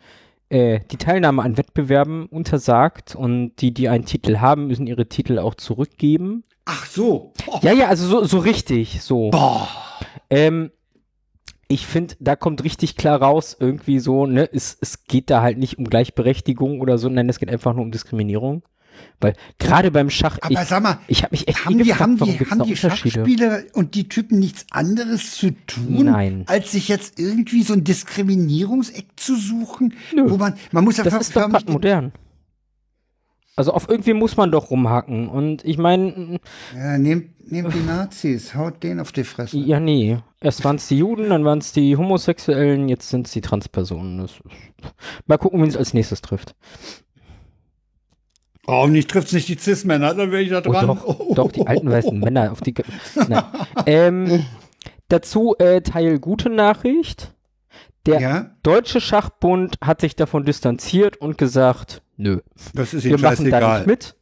äh, die Teilnahme an Wettbewerben untersagt und die, die einen Titel haben, müssen ihre Titel auch zurückgeben. Ach so. Oh, Ja, ja, also so, so richtig, so. boah. Ähm, ich finde, da kommt richtig klar raus, irgendwie so, ne, es, es geht da halt nicht um Gleichberechtigung oder so, nein, es geht einfach nur um Diskriminierung. Weil gerade beim Schach, Aber ich, sag mal, ich habe mich echt haben nie die, gefragt, haben warum die, haben die? Schachspieler und die Typen nichts anderes zu tun, Nein. als sich jetzt irgendwie so ein Diskriminierungseck zu suchen, Nö. wo man, man muss ja Das ist doch modern. Also auf irgendwie muss man doch rumhacken. Und ich meine, Ja, nehmt, nehmt die Nazis, haut denen auf die Fresse. ja, nee. Erst waren es die Juden, dann waren es die Homosexuellen, jetzt sind es die Transpersonen. Das ist, mal gucken, wen es als nächstes trifft. Oh, nicht trifft's nicht die Cis-Männer, dann wäre ich da Oh, dran. doch, doch, die alten weißen Männer auf die. Nein. <laughs> Ähm, dazu äh, Teil gute Nachricht. Der Ja, Deutsche Schachbund hat sich davon distanziert und gesagt, nö, das ist wir machen da nicht scheißegal. mit.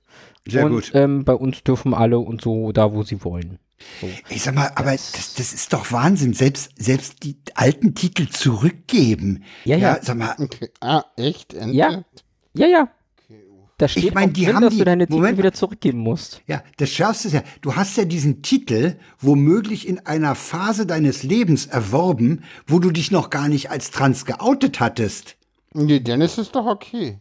Sehr und gut. Ähm, bei uns dürfen alle und so da, wo sie wollen. So. Ich sag mal, aber das, das ist doch Wahnsinn. Selbst, selbst die alten Titel zurückgeben. Ja, ja. sag mal, Okay. Ah, echt? Ernsthaft? Ja. Ja, ja. Da steht Ich mein, die drin, haben dass die- du deine Titel Moment. wieder zurückgeben musst. ja, das Schärfste ist ja, du hast ja diesen Titel womöglich in einer Phase deines Lebens erworben, wo du dich noch gar nicht als trans geoutet hattest. Nee, dann ist es doch okay.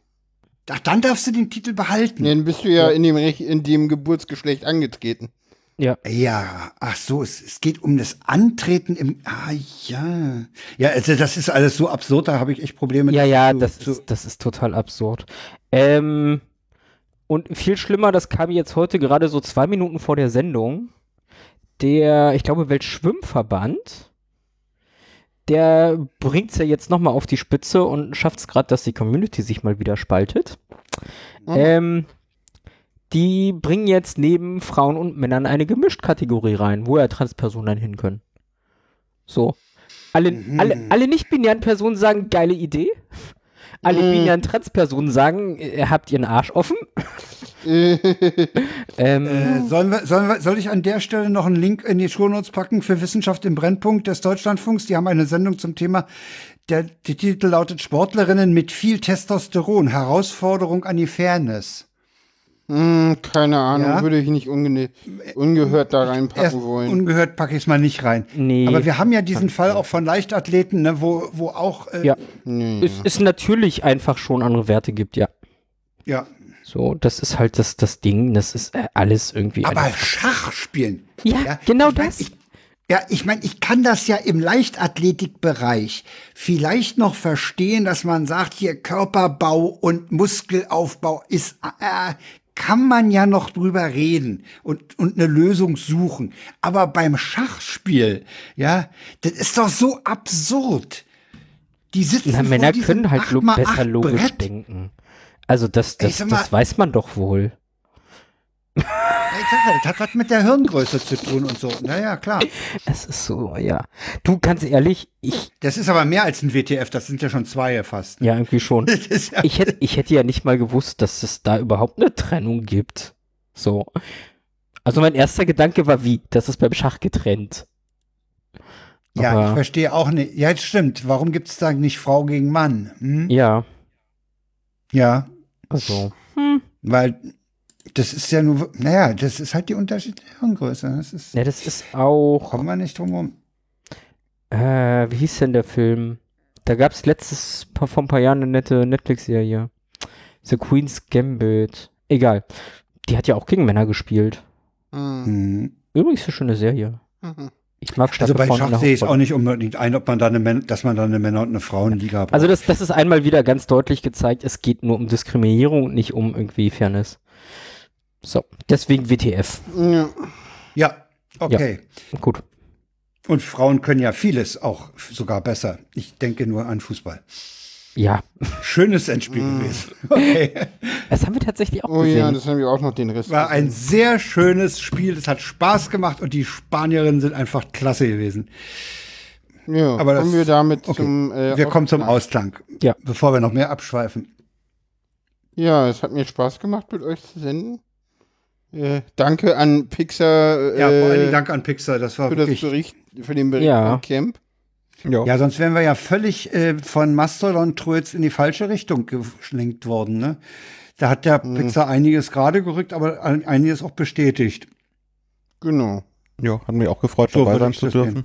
Ach, dann darfst du den Titel behalten. Dann bist du ja, In, dem, Rech- in dem Geburtsgeschlecht angetreten. Ja. Ja, ach so, es, es geht um das Antreten im. Ah ja. Ja, also das ist alles so absurd, da habe ich echt Probleme. Ja, ja, zu- das zu, ist, das ist total absurd. Ähm, und viel schlimmer, das kam jetzt heute gerade so zwei Minuten vor der Sendung. Der, ich glaube, Weltschwimmverband, der bringt's ja jetzt nochmal auf die Spitze und schafft's gerade, dass die Community sich mal wieder spaltet. Mhm. Ähm, die bringen jetzt neben Frauen und Männern eine Gemischt-Kategorie rein, wo ja Transpersonen dann hin können. So. Alle, Mhm. alle, alle nicht-binären Personen sagen, geile Idee. Alle Mhm. binären Transpersonen sagen, ihr habt ihren Arsch offen. Ähm, Äh, sollen wir, sollen wir, soll ich an der Stelle noch einen Link in die Shownotes packen für Wissenschaft im Brennpunkt des Deutschlandfunks? Die haben eine Sendung zum Thema, der, der Titel lautet Sportlerinnen mit viel Testosteron, Herausforderung an die Fairness. Hm, keine Ahnung, Ja? würde ich nicht unge ungehört da Erst reinpacken wollen. ungehört packe ich es mal nicht rein. Nee. Aber wir haben ja diesen Fall auch von Leichtathleten, ne, wo, wo auch, äh, ja, Nee. es ist natürlich einfach schon andere Werte gibt, ja. ja. So, das ist halt das, das Ding, das ist äh, alles irgendwie. Aber Schach spielen. Ja, genau ich mein, das. Ich, ja, ich meine, ich kann das ja im Leichtathletikbereich vielleicht noch verstehen, dass man sagt, hier Körperbau und Muskelaufbau ist, äh, kann man ja noch drüber reden und, und eine Lösung suchen. Aber beim Schachspiel, ja, das ist doch so absurd. Die sitzen Na, Männer können halt lo 8x8 besser logisch Brett. denken. Also das, das, mal- das weiß man doch wohl. Ja, ich sag ja, Das hat was mit der Hirngröße zu tun und so. Naja, klar. Es ist so, ja. Du, ganz ehrlich, ich, Das ist aber mehr als ein WTF, das sind ja schon zwei fast. ja, irgendwie schon. <laughs> Ja Ich hätte, ich hätte ja nicht mal gewusst, dass es da überhaupt eine Trennung gibt. So. Also mein erster Gedanke war wie? Das ist beim Schach getrennt. Ja, Aber- ich verstehe auch nicht. Ja, stimmt. Warum gibt es da nicht Frau gegen Mann? Hm? Ja, Ja, also. weil das ist ja nur, naja, das ist halt die unterschiedliche Hirngröße. Das ist, Ja, das ist auch. kommen wir nicht drum rum. Äh, wie hieß denn der Film? Da gab es letztes paar, vor ein paar Jahren eine nette Netflix-Serie. The Queen's Gambit. Egal. Die hat ja auch gegen Männer gespielt. Hm. Hm. Übrigens eine schöne Serie. Mhm. Ich mag Also bei Schach sehe ich es auch nicht unbedingt ein, ob man da eine, Män- dass man da eine Männer- und eine Frauenliga braucht. Also das, das ist einmal wieder ganz deutlich gezeigt, es geht nur um Diskriminierung und nicht um irgendwie Fairness. So, deswegen WTF. Ja. ja, okay. Gut. Und Frauen können ja vieles auch sogar besser. Ich denke nur an Fußball. Ja, Schönes Endspiel gewesen. <laughs> Okay. das haben wir tatsächlich auch Oh gesehen. ja, das haben wir auch noch den Rest. War ein gesehen. sehr schönes Spiel. Es hat Spaß gemacht und die Spanierinnen sind einfach klasse gewesen. ja, aber das- kommen wir damit okay. zum. Äh, Wir kommen zum Ausklang. Ja. Bevor wir noch mehr abschweifen. Ja, es hat mir Spaß gemacht, mit euch zu senden. Äh, danke an Pixar Ja, vor allen äh, Dingen Dank an Pixar. Das war für, das wirklich. Bericht, für den Bericht Ja. Camp. Ja. Ja, sonst wären wir ja völlig äh, von Mastodon Tröts in die falsche Richtung geschlenkt worden. Ne? Da hat der Mhm. Pixar einiges gerade gerückt, aber ein- einiges auch bestätigt. Genau. ja, hat mich auch gefreut, So dabei sein ich zu dürfen.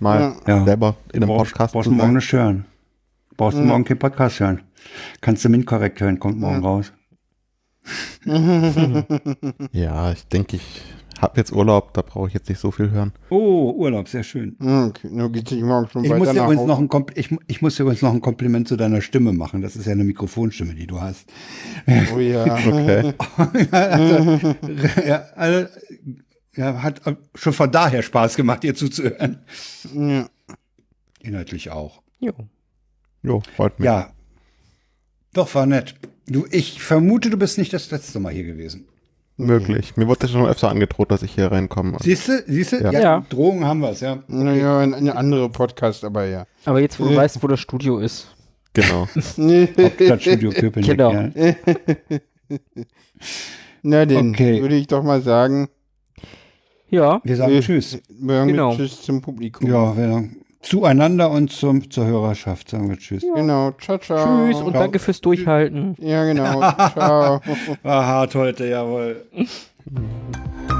Mal Ja. Selber in einem brauchst, Podcast brauchst zu du morgen nicht hören. Brauchst du Mhm. morgen keinen Podcast hören. Kannst du MINT-korrekt hören, kommt morgen Ja. raus. <laughs> Ja, ich denke, ich habe jetzt Urlaub, da brauche ich jetzt nicht so viel hören. Oh, Urlaub, sehr schön. okay, nur geht sich morgen schon Ich weiter muss, dir übrigens noch ein Kompl- ich, ich muss dir übrigens noch ein Kompliment zu deiner Stimme machen. Das ist ja eine Mikrofonstimme, die du hast. Oh ja. <laughs> Okay. also, <laughs> ja, also, ja, hat äh, schon von daher Spaß gemacht, dir zuzuhören. ja. Inhaltlich auch. Jo. Jo, freut mich. Ja. Doch, war nett. Du, ich vermute, du bist nicht das letzte Mal hier gewesen. Möglich. Mir wurde schon öfter angedroht, dass ich hier reinkomme. Siehst du? Siehst du? Ja. Ja. Drohungen haben wir es, ja. Naja, ein, ein anderer Podcast, aber ja. Aber jetzt, wo du Äh. weißt, wo das Studio ist. Genau. <laughs> Stadtstudio Köpenick. Genau. Ja. <laughs> Na denn, Okay. würde ich doch mal sagen. Ja, Wir sagen äh, Tschüss. Wir sagen Genau. Tschüss zum Publikum. Ja, wir sagen zueinander und zum, zur Hörerschaft sagen wir Tschüss. Genau. Ciao, ciao. tschüss und danke fürs Durchhalten. Ja, genau. <laughs> Ciao. War hart heute, jawohl. <laughs>